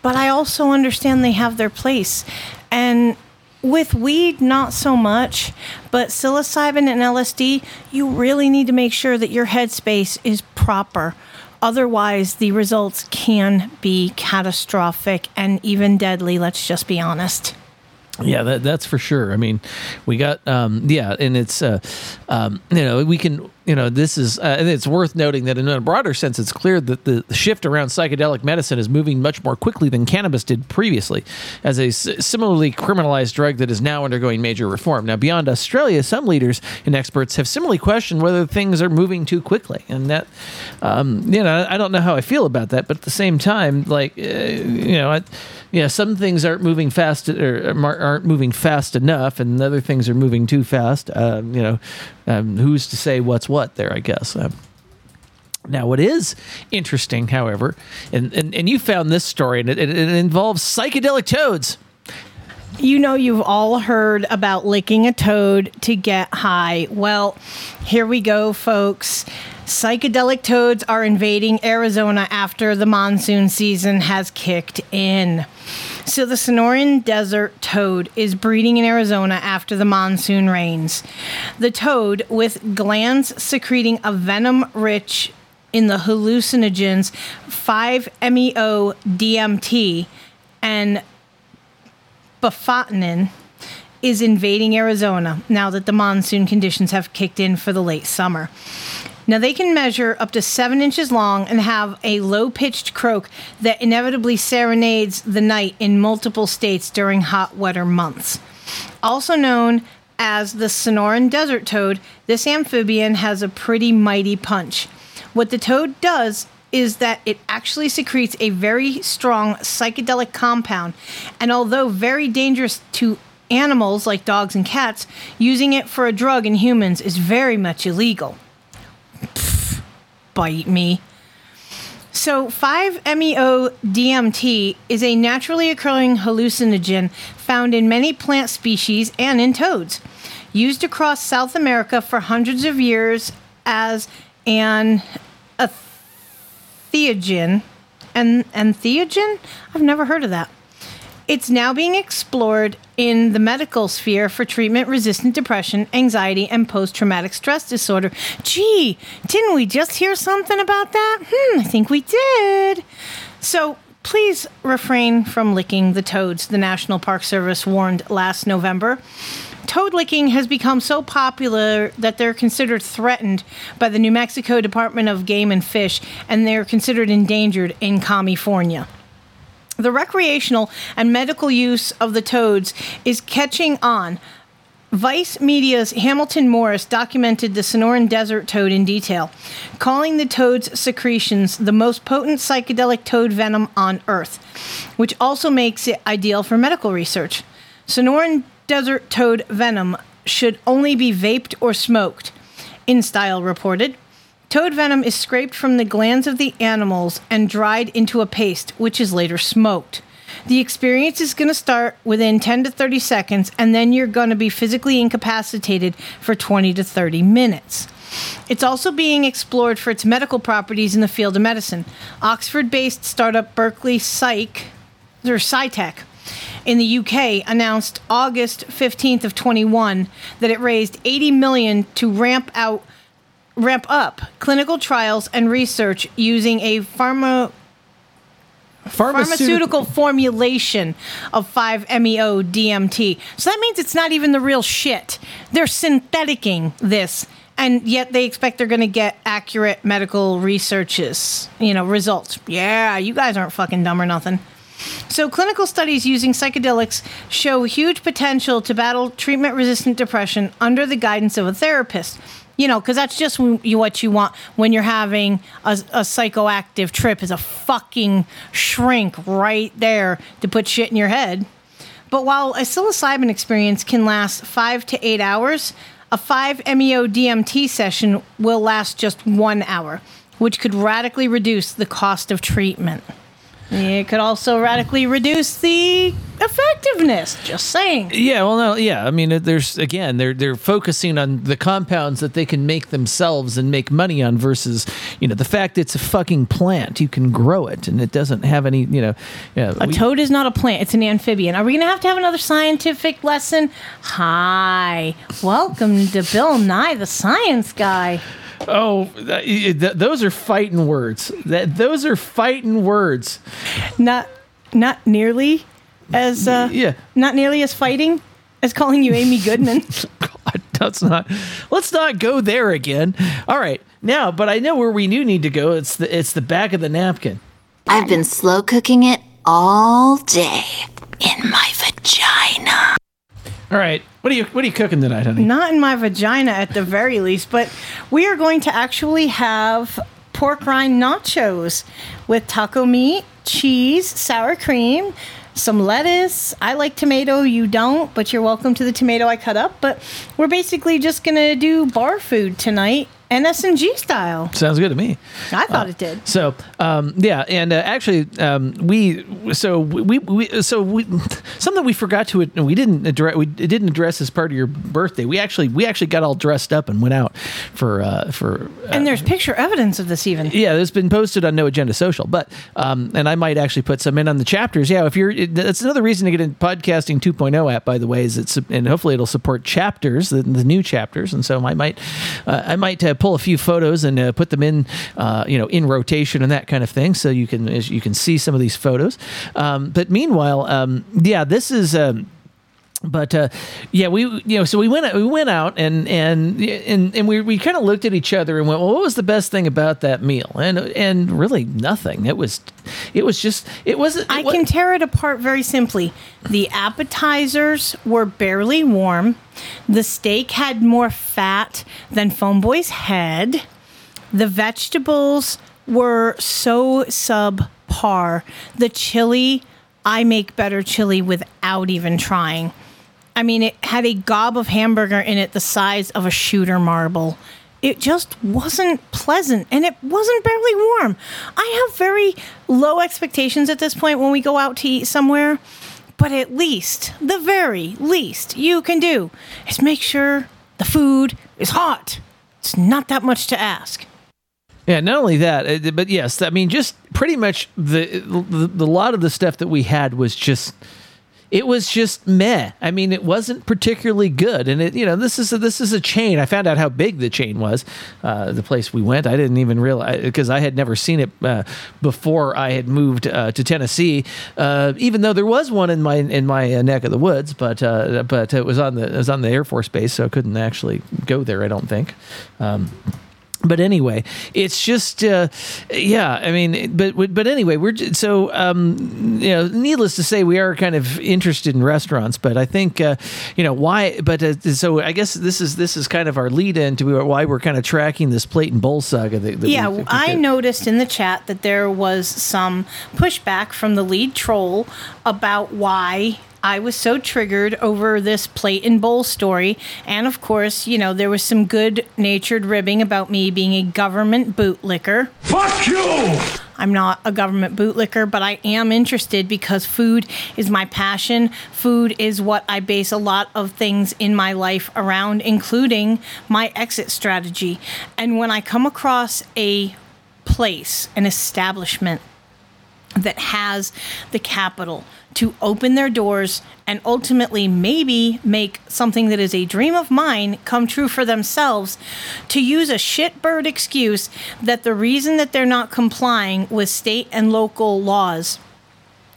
[SPEAKER 14] But I also understand they have their place. And with weed, not so much, but psilocybin and LSD, you really need to make sure that your headspace is proper. Otherwise, the results can be catastrophic and even deadly, let's just be honest.
[SPEAKER 13] Yeah, that, that's for sure. I mean, we got um, yeah, and it's uh, um, you know we can you know this is uh, and it's worth noting that in a broader sense, it's clear that the, shift around psychedelic medicine is moving much more quickly than cannabis did previously, as a similarly criminalized drug that is now undergoing major reform. Now, beyond Australia, some leaders and experts have similarly questioned whether things are moving too quickly, and that um, you know I don't know how I feel about that, but at the same time, like uh, you know. I, yeah, some things aren't moving fast or aren't moving fast enough, and other things are moving too fast. Um, you know, um, who's to say what's what there? I guess. Um, now, what is interesting, however, and, and, and you found this story, and it, it, it involves psychedelic toads.
[SPEAKER 14] You know, you've all heard about licking a toad to get high. Well, here we go, folks. Psychedelic toads are invading Arizona after the monsoon season has kicked in. So, the Sonoran Desert toad is breeding in Arizona after the monsoon rains. The toad, with glands secreting a venom rich in the hallucinogens 5-MeO DMT and bufotenin, is invading Arizona now that the monsoon conditions have kicked in for the late summer. Now they can measure up to seven inches long and have a low pitched croak that inevitably serenades the night in multiple states during hot, wetter months. Also known as the Sonoran desert toad, this amphibian has a pretty mighty punch. What the toad does is that it actually secretes a very strong psychedelic compound, and although very dangerous to animals like dogs and cats, using it for a drug in humans is very much illegal. Bite me. So, 5-MeO DMT is a naturally occurring hallucinogen found in many plant species and in toads. Used across South America for hundreds of years as an entheogen. An entheogen? I've never heard of that. It's now being explored in the medical sphere for treatment resistant depression, anxiety, and post traumatic stress disorder. Gee, didn't we just hear something about that? Hmm, I think we did. So please refrain from licking the toads, the National Park Service warned last November. Toad licking has become so popular that they're considered threatened by the New Mexico Department of Game and Fish, and they're considered endangered in California. The recreational and medical use of the toads is catching on. Vice Media's Hamilton Morris documented the Sonoran desert toad in detail, calling the toad's secretions the most potent psychedelic toad venom on Earth, which also makes it ideal for medical research. Sonoran desert toad venom should only be vaped or smoked, InStyle reported. Toad venom is scraped from the glands of the animals and dried into a paste, which is later smoked. The experience is going to start within 10 to 30 seconds, and then you're going to be physically incapacitated for 20 to 30 minutes. It's also being explored for its medical properties in the field of medicine. Oxford based startup Beckley Psych, or Psytech, in the UK announced August 15th of 21 that it raised 80 million to ramp out ramp up clinical trials and research using a pharma pharmaceutical formulation of 5-MeO DMT. So that means it's not even the real shit. They're syntheticing this and yet they expect they're going to get accurate medical researches, you know, results. Yeah, you guys aren't fucking dumb or nothing. So, clinical studies using psychedelics show huge potential to battle treatment resistant depression under the guidance of a therapist. You know, because that's just what you want when you're having a, a psychoactive trip is a fucking shrink right there to put shit in your head. But while a psilocybin experience can last five to eight hours, a 5-MeO DMT session will last just one hour, which could radically reduce the cost of treatment. It could also radically reduce the effectiveness. Just saying.
[SPEAKER 13] Yeah, well, no, yeah. I mean, there's again, they're they're focusing on the compounds that they can make themselves and make money on versus, you know, the fact it's a fucking plant. You can grow it, and it doesn't have any, you know.
[SPEAKER 14] A
[SPEAKER 13] we-
[SPEAKER 14] toad is not a plant, it's an amphibian. Are we going to have to have another scientific lesson? Hi. Welcome to Bill Nye, the science guy.
[SPEAKER 13] Oh, that, th- those are fighting words. That those are fighting words.
[SPEAKER 14] Not not nearly as uh
[SPEAKER 13] yeah.
[SPEAKER 14] not nearly as fighting as calling you Amy Goodman.
[SPEAKER 13] God, That's not. Let's not go there again. All right, now, but I know where we do need to go. It's the it's the back of the napkin.
[SPEAKER 27] I've been slow cooking it all day in my vagina.
[SPEAKER 13] All right, what are you what are you cooking tonight, honey?
[SPEAKER 14] Not in my vagina at the very least, but we are going to actually have pork rind nachos with taco meat, cheese, sour cream, some lettuce. I like tomato, you don't, but you're welcome to the tomato I cut up. But we're basically just to do bar food tonight, NS&G style.
[SPEAKER 13] Sounds good to me.
[SPEAKER 14] I thought
[SPEAKER 13] Uh,
[SPEAKER 14] it did.
[SPEAKER 13] So, um, yeah, and uh, actually, um, we so we, we so we something we forgot to we didn't address we didn't address as part of your birthday. We actually we actually got all dressed up and went out for uh, for
[SPEAKER 14] and there's picture evidence of this even.
[SPEAKER 13] yeah, it's been posted on No Agenda Social, but um, and I might actually put some in on the chapters. Yeah, if you're, it- that's another reason to get in podcasting 2.0 app. By the way, is it's and hopefully it'll support chapters, the, the new chapters, and so I might, uh, I might uh, pull a few photos and uh, put them in, uh, you know, in rotation and that kind of thing, so you can as you can see some of these photos. Um, but meanwhile, um, yeah, this is. Um, but uh, yeah, we you know so we went we went out and and and and we, we kind of looked at each other and went, well, what was the best thing about that meal? And and really nothing. It was it was just it wasn't.
[SPEAKER 14] I can tear it apart very simply. The appetizers were barely warm. The steak had more fat than Phone Boy's head. The vegetables were so subpar. The chili, I make better chili without even trying. I mean, it had a gob of hamburger in it the size of a shooter marble. It just wasn't pleasant and it wasn't barely warm. I have very low expectations at this point when we go out to eat somewhere, but at least, the very least you can do is make sure the food is hot. It's not that much to ask.
[SPEAKER 13] Yeah, not only that, uh, but yes, I mean, just pretty much the, the the lot of the stuff that we had was just it was just meh. I mean, it wasn't particularly good, and it you know this is a, this is a chain. I found out how big the chain was. Uh, the place we went, I didn't even realize because I had never seen it uh, before I had moved uh, to Tennessee. Uh, even though there was one in my in my uh, neck of the woods, but uh, but it was on the it was on the Air Force base, so I couldn't actually go there. I don't think. Um, but anyway, it's just uh, yeah. I mean, but but anyway, we're so um, you know. Needless to say, we are kind of interested in restaurants, but I think uh, you know why. But uh, so I guess this is this is kind of our lead in to why we're kind of tracking this plate and bowl saga. That, that
[SPEAKER 14] yeah,
[SPEAKER 13] we we
[SPEAKER 14] I noticed in the chat that there was some pushback from the lead troll about why I was so triggered over this plate and bowl story. And of course, you know, there was some good natured ribbing about me being a government bootlicker. Fuck you! I'm not a government bootlicker, but I am interested because food is my passion. Food is what I base a lot of things in my life around, including my exit strategy. And when I come across a place, an establishment that has the capital to open their doors and ultimately maybe make something that is a dream of mine come true for themselves to use a shitbird excuse that the reason that they're not complying with state and local laws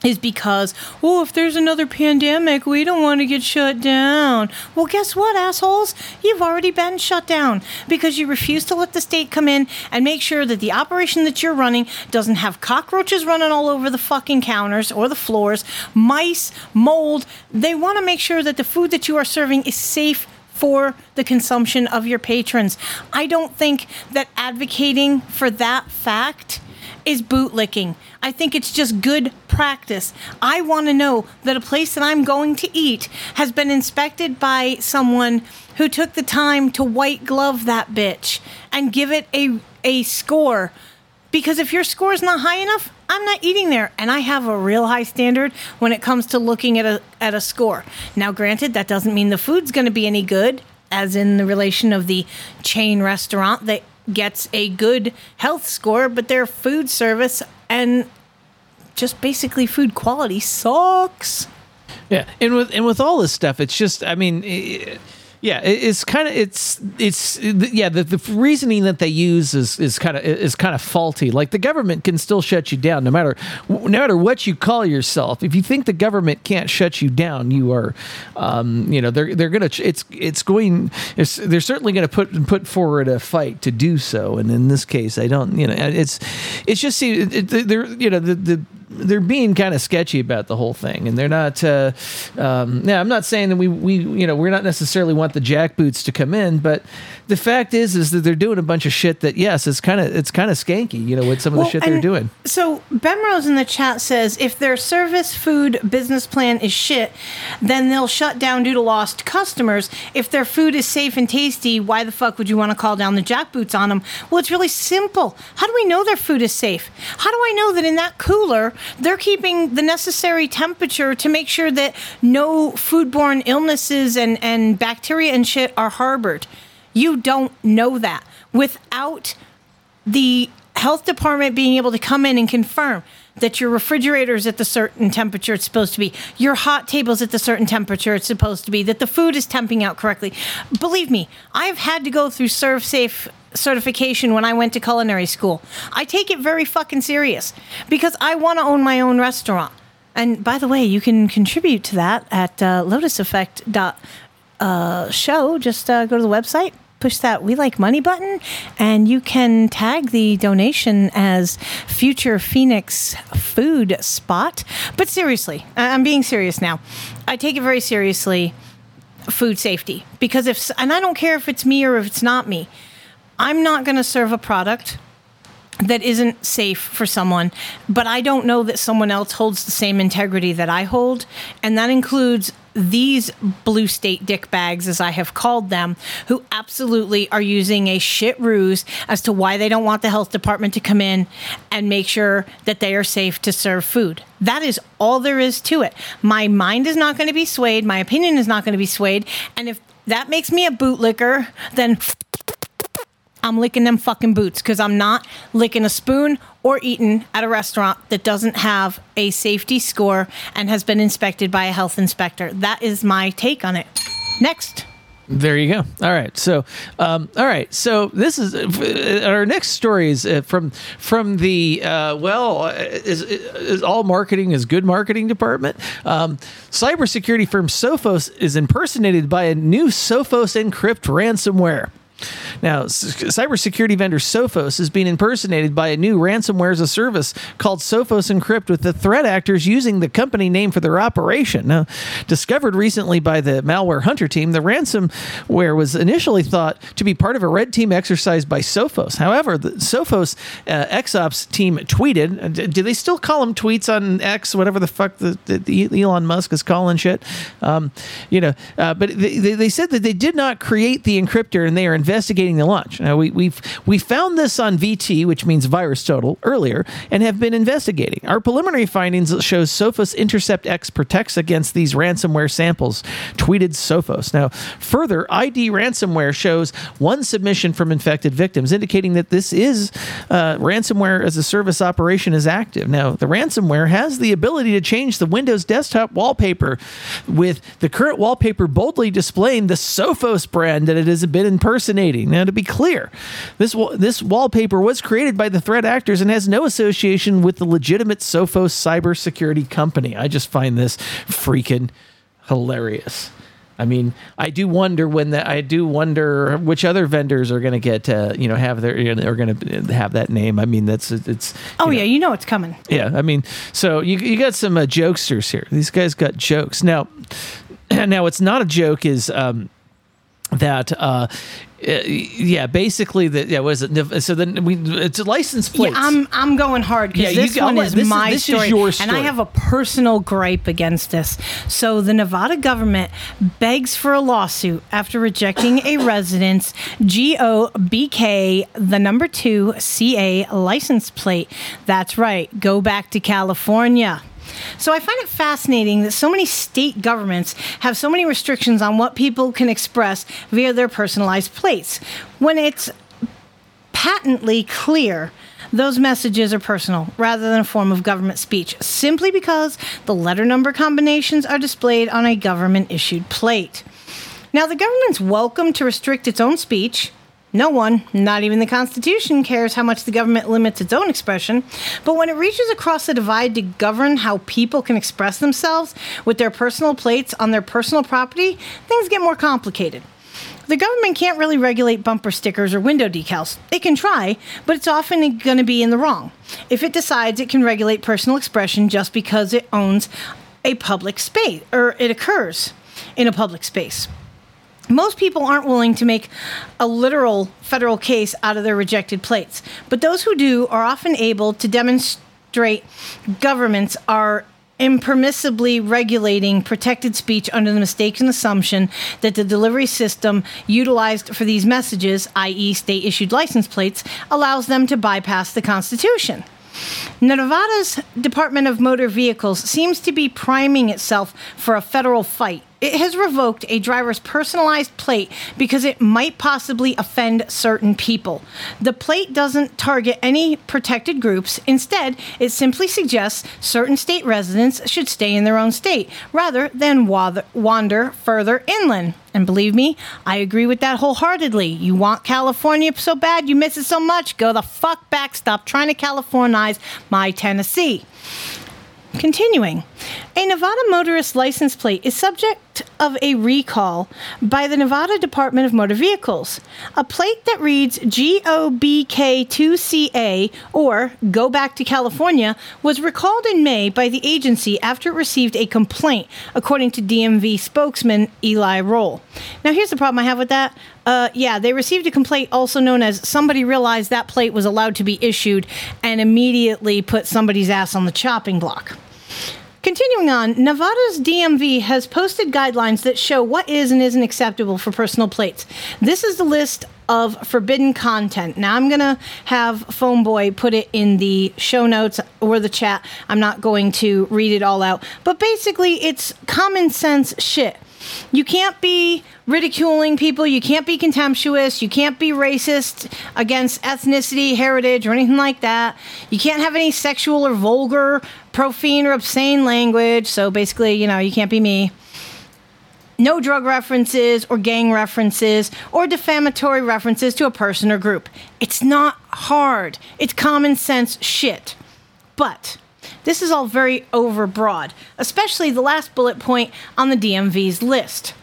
[SPEAKER 14] is because, oh, if there's another pandemic, we don't want to get shut down. Well, guess what, assholes? You've already been shut down because you refuse to let the state come in and make sure that the operation that you're running doesn't have cockroaches running all over the fucking counters or the floors, mice, mold. They want to make sure that the food that you are serving is safe for the consumption of your patrons. I don't think that advocating for that fact is bootlicking. I think it's just good practice. I want to know that a place that I'm going to eat has been inspected by someone who took the time to white glove that bitch and give it a a score. Because if your score is not high enough, I'm not eating there. And I have a real high standard when it comes to looking at a at a score. Now, granted, that doesn't mean the food's going to be any good, as in the relation of the chain restaurant that gets a good health score, but their food service and just basically food quality sucks.
[SPEAKER 13] Yeah, and with and with all this stuff, it's just I mean, i yeah, it's kind of it's it's yeah the, the reasoning that they use is is kind of is kind of faulty. Like the government can still shut you down no matter no matter what you call yourself. If you think the government can't shut you down, you are, um, you know, they're they're gonna it's it's going it's, they're certainly to put put forward a fight to do so. And in this case, I don't you know it's it's just see it, it, they're you know the the they're being kind of sketchy about the whole thing, and they're not. Uh, um, yeah, I'm not saying that we we you know we're not necessarily want the jackboots to come in, but the fact is is that they're doing a bunch of shit that yes, it's kind of it's kind of skanky, you know, with some of the shit they're doing.
[SPEAKER 14] So Bemrose in the chat says if their service food business plan is shit, then they'll shut down due to lost customers. If their food is safe and tasty, why the fuck would you want to call down the jackboots on them? Well, it's really simple. How do we know their food is safe? How do I know that in that cooler they're keeping the necessary temperature to make sure that no foodborne illnesses and, and bacteria and shit are harbored? You don't know that without the health department being able to come in and confirm that your refrigerator is at the certain temperature it's supposed to be, your hot table's at the certain temperature it's supposed to be, that the food is temping out correctly. Believe me, I've had to go through ServSafe certification when I went to culinary school. I take it very fucking serious because I want to own my own restaurant. And by the way, you can contribute to that at uh, lotuseffect.show. Uh, show. Just uh, go to the website, push that We Like Money button, and you can tag the donation as Future Phoenix Food Spot. But seriously, I'm being serious now. I take it very seriously food safety because if, and I don't care if it's me or if it's not me, I'm not going to serve a product that isn't safe for someone, but I don't know that someone else holds the same integrity that I hold. And that includes these blue state dick bags, as I have called them, who absolutely are using a shit ruse as to why they don't want the health department to come in and make sure that they are safe to serve food. That is all there is to it. My mind is not going to be swayed, my opinion is not going to be swayed. And if that makes me a bootlicker, then I'm licking them fucking boots because I'm not licking a spoon or eating at a restaurant that doesn't have a safety score and has been inspected by a health inspector. That is my take on it. Next.
[SPEAKER 13] There you go. All right. So, um, all right. So this is uh, our next story is uh, from from the uh, well uh, is, is all marketing is good marketing department. Um, cybersecurity firm Sophos is impersonated by a new Sophos Encrypt ransomware. Now, cybersecurity vendor Sophos is being impersonated by a new ransomware as a service called Sophos Encrypt, with the threat actors using the company name for their operation. Now, discovered recently by the MalwareHunterTeam, the ransomware was initially thought to be part of a red team exercise by Sophos. However, the Sophos uh, XOps team tweeted. uh, Do they still call them tweets on X, whatever the fuck the, the, the Elon Musk is calling shit? Um, you know, uh, but they, they said that they did not create the encryptor and they are investigating the launch. Now, we, we've we found this on VT, which means VirusTotal, earlier, and have been investigating. Our preliminary findings show Sophos Intercept X protects against these ransomware samples, tweeted Sophos. Now, further, ID ransomware shows one submission from infected victims, indicating that this is uh, ransomware as a service operation is active. Now, the ransomware has the ability to change the Windows desktop wallpaper, with the current wallpaper boldly displaying the Sophos brand that it has been impersonating. Now, to be clear, this this wallpaper was created by the threat actors and has no association with the legitimate Sophos cybersecurity company. I just find this freaking hilarious. I mean, I do wonder when that. I do wonder which other vendors are going to get, uh, you know, have their, you know, are going to have that name. I mean, that's it's.
[SPEAKER 14] Oh, yeah, you know it's coming.
[SPEAKER 13] Yeah, I mean, so you you got some uh, jokesters here. These guys got jokes. Now, now it's not a joke. Is um, that uh, uh, yeah, basically the yeah was it so then we it's a license plate.
[SPEAKER 14] Yeah, I'm I'm going hard
[SPEAKER 13] Yeah,
[SPEAKER 14] because
[SPEAKER 13] you
[SPEAKER 14] this one is
[SPEAKER 13] this is-
[SPEAKER 14] my
[SPEAKER 13] this is
[SPEAKER 14] story, and I have a personal gripe against this. So the Nevada government begs for a lawsuit after rejecting a resident's GOBK the number two CA license plate. That's right, go back to California. So I find it fascinating that so many state governments have so many restrictions on what people can express via their personalized plates. When it's patently clear those messages are personal rather than a form of government speech, simply because the letter number combinations are displayed on a government issued plate. Now, the government's welcome to restrict its own speech. No one, not even the Constitution, cares how much the government limits its own expression. But when it reaches across the divide to govern how people can express themselves with their personal plates on their personal property, things get more complicated. The government can't really regulate bumper stickers or window decals. It can try, but it's often going to be in the wrong if it decides it can regulate personal expression just because it owns a public space or it occurs in a public space. Most people aren't willing to make a literal federal case out of their rejected plates, but those who do are often able to demonstrate governments are impermissibly regulating protected speech under the mistaken assumption that the delivery system utilized for these messages, i.e., state issued license plates, allows them to bypass the Constitution. Nevada's Department of Motor Vehicles seems to be priming itself for a federal fight. It has revoked a driver's personalized plate because it might possibly offend certain people. The plate doesn't target any protected groups. Instead, it simply suggests certain state residents should stay in their own state rather than wander further inland. And believe me, I agree with that wholeheartedly. You want California so bad, you miss it so much, go the fuck back. Stop trying to Californize my Tennessee. Continuing, a Nevada motorist license plate is subject of a recall by the Nevada Department of Motor Vehicles. A plate that reads GOBK2CA or Go Back to California was recalled in May by the agency after it received a complaint, according to DMV spokesman Eli Roll. Now, here's the problem I have with that. Uh, yeah, they received a complaint, also known as somebody realized that plate was allowed to be issued and immediately put somebody's ass on the chopping block. Continuing on, Nevada's DMV has posted guidelines that show what is and isn't acceptable for personal plates. This is the list of forbidden content. Now, I'm going to have Phoneboy put it in the show notes or the chat. I'm not going to read it all out, but basically, it's common sense shit. You can't be ridiculing people. You can't be contemptuous. You can't be racist against ethnicity, heritage, or anything like that. You can't have any sexual or vulgar, profane, or obscene language. So basically, you know, you can't be me. No drug references or gang references or defamatory references to a person or group. It's not hard. It's common sense shit. But this is all very overbroad, especially the last bullet point on the DMV's list.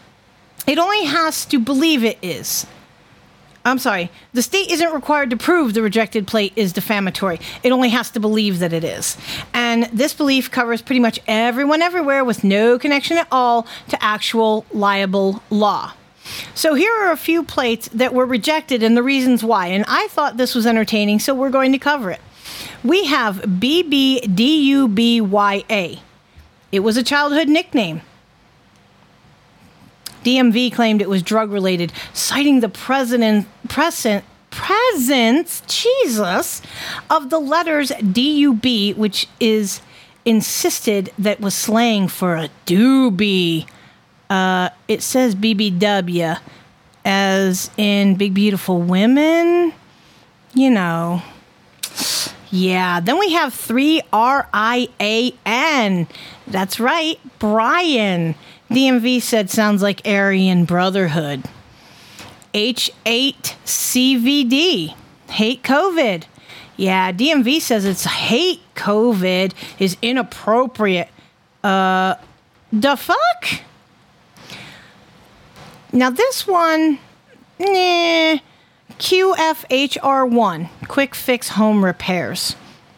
[SPEAKER 14] It only has to believe it is. I'm sorry, the state isn't required to prove the rejected plate is defamatory. It only has to believe that it is. And this belief covers pretty much everyone everywhere with no connection at all to actual liable law. So here are a few plates that were rejected and the reasons why. And I thought this was entertaining, so we're going to cover it. We have BBDUBYA. It was a childhood nickname. DMV claimed it was drug related, citing the president, present, presence, Jesus, of the letters DUB, which is insisted that was slang for a doobie. Uh, it says BBW, as in Big Beautiful Women. You know. Yeah, then we have 3 R I A N. That's right, Brian. DMV said sounds like Aryan Brotherhood. H8CVD, hate COVID. Yeah, DMV says it's hate COVID is inappropriate. Uh, the fuck? Now this one, nah. QFHR1, quick fix home repairs.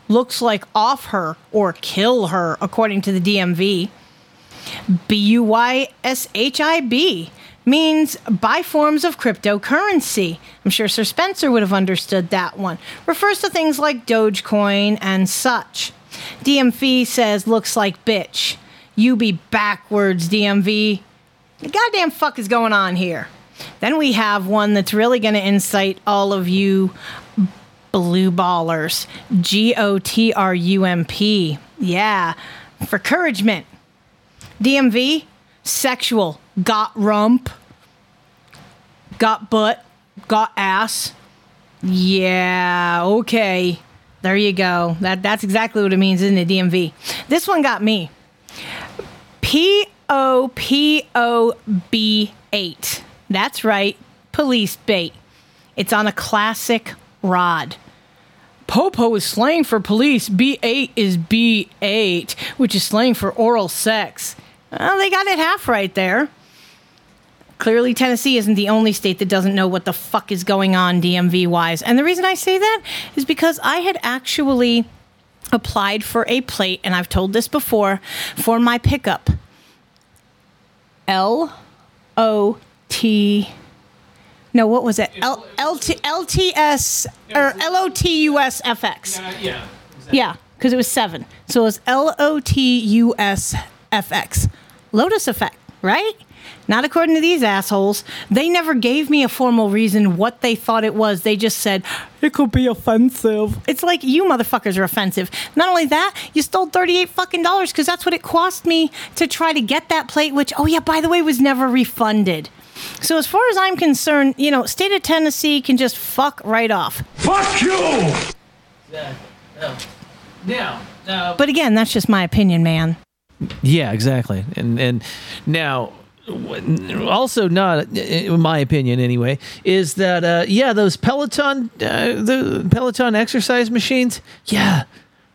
[SPEAKER 14] Looks like off her or kill her, according to the DMV. BUYSHIB means buy forms of cryptocurrency. I'm sure Sir Spencer would have understood that one. Refers to things like Dogecoin and such. DMV says looks like bitch. You be backwards, DMV. The goddamn fuck is going on here? Then we have one that's really going to incite all of you blue ballers. G O T R U M P. Yeah. For encouragement. DMV, sexual. Got rump. Got butt. Got ass. Yeah, okay. There you go. That that's exactly what it means, isn't it, DMV? This one got me. P O P O B 8. That's right, police bait. It's on a classic rod. Popo is slang for police. B8 is B8, which is slang for oral sex. Well, they got it half right there. Clearly, Tennessee isn't the only state that doesn't know what the fuck is going on DMV wise. And the reason I say that is because I had actually applied for a plate, and I've told this before, for my pickup. L O T. No, what was it? L L T L T S or L O T U S F X.
[SPEAKER 13] yeah.
[SPEAKER 14] Yeah, because it was seven. So it was L O T U S F X. Lotus effect, right? Not according to these assholes. They never gave me a formal reason what they thought it was. They just said, it could be offensive. It's like, you motherfuckers are offensive. Not only that, you stole 38 fucking dollars because that's what it cost me to try to get that plate, which, oh yeah, by the way, was never refunded. So as far as I'm concerned, you know, state of Tennessee can just fuck right off.
[SPEAKER 12] Fuck you! Oh.
[SPEAKER 13] Now, now,
[SPEAKER 14] But again, that's just my opinion, man.
[SPEAKER 13] Yeah, exactly. And and now also not in my opinion anyway is that uh, yeah those Peloton uh, the Peloton exercise machines yeah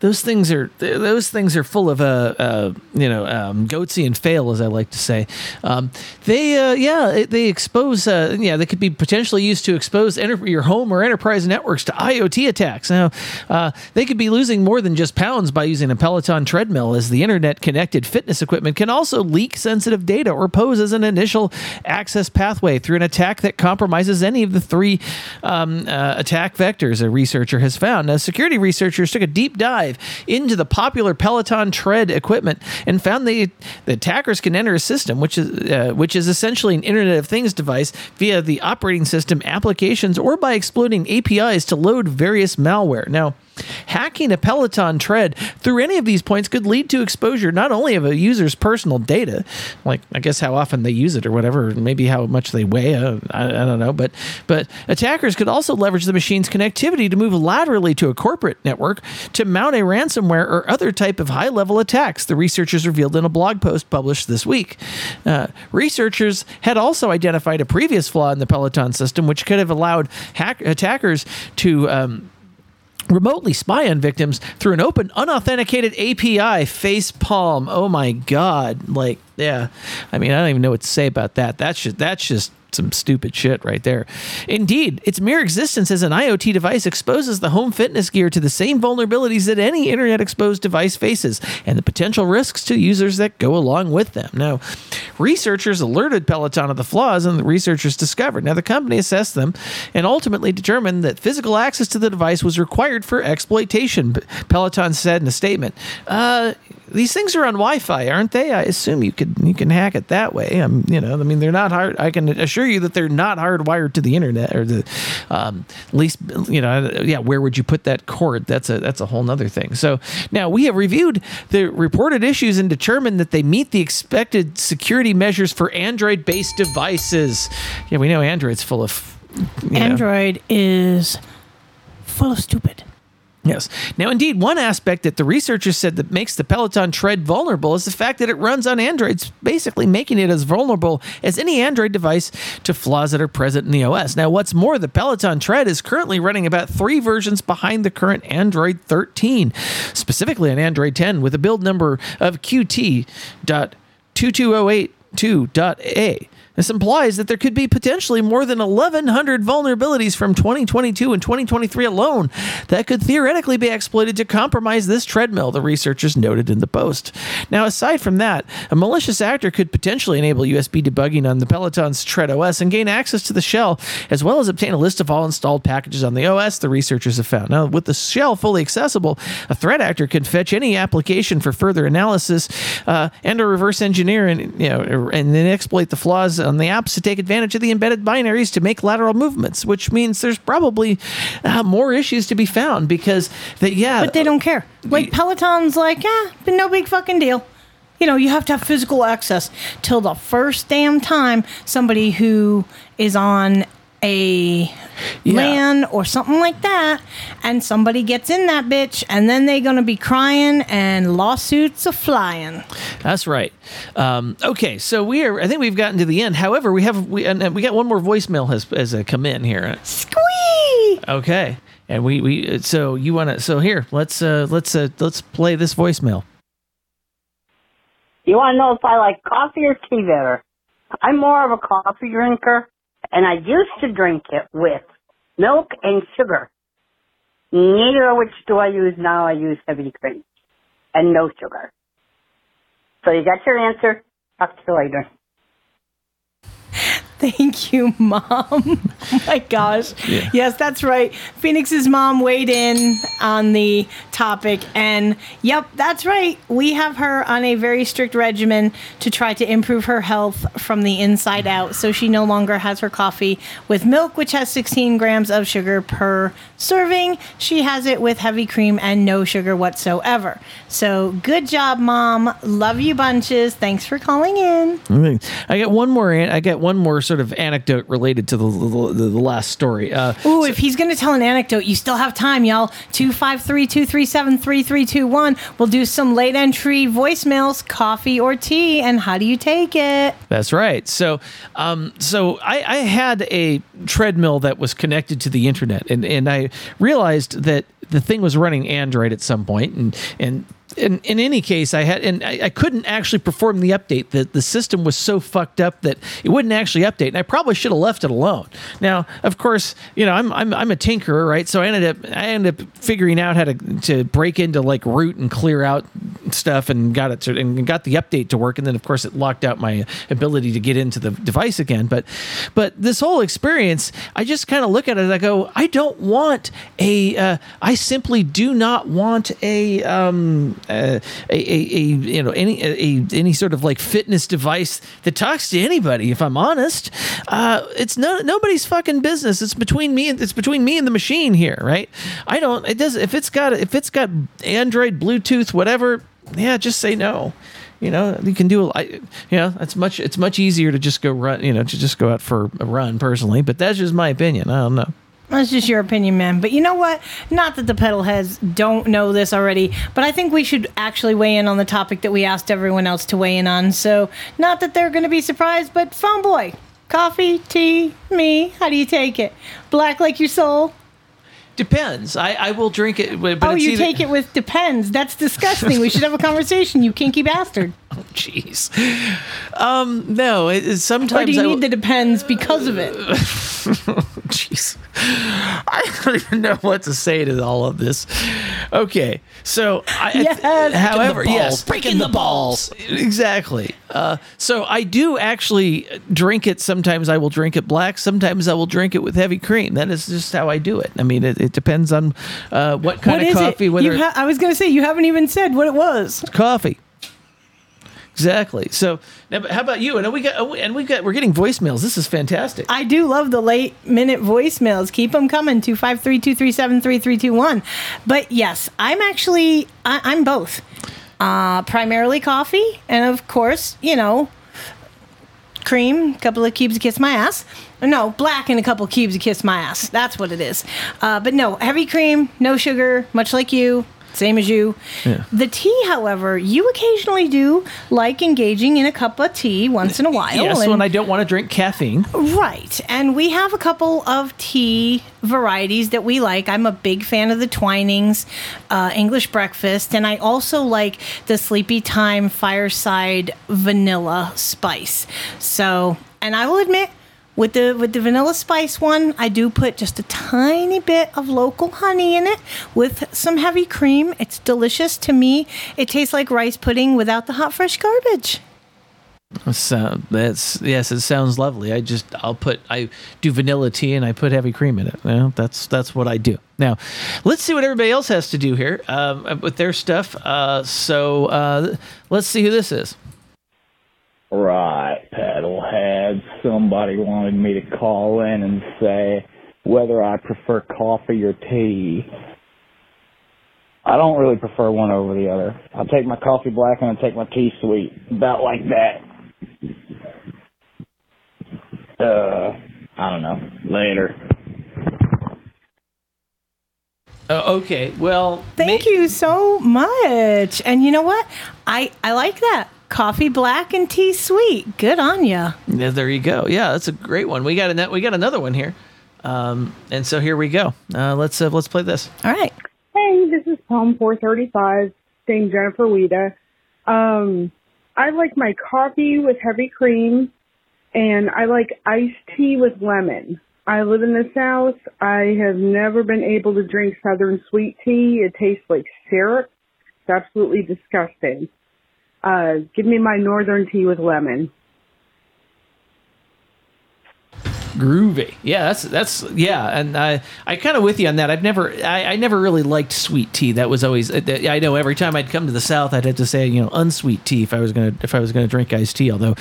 [SPEAKER 13] those things are those things are full of uh, uh you know um, goatsy and fail as I like to say um, they uh, yeah they expose uh, yeah they could be potentially used to expose enter- your home or enterprise networks to IoT attacks now uh, they could be losing more than just pounds by using a Peloton treadmill as the internet connected fitness equipment can also leak sensitive data or pose as an initial access pathway through an attack that compromises any of the three um, uh, attack vectors a researcher has found. Now, security researchers took a deep dive into the popular Peloton tread equipment and found the, the attackers can enter a system which is uh, which is essentially an Internet of Things device via the operating system applications or by exploiting APIs to load various malware. Now, hacking a Peloton tread through any of these points could lead to exposure not only of a user's personal data, like I guess how often they use it or whatever, maybe how much they weigh, uh, I, I don't know, but but attackers could also leverage the machine's connectivity to move laterally to a corporate network to mount a ransomware or other type of high-level attacks. The researchers revealed in a blog post published this week. Uh, researchers had also identified a previous flaw in the Peloton system, which could have allowed hack- attackers to. Um, remotely spy on victims through an open unauthenticated API face palm. Oh my god. Like yeah i mean i don't even know what to say about that that's just that's just some stupid shit right there. Indeed, its mere existence as an IoT device exposes the home fitness gear to the same vulnerabilities that any internet exposed device faces and the potential risks to users that go along with them. Now, researchers alerted Peloton of the flaws and the researchers discovered. Now, the company assessed them and ultimately determined that physical access to the device was required for exploitation. Peloton said in a statement, uh, these things are on Wi-Fi, aren't they? I assume you could you can hack it that way. I'm, you know, I mean, they're not hard. I can assure you that they're not hardwired to the internet or the um, least, you know, yeah. Where would you put that cord? That's a that's a whole nother thing. So now we have reviewed the reported issues and determined that they meet the expected security measures for Android-based devices. Yeah, we know Android's full of you know,
[SPEAKER 14] Android is full of stupid.
[SPEAKER 13] Yes. Now, indeed, one aspect that the researchers said that makes the Peloton Tread vulnerable is the fact that it runs on Androids, basically making it as vulnerable as any Android device to flaws that are present in the OS. Now, what's more, the Peloton Tread is currently running about three versions behind the current Android 13, specifically on Android 10, with a build number of QT.22082.A. This implies that there could be potentially more than 1,100 vulnerabilities from 2022 and 2023 alone that could theoretically be exploited to compromise this treadmill, the researchers noted in the post. Now, aside from that, a malicious actor could potentially enable USB debugging on the Peloton's Tread OS and gain access to the shell, as well as obtain a list of all installed packages on the OS, the researchers have found. Now, with the shell fully accessible, a threat actor can fetch any application for further analysis uh, and or reverse engineer and, you know, and then exploit the flaws on the apps to take advantage of the embedded binaries to make lateral movements, which means there's probably uh, more issues to be found because that yeah,
[SPEAKER 14] But they don't care. Like Peloton's like, yeah, but no big fucking deal. You know, you have to have physical access till the first damn time somebody who is on a LAN or something like that, and somebody gets in that bitch, and then they're gonna be crying and lawsuits are flying.
[SPEAKER 13] That's right. Um, okay, so we are. I think we've gotten to the end. However, we have we and and we got one more voicemail has has uh, come in here.
[SPEAKER 14] Squee.
[SPEAKER 13] Okay, and we we uh, so you want to so here let's uh let's uh let's play this voicemail.
[SPEAKER 28] You want to know if I like coffee or tea better? I'm more of a coffee drinker, and I used to drink it with milk and sugar. Neither of which do I use now. I use heavy cream and no sugar. So you got your answer. Talk to you later.
[SPEAKER 14] Thank you, mom. oh my gosh.
[SPEAKER 13] Yeah.
[SPEAKER 14] Yes, that's right. Pheonix's mom weighed in on the topic. And yep, that's right. We have her on a very strict regimen to try to improve her health from the inside out. So she no longer has her coffee with milk, which has 16 grams of sugar per serving. She has it with heavy cream and no sugar whatsoever. So good job, mom. Love you bunches. Thanks for calling in.
[SPEAKER 13] I got one more. I got one more sort of anecdote related to the the, the, last story. Uh,
[SPEAKER 14] Ooh, if he's going to tell an anecdote, you still have time, y'all. 253 237 3321. We'll do some late entry voicemails, coffee or tea, and how do you take it?
[SPEAKER 13] That's right. So, um, so I, I had a treadmill that was connected to the internet, and, and I realized that the thing was running Android at some point, and and. In, in any case, I had and I, I couldn't actually perform the update. The the system was so fucked up that it wouldn't actually update, and I probably should have left it alone. Now, of course, you know I'm I'm, I'm a tinkerer, right? So I ended up I ended up figuring out how to to break into like root and clear out stuff and got it to, and got the update to work, and then of course it locked out my ability to get into the device again. But but this whole experience, I just kind of look at it I go, I don't want a, uh, I simply do not want a, um, a, a, a you know any a, any sort of like fitness device that talks to anybody. If I'm honest, uh, it's no nobody's fucking business. It's between me and it's between me and the machine here, right? I don't. It does. If it's got if it's got Android, Bluetooth, whatever, yeah, just say no. You know, you can do. I, you know, it's much. It's much easier to just go run. You know, to just go out for a run personally. But that's just my opinion. I don't know.
[SPEAKER 14] That's just your opinion, man. But you know what? Not that the pedal heads don't know this already, but I think we should actually weigh in on the topic that we asked everyone else to weigh in on. So, not that they're going to be surprised, but phone boy, coffee, tea, me, how do you take it? Black like your soul?
[SPEAKER 13] Depends. I, I will drink it. But
[SPEAKER 14] oh, you take it with depends. That's disgusting. we should have a conversation, you kinky bastard.
[SPEAKER 13] Oh, jeez. Um, no. It, it- sometimes
[SPEAKER 14] Or do you
[SPEAKER 13] I
[SPEAKER 14] need the depends because of it?
[SPEAKER 13] Jeez. I don't even know what to say to all of this. Okay. So, I,
[SPEAKER 14] Yes.
[SPEAKER 13] however,
[SPEAKER 14] Breaking
[SPEAKER 13] yes.
[SPEAKER 14] breaking the balls.
[SPEAKER 13] Exactly. Uh, so, I do actually drink it. Sometimes I will drink it black. Sometimes I will drink it with heavy cream. That is just how I do it. I mean, it, it depends on uh, what kind
[SPEAKER 14] what
[SPEAKER 13] of coffee,
[SPEAKER 14] it?
[SPEAKER 13] whether
[SPEAKER 14] ha- I was going to say, you haven't even said what it was.
[SPEAKER 13] coffee. Exactly. So, now, how about you? And we got, oh, and we got, we're getting voicemails. This is fantastic.
[SPEAKER 14] I do love the late minute voicemails. Keep them coming 253 237 3321. But yes, I'm actually, I, I'm both. Uh, primarily coffee, and of course, you know, cream, a couple of cubes to kiss my ass. No, black and a couple of cubes to kiss my ass. That's what it is. Uh, but no, heavy cream, no sugar, much like you. Same as you.
[SPEAKER 13] Yeah.
[SPEAKER 14] The tea, however, you occasionally do like engaging in a cup of tea once in a while.
[SPEAKER 13] yes,
[SPEAKER 14] and-
[SPEAKER 13] when I don't want to drink caffeine.
[SPEAKER 14] Right. And we have a couple of tea varieties that we like. I'm a big fan of the Twinings uh, English breakfast, and I also like the Sleepytime Fireside Vanilla Spice. So, and I will admit, with the with the vanilla spice one, I do put just a tiny bit of local honey in it with some heavy cream. It's delicious to me. It tastes like rice pudding without the hot fresh garbage.
[SPEAKER 13] So that's yes, it sounds lovely. I just I'll put I do vanilla tea and I put heavy cream in it. That's that's what I do. Now, let's see what everybody else has to do here um, with their stuff. Uh, so uh, let's see who this is.
[SPEAKER 29] Right, paddlehead. Somebody wanted me to call in and say whether I prefer coffee or tea. I don't really prefer one over the other. I'll take my coffee black and I'll take my tea sweet. About like that. Uh, I don't know. Later.
[SPEAKER 13] Uh, okay, well,
[SPEAKER 14] Thank you so much. And you know what? I I like that. Coffee black and tea sweet. Good on ya.
[SPEAKER 13] yeah, there you go. Yeah, that's a great one. We got a we got another one here, um, and so here we go. Uh, let's uh, let's play this.
[SPEAKER 14] All right.
[SPEAKER 30] Hey, this is Palm 435, saying Jennifer Wida. Um, I like my coffee with heavy cream, and I like iced tea with lemon. I live in the South. I have never been able to drink Southern sweet tea. It tastes like syrup. It's absolutely disgusting. Uh, give me my Northern tea with lemon.
[SPEAKER 13] Groovy. Yeah, that's that's yeah, and I I kind of with you on that. I've never I, I never really liked sweet tea. That was always uh, I know every time I'd come to the South, I'd have to say you know unsweet tea if I was gonna if I was gonna drink iced tea. Although,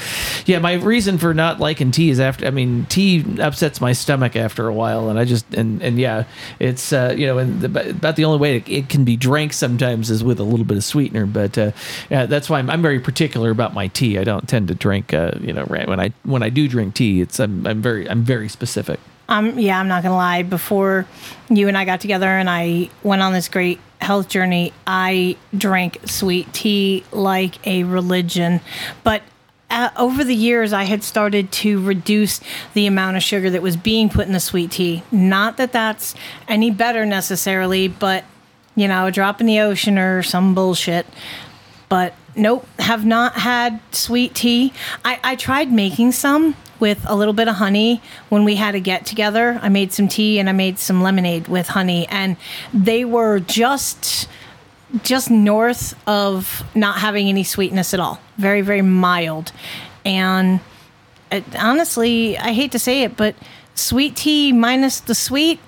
[SPEAKER 13] yeah, my reason for not liking tea is after I mean tea upsets my stomach after a while, and I just and and yeah, it's uh, you know and the, about the only way it, can be drank sometimes is with a little bit of sweetener. But uh, yeah, that's why I'm, I'm very particular about my tea. I don't tend to drink uh, you know when I when I do drink tea, it's I'm, I'm very I'm very specific.
[SPEAKER 14] Um, yeah, I'm not gonna lie. Before you and I got together and I went on this great health journey, I drank sweet tea like a religion. But uh, over the years, I had started to reduce the amount of sugar that was being put in the sweet tea. Not that that's any better necessarily, but you know, a drop in the ocean or some bullshit. But nope, have not had sweet tea. I, I tried making some with a little bit of honey when we had a get together. I made some tea and I made some lemonade with honey, and they were just just north of not having any sweetness at all. Very, very mild. And uh, honestly, I hate to say it, but sweet tea minus the sweet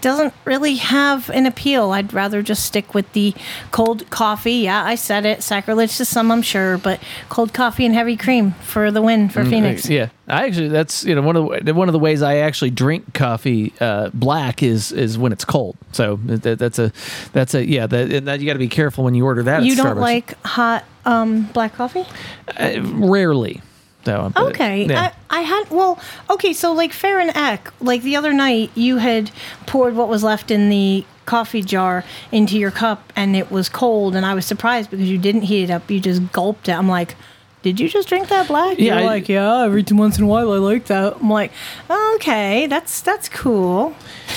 [SPEAKER 14] doesn't really have an appeal. I'd rather just stick with the cold coffee. Yeah, I said it. Sacrilege to some, I'm sure, but cold coffee and heavy cream for the win for
[SPEAKER 13] Mm, Pheonix. Yeah, I actually that's you know one of the one of the ways I actually drink coffee uh, black is is when it's cold. So that, that's a that's a yeah that, and that you got to be careful when you order that.
[SPEAKER 14] You don't
[SPEAKER 13] Starbucks.
[SPEAKER 14] like hot um, black coffee?
[SPEAKER 13] uh, rarely. So but,
[SPEAKER 14] Okay.
[SPEAKER 13] yeah.
[SPEAKER 14] I, I had, well, okay, so like Fair and Eck, like the other night, you had poured what was left in the coffee jar into your cup and it was cold, and I was surprised because you didn't heat it up. You just gulped it. I'm like, did you just drink that black?
[SPEAKER 13] Yeah,
[SPEAKER 14] You're
[SPEAKER 13] I-
[SPEAKER 14] like, yeah, every two once in a while I like that. I'm like, okay, that's that's cool.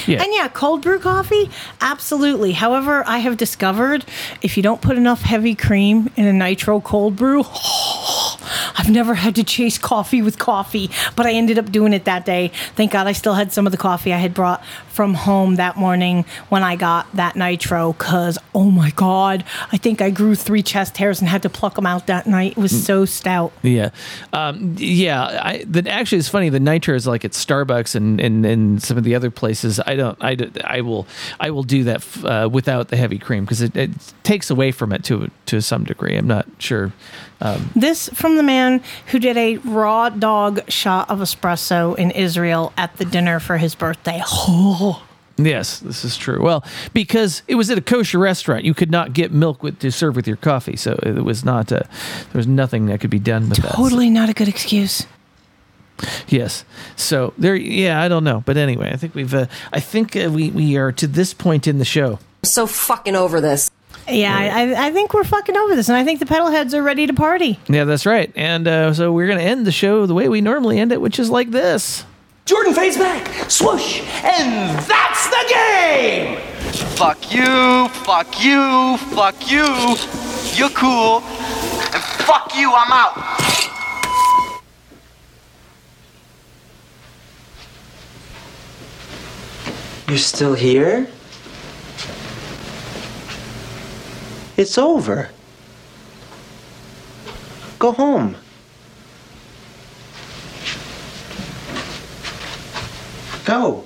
[SPEAKER 13] Yeah.
[SPEAKER 14] And yeah, cold brew coffee, absolutely. However, I have discovered if you don't put enough heavy cream in a nitro cold brew, I've never had to chase coffee with coffee, but I ended up doing it that day. Thank God I still had some of the coffee I had brought from home that morning when I got that nitro. Cause oh my God, I think I grew three chest hairs and had to pluck them out that night. It was mm. so stout.
[SPEAKER 13] Yeah, um, yeah. I the, actually it's funny. The nitro is like at Starbucks and, and, and some of the other places. I don't. I, I will I will do that f- uh, without the heavy cream because it, it takes away from it to to some degree. I'm not sure. Um,
[SPEAKER 14] This from the man who did a raw dog shot of espresso in Israel at the dinner for his birthday. Oh.
[SPEAKER 13] Yes, this is true. Well, because it was at a kosher restaurant, you could not get milk with to serve with your coffee, so it was not. Uh, there was nothing that could be done with that.
[SPEAKER 14] Totally not a good excuse.
[SPEAKER 13] Yes. So there. Yeah, I don't know, but anyway, I think we've. Uh, I think uh, we we are to this point in the show.
[SPEAKER 31] So fucking over this.
[SPEAKER 14] Yeah, I, I think we're fucking over this, and I think the pedal heads are ready to party.
[SPEAKER 13] Yeah, that's right. And uh, so we're gonna end the show the way we normally end it, which is like this.
[SPEAKER 12] Jordan fades back, swoosh, and that's the game!
[SPEAKER 32] Fuck you, fuck you, fuck you. You're cool. And fuck you, I'm out.
[SPEAKER 33] You're still here? It's over. Go home. Go.